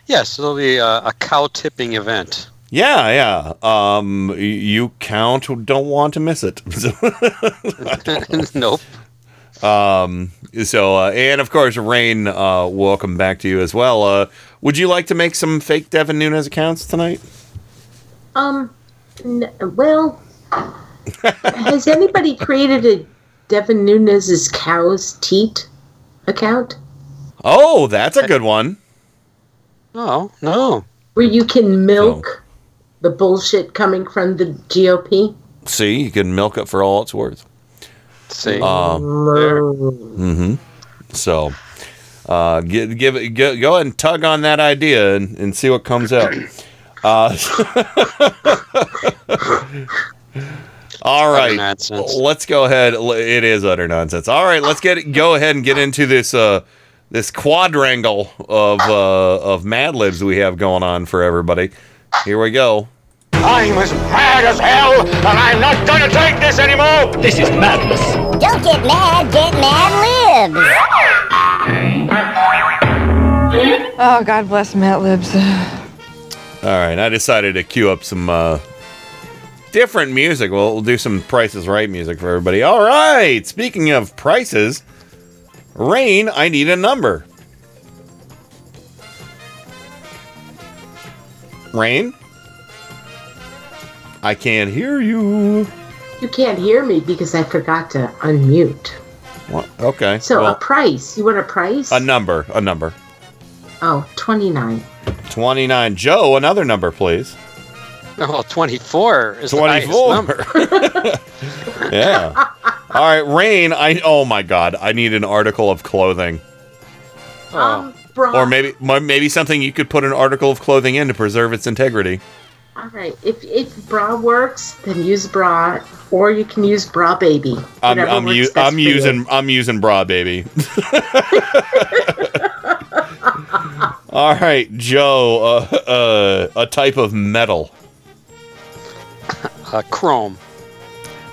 yes, it'll be a, a cow tipping event. Yeah, yeah. Um, you count don't want to miss it. nope. Um, so uh, and of course, Rain. Uh, welcome back to you as well. Uh, would you like to make some fake Devin Nunes accounts tonight? Um, n- well, has anybody created a Devin Nunes's cow's teat account Oh, that's a good one. Oh no! where you can milk the bullshit coming from the GOP? See, you can milk it for all it's worth. See, Um, hmm So, uh, give, give it, go, go ahead and tug on that idea and, and see what comes out. Uh, all right, nonsense. let's go ahead. It is utter nonsense. All right, let's get go ahead and get into this uh, this quadrangle of uh, of Mad Libs we have going on for everybody. Here we go. I'm as mad as hell, and I'm not gonna take this anymore! This is madness. Don't get mad, get mad libs. Oh, God bless Mad Libs. All right, I decided to queue up some uh, different music. We'll, we'll do some Prices Right music for everybody. All right, speaking of prices, Rain, I need a number. Rain? I can't hear you. You can't hear me because I forgot to unmute. What? Okay. So well, a price. You want a price? a number, a number. oh, 29. 29. Joe, another number, please. Oh, 24 is the highest 24. number. Yeah. All right, Rain, I oh my god, I need an article of clothing. Um, bra. Or maybe maybe something you could put an article of clothing in to preserve its integrity. All right. If if bra works, then use bra, or you can use bra baby. I'm I'm, works u- best I'm for you. using I'm using bra baby. All right, Joe, uh, uh, a type of metal. Uh, chrome.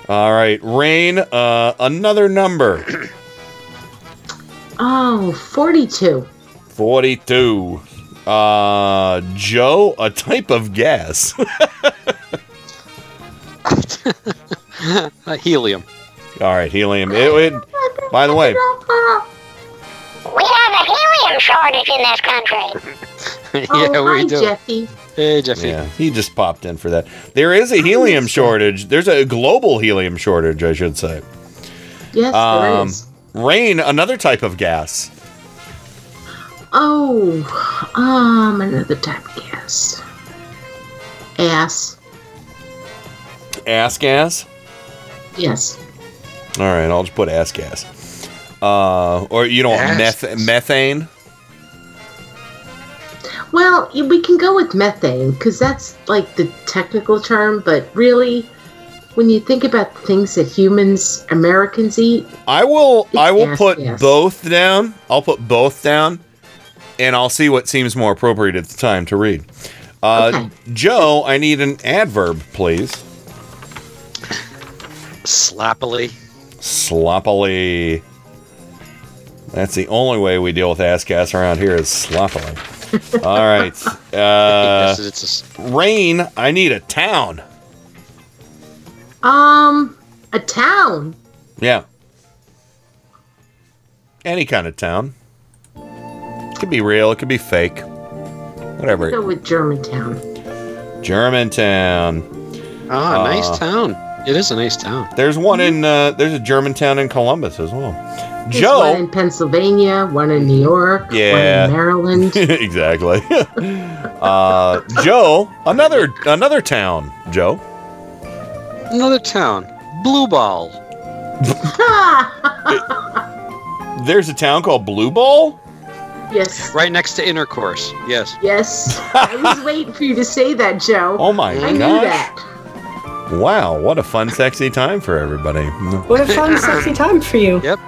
All right, Rain, uh, another number. Oh, 42. 42. Uh, Joe, a type of gas. Uh, helium. All right, helium. It would. By the way, We have a helium shortage in this country. yeah, oh, we hi, do. Jeffy. Hey, Jeffy. yeah, he just popped in for that. There is a helium shortage. There's a global helium shortage, I should say. Yes, there Um, is. rain, another type of gas. Oh, um, another type of gas. Ass. Ass gas. Yes. All right, I'll just put ass gas. Uh, or you don't want meth- methane. Well, we can go with methane because that's like the technical term, but really, when you think about the things that humans, Americans eat, I will. I will Ass put gas. both down. I'll put both down, and I'll see what seems more appropriate at the time to read. Uh, Joe, I need an adverb, please. Sloppily. Sloppily. That's the only way we deal with ass gas around here is sloppily. All right. Uh, Yes, it's rain. I need a town. um, a town. Yeah. Any kind of town. It could be real. It could be fake. Whatever. Go with Germantown. Germantown. Ah, Uh, nice town. It is a nice town. There's one in. Uh, there's a Germantown in Columbus as well. There's Joe. one in Pennsylvania, one in New York, Yeah. one in Maryland. exactly. uh, Joe, another another town. Joe. Another town. Blue Ball. There's a town called Blue Ball. yes. Right next to Intercourse. Yes. Yes. I was waiting for you to say that, Joe. Oh my I knew that. Wow, what a fun, sexy time for everybody. What a fun, sexy time for you. Yep.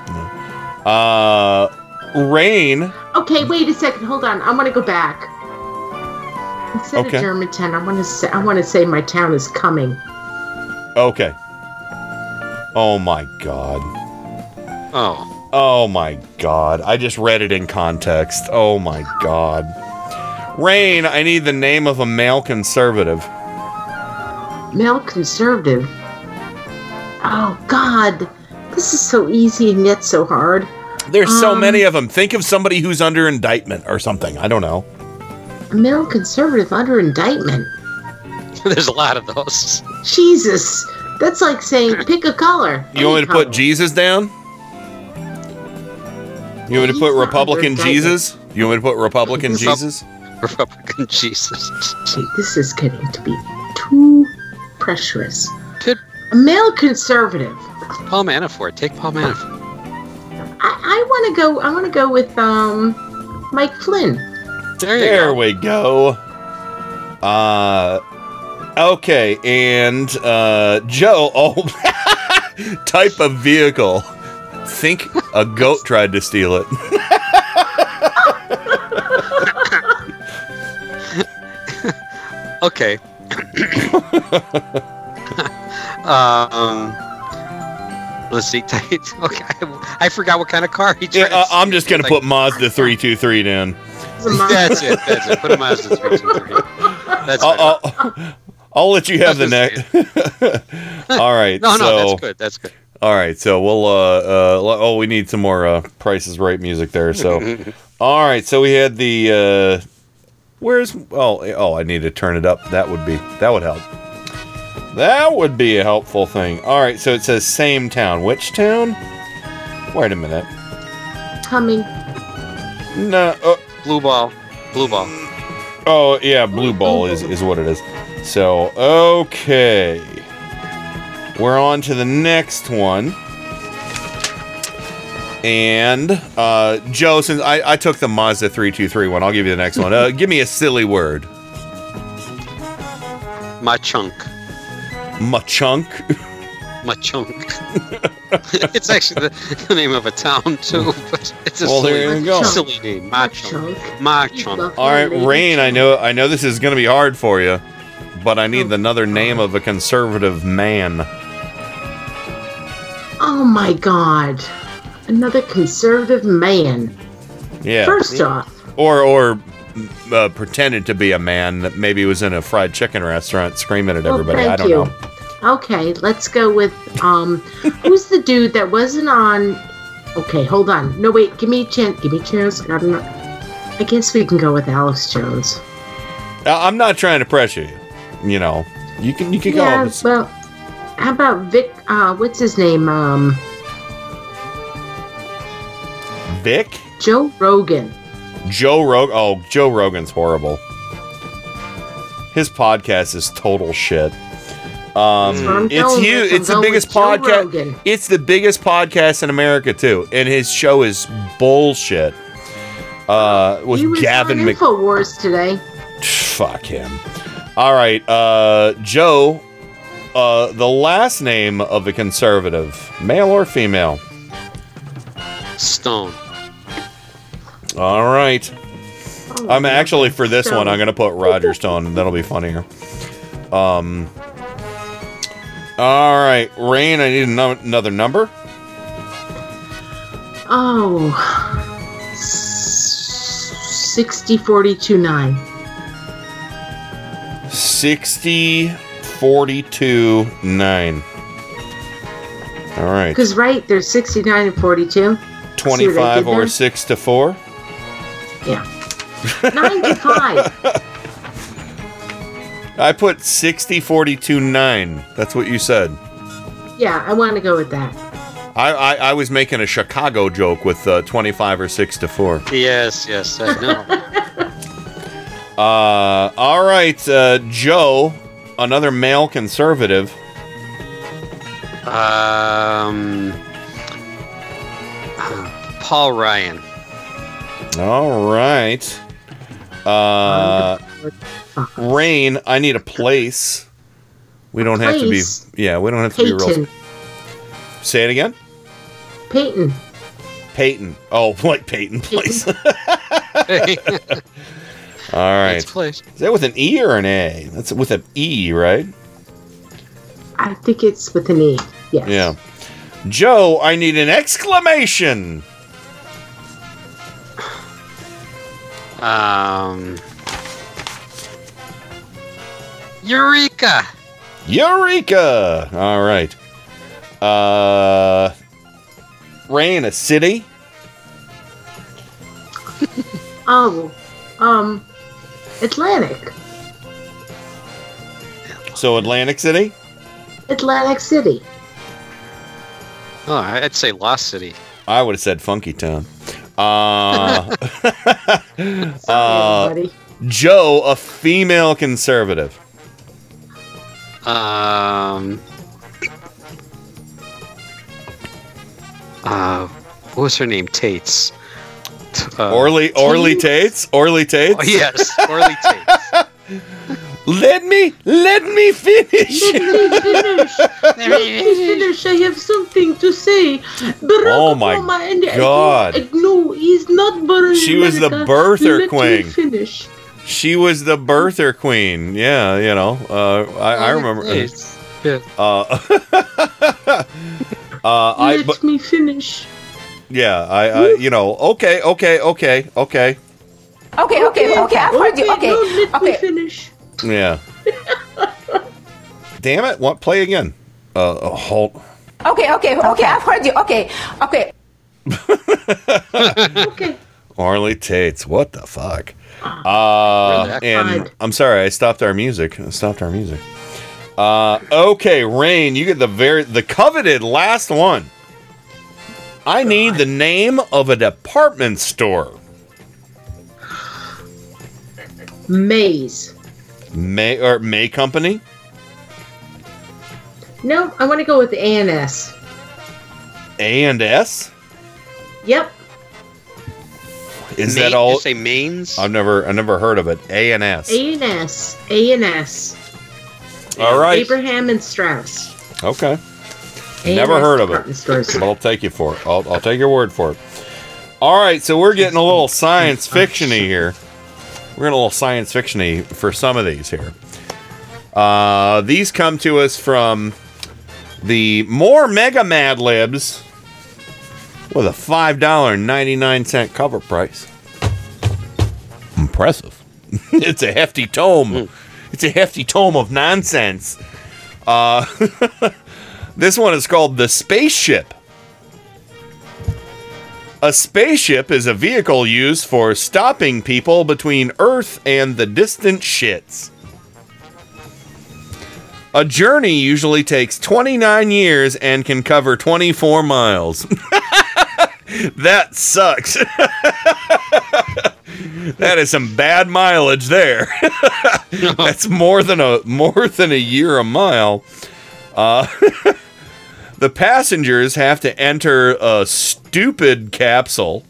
Uh, Rain. Okay, wait a second. Hold on. I want to go back. Instead Okay. of Germantown, I want to say I want to say my town is coming. Okay. Oh my god. Oh. Oh my god. I just read it in context. Oh my god. Rain, I need the name of a male conservative. Male conservative. Oh God, this is so easy and yet so hard. There's so Um, many of them. Think of somebody who's under indictment or something. I don't know. A male conservative under indictment. There's a lot of those. Jesus, that's like saying pick a color. You want me to Any put Jesus down? You want me to put Republican. Jesus? You want me to put Republican Repub- Jesus? Republican Jesus. color. This is getting to be too pressurous. Pit- A male conservative. Paul Manafort. Take Paul Manafort. I, I want to go. I want to go with um, Mike Flynn. There you There go. we go. Uh okay, and uh Joe, oh type of vehicle. Think a goat tried to steal it. Okay. um. Let's see. Okay, I forgot what kind of car he Yeah, uh, I'm just gonna Like- put Mazda 323 down. That's it. That's it. Put a Mazda 323. That's I'll. I'll, I'll let you have the next. All right. No, no, so, that's good. That's good. All right, so we'll. Uh, uh, oh, we need some more uh, Prices Right music there. So, all right, so we had the. Uh, where's? Oh, oh, I need to turn it up. That would be. That would help. That would be a helpful thing. All right, so it says same town. Which town? Wait a minute. Coming. No. Uh, Blue ball. Blue ball. Oh yeah, blue ball is is what it is. So okay, we're on to the next one. And uh, Joe, since I, I took the Mazda three two three one, I'll give you the next one. Uh, give me a silly word. My chunk. My chunk. It's actually the, the name of a town too, but it's a Well, silly, there you go. silly name. My chunk. My chunk. All right, Rain. I know I know this is going to be hard for you, but I need another name of a conservative man. Oh my God. Another conservative man. Yeah. First off, or or uh, pretended to be a man that maybe was in a fried chicken restaurant screaming at well, everybody. I don't you. know. Okay, let's go with um who's the dude that wasn't on Okay, hold on. No wait, give me a chance give me a chance. I don't know. I guess we can go with Alex Jones. I- I'm not trying to pressure you. You know, you can you can go. Yeah, It's- well how about Vic uh what's his name? Um Vic, Joe Rogan. Joe Rogan. Oh, Joe Rogan's horrible. His podcast is total shit. Um, That's what it's going you. It's the biggest podcast. It's the biggest podcast in America too, and his show is bullshit. Uh, with he was Gavin on Mc. InfoWars today. Fuck him. All right, uh, Joe. Uh, the last name of the conservative, male or female? Stone. All right. Oh, I'm actually for this one. I'm gonna put Roger Stone. That'll be funnier. Um. All right, Rain. I need another number. Oh. 60 42 9. 60, 42, 9. All right. Because, right, there's 69 and 42. See what I 25 or 6 to 4. Yeah. 95. I put 60, 42, 9. That's what you said. Yeah, I want to go with that. I, I, I was making a Chicago joke with uh, 25 or 6 to 4. Yes, yes, I know. Uh, all right, uh, Joe, another male conservative. um, Paul Ryan. All right. Uh, Rain, I need a place. We don't have to be. place? Yeah, we don't have to be real. Peyton. Say it again. Peyton. Peyton. Oh, like Peyton Place. All right. Nice place. Is that with an E or an A? That's with an E, right? I think it's with an E. Yes. Yeah. Joe, I need an exclamation. Um, Eureka! Eureka! All right. Uh, Rain, a city. Oh, um, Atlantic. So Atlantic City. Atlantic City. Oh, I'd say Lost City. I would have said Funky Town. Uh, uh. Joe, a female conservative. Um, uh, what was her name? Taitz. Uh, Orly Orly Taitz. Orly Taitz. Oh, yes, Orly Tates. Let me let me finish. Let me finish. let me finish. I have something to say. Barack Oh my Obama and God. Agnew- No, he's not born in She was the America. birther Let queen. Me finish. She was the birther queen. Yeah, you know. Uh, I, I remember. Taitz. Yeah. Uh, uh, I Let but me finish. yeah, I, I you know. Okay, okay, okay, okay. Okay, okay, okay. I've heard you. Okay, no, let me okay. finish. Yeah. Damn it! What? Play again. Uh, uh, hold. Okay, okay, okay. I've heard you. Okay, okay. Okay. Orly Taitz. What the fuck? Uh, and I'm sorry, I stopped our music. I stopped our music. Uh, okay, Rain, you get the very the coveted last one. I need the name of a department store. Maze. May or May Company. No, I want to go with the ANS. A and S. Yep. Is Main- that all? You say mains? I've never I never heard of it. A and S. and S. All right. Abraham and Straus. Okay. A&S Never heard of it. But I'll take you for it. I'll, I'll take your word for it. All right, so we're getting a little science fictiony here. We're getting a little science fictiony for some of these here. Uh, these come to us from the more Mega Mad Libs with a five dollar ninety nine cent cover price. Impressive. it's a hefty tome. It's a hefty tome of nonsense. Uh, this one is called the spaceship. A spaceship is a vehicle used for stopping people between Earth and the distant shits. A journey usually takes 29 years and can cover 24 miles. that sucks. that is some bad mileage there. That's more than a more than a year a mile. Uh, the passengers have to enter a stupid capsule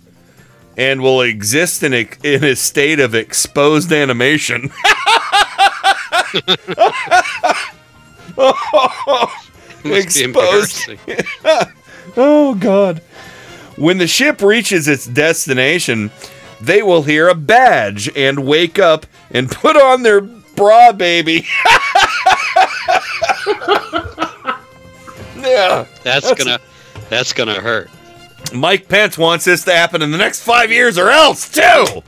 and will exist in a, in a state of exposed animation. Be exposed. oh god. When the ship reaches its destination, they will hear a badge and wake up and put on their bra baby. Yeah. That's, gonna that's gonna hurt. Mike Pence wants this to happen in the next five years or else too.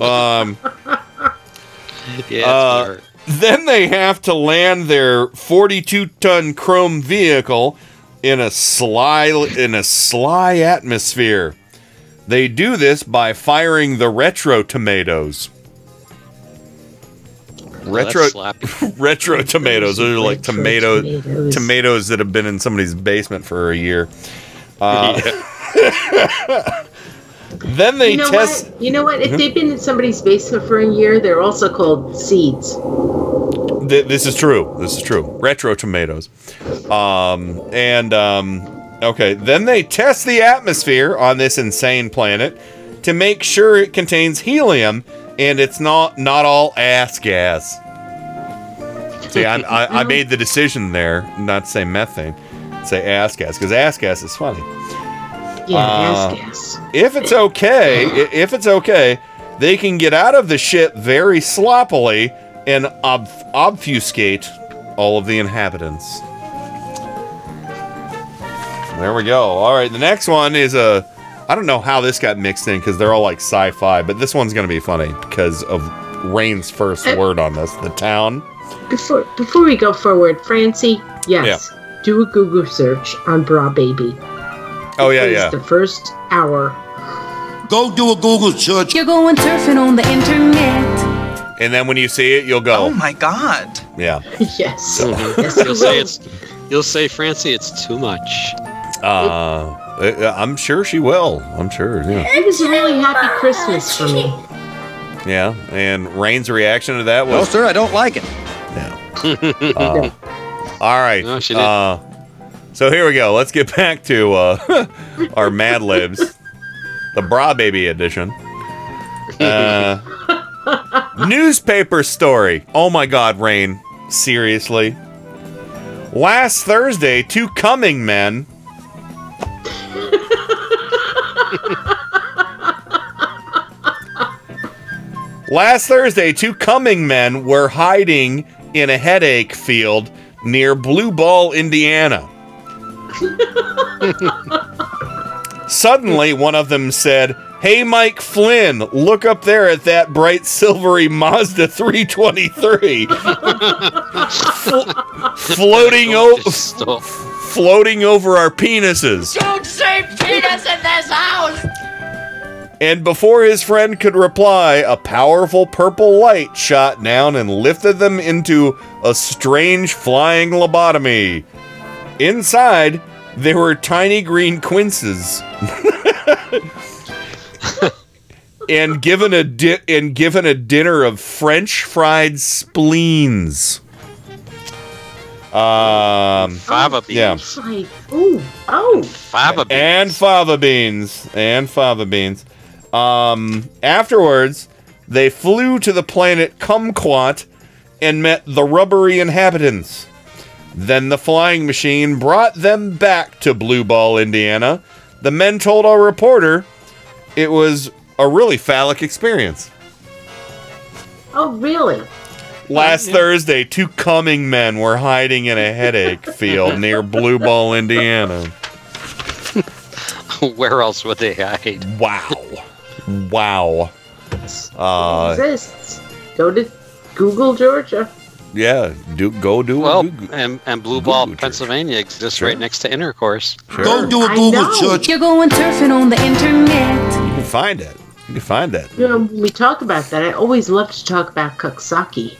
um Yeah, Uh, then they have to land their 42 ton chrome vehicle in a sly in a sly atmosphere. They do this by firing the retro tomatoes. Retro that's retro tomatoes. Those are like tomato tomatoes. tomatoes that have been in somebody's basement for a year. Uh, then they you know test. what? You know what? If they've been in somebody's basement for a year, they're also called seeds. Th- this is true. This is true. Retro tomatoes. Um, and um, okay, then they test the atmosphere on this insane planet to make sure it contains helium and it's not not all ass gas. See, I, I, I made the decision there not to say methane, say ass gas because ass gas is funny. Yeah, Uh, ass gas. If it's okay, if it's okay, they can get out of the ship very sloppily and ob- obfuscate all of the inhabitants. There we go. All right, the next one is a. I don't know how this got mixed in because they're all like sci-fi, but this one's gonna be funny because of Rain's first Uh, word on this. The town. Before before we go forward, Francie, yes, do a Google search on Bra Baby. Oh yeah, It's yeah. The first hour. Go do a Google search. You're going surfing on the internet. And then when you see it, you'll go. Oh my god. Yeah. yes. Mhm. Yes, You'll say it's you'll say Francie, it's too much. Uh, I- I'm sure she will. I'm sure. Yeah. It was a really happy Christmas for me. Yeah, and Rain's reaction to that was, No, sir, I don't like it. Uh, all right. No, she didn't. uh, so here we go. Let's get back to uh, our Mad Libs, the Bra Baby edition. Uh, newspaper story. Oh my God, Rain. Seriously. Last Thursday, two coming men. Last Thursday, two coming men were hiding in a headache field near Blue Ball, Indiana. Suddenly, one of them said, Hey, Mike Flynn, look up there at that bright silvery Mazda 323. Flo- floating, o- floating over our penises. Don't say penis in this house! And before his friend could reply, a powerful purple light shot down and lifted them into a strange flying lobotomy. Inside, there were tiny green quinces. and given a di- and given a dinner of French fried spleens. Um, fava Yeah. It's like, ooh, oh. Fava beans. And fava beans. And fava beans. Um, afterwards, they flew to the planet Kumquat and met the rubbery inhabitants. Then the flying machine brought them back to Blue Ball, Indiana. The men told our reporter it was a really phallic experience. Oh, really? Last Thursday, two coming men were hiding in a headache field near Blue Ball, Indiana. Where else would they hide? Wow. Wow. Uh, exists. Go to Google, Georgia. yeah, do go do Well, do- do- and, and Blue Ball, Pennsylvania exists right next to Intercourse. Go do a Google know. search. You're going surfing on the internet. You can find it. You can find it. You know, when we talk about that, I always love to talk about Coxsackie,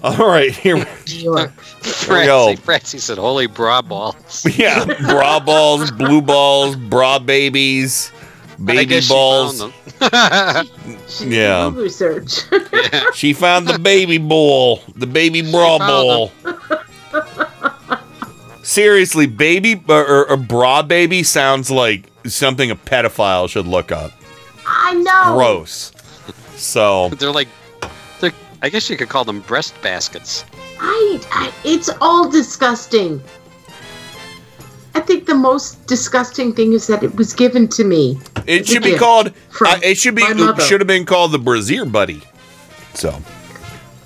All right, here. New York. Here we go. Francie, Francie said, "Holy bra balls." Yeah, bra balls, blue balls, bra babies, I baby guess she balls. found them. Yeah, Google research. she found the baby bowl, the baby bra found bowl. Seriously, baby or, or, or bra baby sounds like something a pedophile should look up. I know. Gross. So They're like, they're, I guess you could call them breast baskets. I, I, it's all disgusting. I think the most disgusting thing is that it was given to me. it should be called. Uh, it should be. It should have been called the Brazier Buddy. So.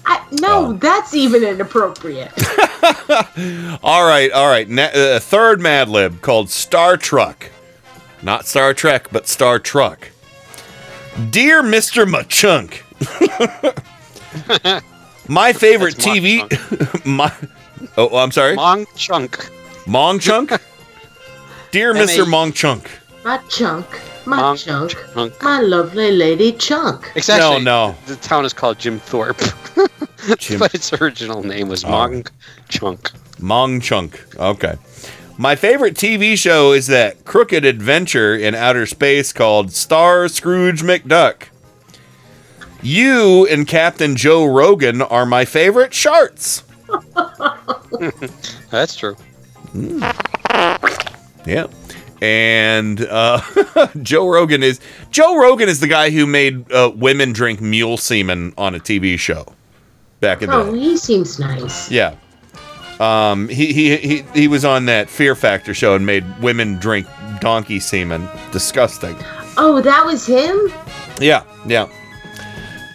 I, no, that's even inappropriate. All right, all right. Na- uh, third Mad Lib called Star Truck. Not Star Trek, but Star Truck. Dear Mr. Machunk, my favorite TV. my, oh, I'm sorry. Mong chunk. Mong Chunk? Dear M A- Mr. Mong Chunk. my chunk, my Mong chunk, chunk. my lovely lady chunk. It's actually, no. The town is called Jim Thorpe, Jim- but its original name was oh. Mong Chunk. Mong Chunk. Okay. My favorite TV show is that crooked adventure in outer space called Star Scrooge McDuck. You and Captain Joe Rogan are my favorite sharks. That's true. Hmm. Yeah. And uh, Joe Rogan is Joe Rogan is the guy who made uh, women drink mule semen on a TV show back in the Oh, he seems nice. Yeah. Um, he, he he he was on that Fear Factor show and made women drink donkey semen. Disgusting. Oh, that was him? Yeah, yeah.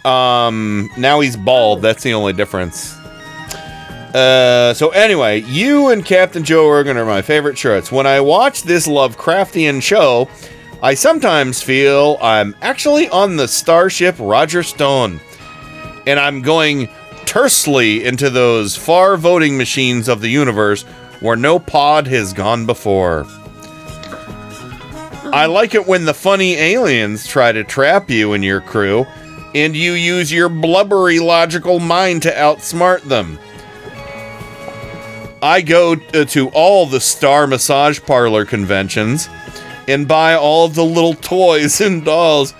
Um, now he's bald. That's the only difference. Uh, so anyway, you and Captain Joe Rogan are my favorite shirts. When I watch this Lovecraftian show, I sometimes feel I'm actually on the starship Roger Stone, and I'm going tersely into those far voting machines of the universe where no pod has gone before. I like it when the funny aliens try to trap you and your crew, and you use your blubbery logical mind to outsmart them. I go uh, to all the Star Massage Parlor conventions and buy all the little toys and dolls,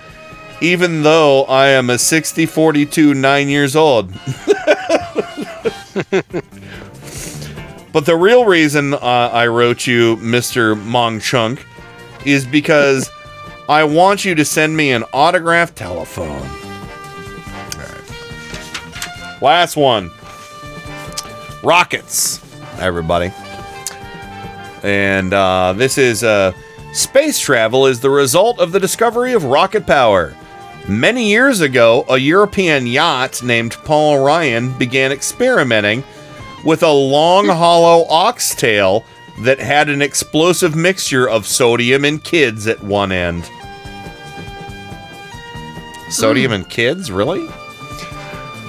even though I am a 60 42 9 years old. but the real reason uh, I wrote you, Mr. Mong Chunk, is because I want you to send me an autographed telephone. Last one. Rockets, everybody. And uh, this is uh, space travel is the result of the discovery of rocket power. Many years ago, a European yacht named Paul Ryan began experimenting with a long, hollow oxtail that had an explosive mixture of sodium and kids at one end. Sodium and kids, really?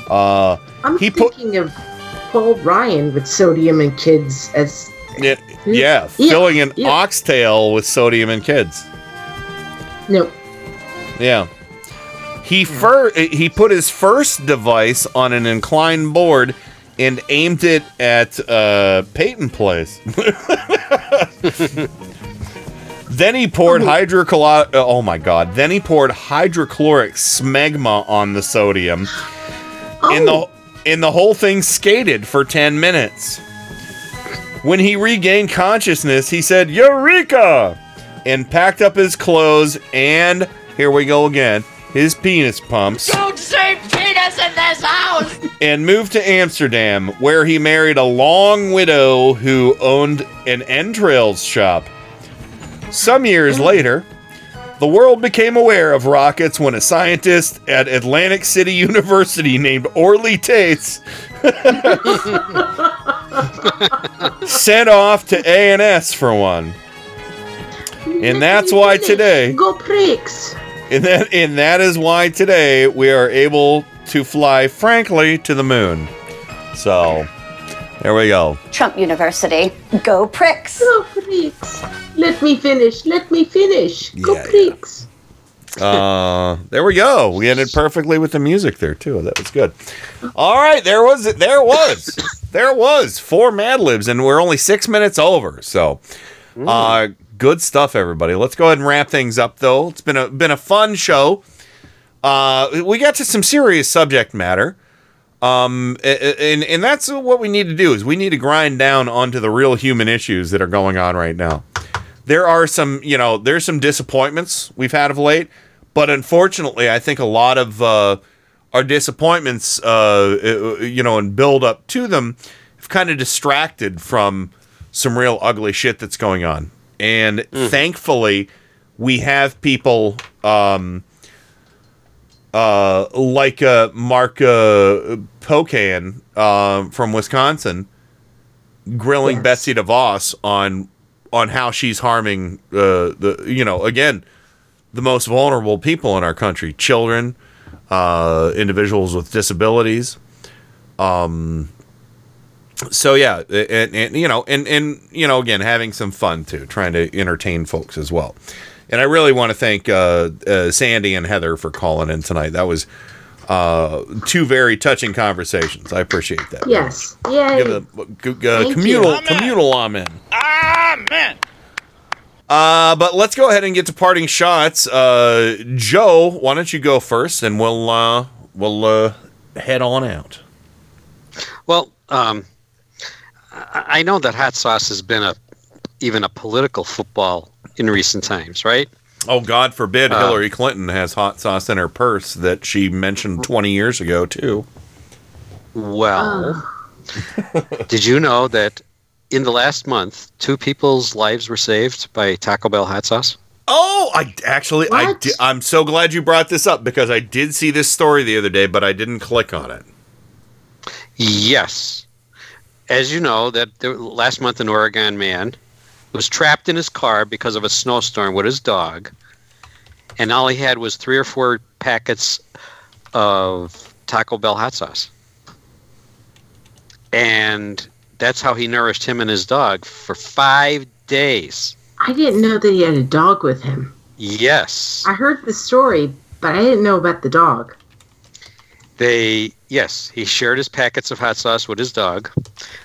Uh, I'm he put thinking of Paul Ryan with sodium and kids as it, hmm? yeah, Yeah, filling an yeah. oxtail with sodium and kids. no. Yeah. He hmm. fir- he put his first device on an inclined board and aimed it at uh, Peyton Place. then he poured oh. hydrochloric. Uh, oh my god! Then he poured hydrochloric smegma on the sodium, and the oh. And the whole thing skated for ten minutes. When he regained consciousness, he said "Eureka!" and packed up his clothes and here we go again, his penis pumps. Don't say penis in this house! and moved to Amsterdam, where he married a long widow who owned an entrails shop. Some years later, the world became aware of rockets when a scientist at Atlantic City University named Orly Taitz sent off to A&S for one. And that's why today Go pricks. and that and that is why today we are able to fly frankly to the moon. So there we go. Trump University. Go pricks. Go pricks. Let me finish. Let me finish. Go Yeah, yeah. pricks. Uh there we go. We ended perfectly with the music there too. That was good. All right, there was it. There was. There was four Mad Libs, and we're only six minutes over. So uh good stuff, everybody. Let's go ahead and wrap things up though. It's been a been a fun show. Uh we got to some serious subject matter. Um and and that's what we need to do is we need to grind down onto the real human issues that are going on right now. There are some, you know, there's some disappointments we've had of late, but unfortunately, I think a lot of uh, our disappointments, uh, uh, you know, and build up to them, have kind of distracted from some real ugly shit that's going on. And thankfully, we have people um, uh, like uh, Mark uh, Pocan uh, from Wisconsin grilling Betsy DeVos on on how she's harming uh, the you know again the most vulnerable people in our country children uh, individuals with disabilities. Um so yeah and, and you know and and you know again having some fun too trying to entertain folks as well and i really want to thank uh, uh, sandy and heather for calling in tonight that was uh, two very touching conversations i appreciate that Yes. Yay. Give a, uh, Thank communal you. communal amen. Amen. Uh, but let's go ahead and get to parting shots. Uh, Joe, why don't you go first, and we'll uh, we'll uh, head on out. Well, um, I I know that hot sauce has been a even a political football in recent times, right? Oh, God forbid Uh, Hillary Clinton has hot sauce in her purse that she mentioned 20 years ago, too. Well, did you know that in the last month, two people's lives were saved by Taco Bell hot sauce? Oh, I actually, I di- I'm so glad you brought this up because I did see this story the other day, but I didn't click on it. Yes. As you know, that the last month an Oregon man was trapped in his car because of a snowstorm with his dog, and all he had was three or four packets of Taco Bell hot sauce. And that's how he nourished him and his dog for five days. I didn't know that he had a dog with him. Yes. I heard the story, but I didn't know about the dog. They yes, he shared his packets of hot sauce with his dog,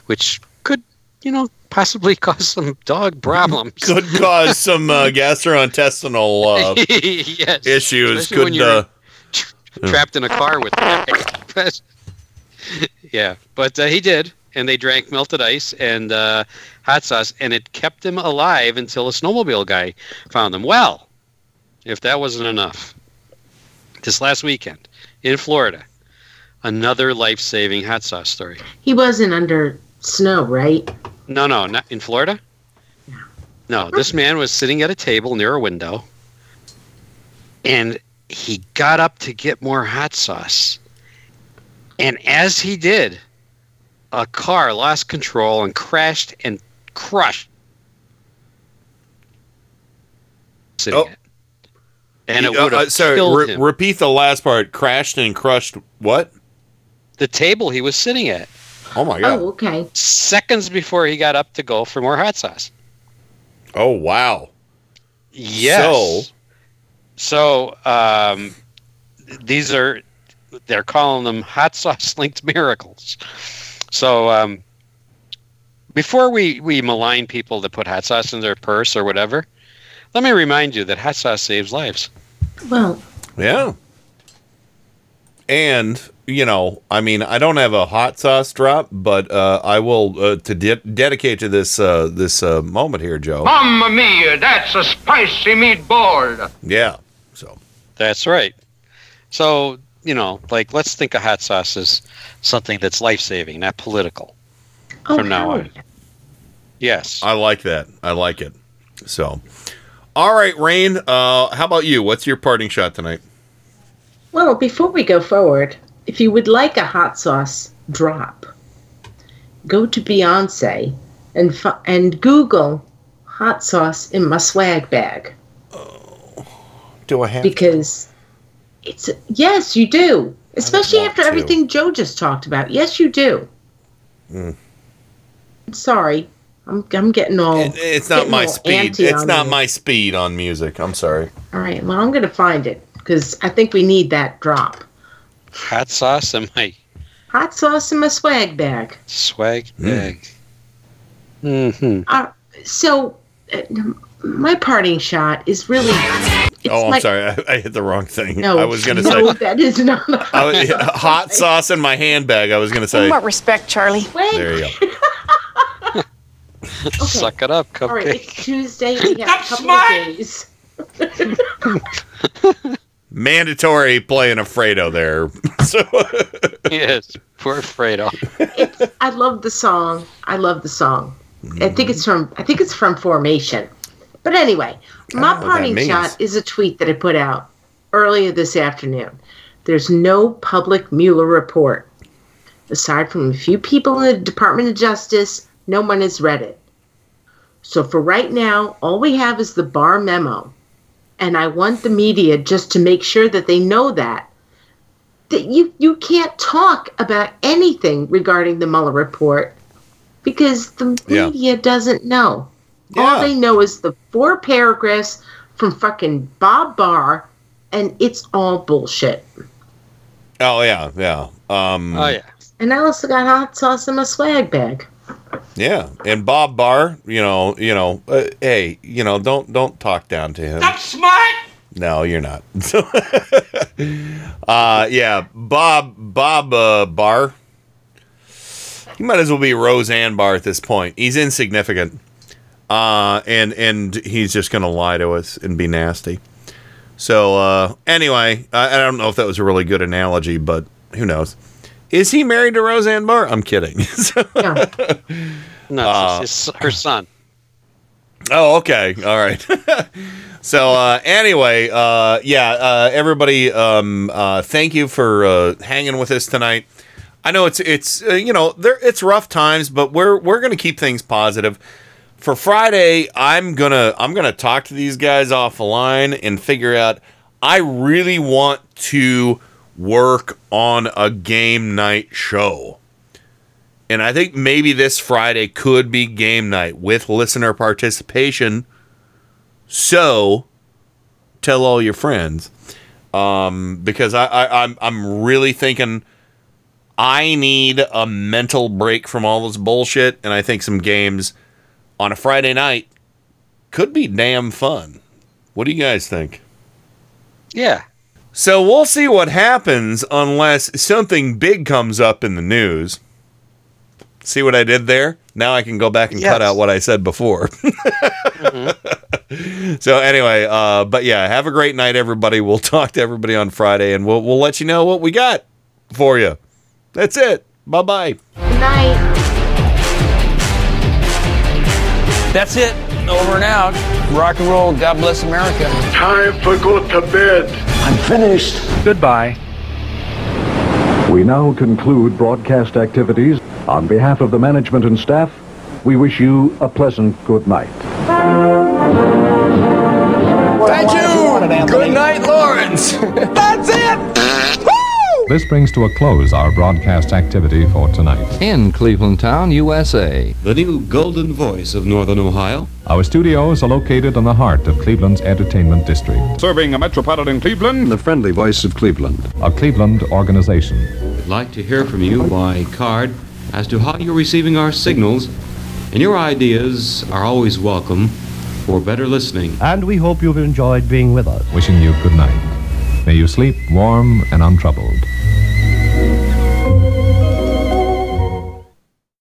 which could, you know, possibly cause some dog problems. Could cause some uh, gastrointestinal uh, yes, issues. especially when Could you're uh, trapped in a car with yeah, but uh, he did, and they drank melted ice and uh, hot sauce, and it kept him alive until a snowmobile guy found them. Well, if that wasn't enough, this last weekend in Florida, another life-saving hot sauce story. He wasn't under snow, right? No, no, not in Florida. No, this man was sitting at a table near a window, and he got up to get more hot sauce. And as he did, a car lost control and crashed and crushed. Oh. And it would uh, have uh, Sorry, re- repeat the last part. Crashed and crushed what? The table he was sitting at. Oh my god. Oh, okay. Seconds before he got up to go for more hot sauce. Oh wow. Yes. So, um, these are they're calling them hot sauce linked miracles. So, um, before we we malign people that put hot sauce in their purse or whatever, let me remind you that hot sauce saves lives. Well, Yeah. And you know, I mean, I don't have a hot sauce drop, but uh, I will uh, to de- dedicate to this uh, this uh, moment here, Joe. Mamma mia, that's a spicy meatball. Yeah. So that's right. So, you know, like let's think of hot sauce as something that's life saving, not political. Oh, from now on. Yes. I like that. I like it. So, all right, Rain. Uh, how about you? What's your parting shot tonight? Well, before we go forward, if you would like a hot sauce drop, go to Beyonce and fi- and Google hot sauce in my swag bag Do I have? because it's yes, you do. Especially after to. everything Joe just talked about. Yes, you do. Mm. Sorry, I'm I'm getting all. It's not my speed. It's not you. my speed on music. I'm sorry. All right, well, I'm gonna find it because I think we need that drop. Hot sauce in my Hot sauce in my swag bag. swag bag. Mm-hmm. Uh, so, uh, my parting shot is really. It's oh, I'm my- sorry. I, I hit the wrong thing. No, I was going to no, say that is not. a I was, hot sauce in my handbag. I was going to say. Somewhat respect, Charlie. There you go. Suck it up, All right, it's Tuesday. We have a couple of days. Mandatory playing a Fredo there. so, yes, poor Fredo. I love the song. I love the song. I think it's from. I think it's from Formation. But anyway, my don't know what that parting shot is a tweet that I put out earlier this afternoon. There's no public Mueller report. Aside from a few people in the Department of Justice, no one has read it. So for right now, all we have is the Barr memo. And I want the media just to make sure that they know that that you you can't talk about anything regarding the Mueller report because the Yeah. media doesn't know. Yeah. All they know is the four paragraphs from fucking Bob Barr, and it's all bullshit. oh yeah, yeah. Um, Oh yeah. And I also got hot sauce in my swag bag. Yeah, and Bob Barr, you know, you know, uh, hey, you know, don't don't talk down to him. That's smart. No, you're not. uh, yeah, Bob Bob uh, Barr. He might as well be Roseanne Barr at this point. He's insignificant, uh, and and he's just gonna lie to us and be nasty. So uh, anyway, I, I don't know if that was a really good analogy, but who knows? Is he married to Roseanne Barr? I'm kidding. So- No, Uh, it's his, her son. Oh, okay. All right. so uh, anyway, uh, yeah, uh, everybody, um, uh, thank you for uh, hanging with us tonight. I know it's it's uh, you know there it's rough times, but we're we're gonna keep things positive. For Friday, I'm gonna I'm gonna talk to these guys off the line and figure out. I really want to work on a game night show. And I think maybe this Friday could be game night with listener participation. So tell all your friends. Um, because I, I, I'm I'm really thinking I need a mental break from all this bullshit, and I think some games on a Friday night could be damn fun. What do you guys think? Yeah. So we'll see what happens unless something big comes up in the news. See what I did there? Now I can go back and cut out what I said before. So anyway, uh, but yeah, have a great night, everybody. We'll talk to everybody on Friday, and we'll we'll let you know what we got for you. That's it. Bye bye. Night. That's it. Over and out. Rock and roll. God bless America. Time for go to bed. I'm finished. Goodbye. We now conclude broadcast activities. On behalf of the management and staff, we wish you a pleasant good night. Thank you. Good night, Lawrence. That's it. This brings to a close our broadcast activity for tonight. In Cleveland Town, USA. The new golden voice of Northern Ohio. Our studios are located in the heart of Cleveland's entertainment district. Serving a metropolitan Cleveland, the friendly voice of Cleveland. A Cleveland organization. We'd like to hear from you by card as to how you're receiving our signals, and your ideas are always welcome for better listening. And we hope you've enjoyed being with us. Wishing you good night. May you sleep warm and untroubled.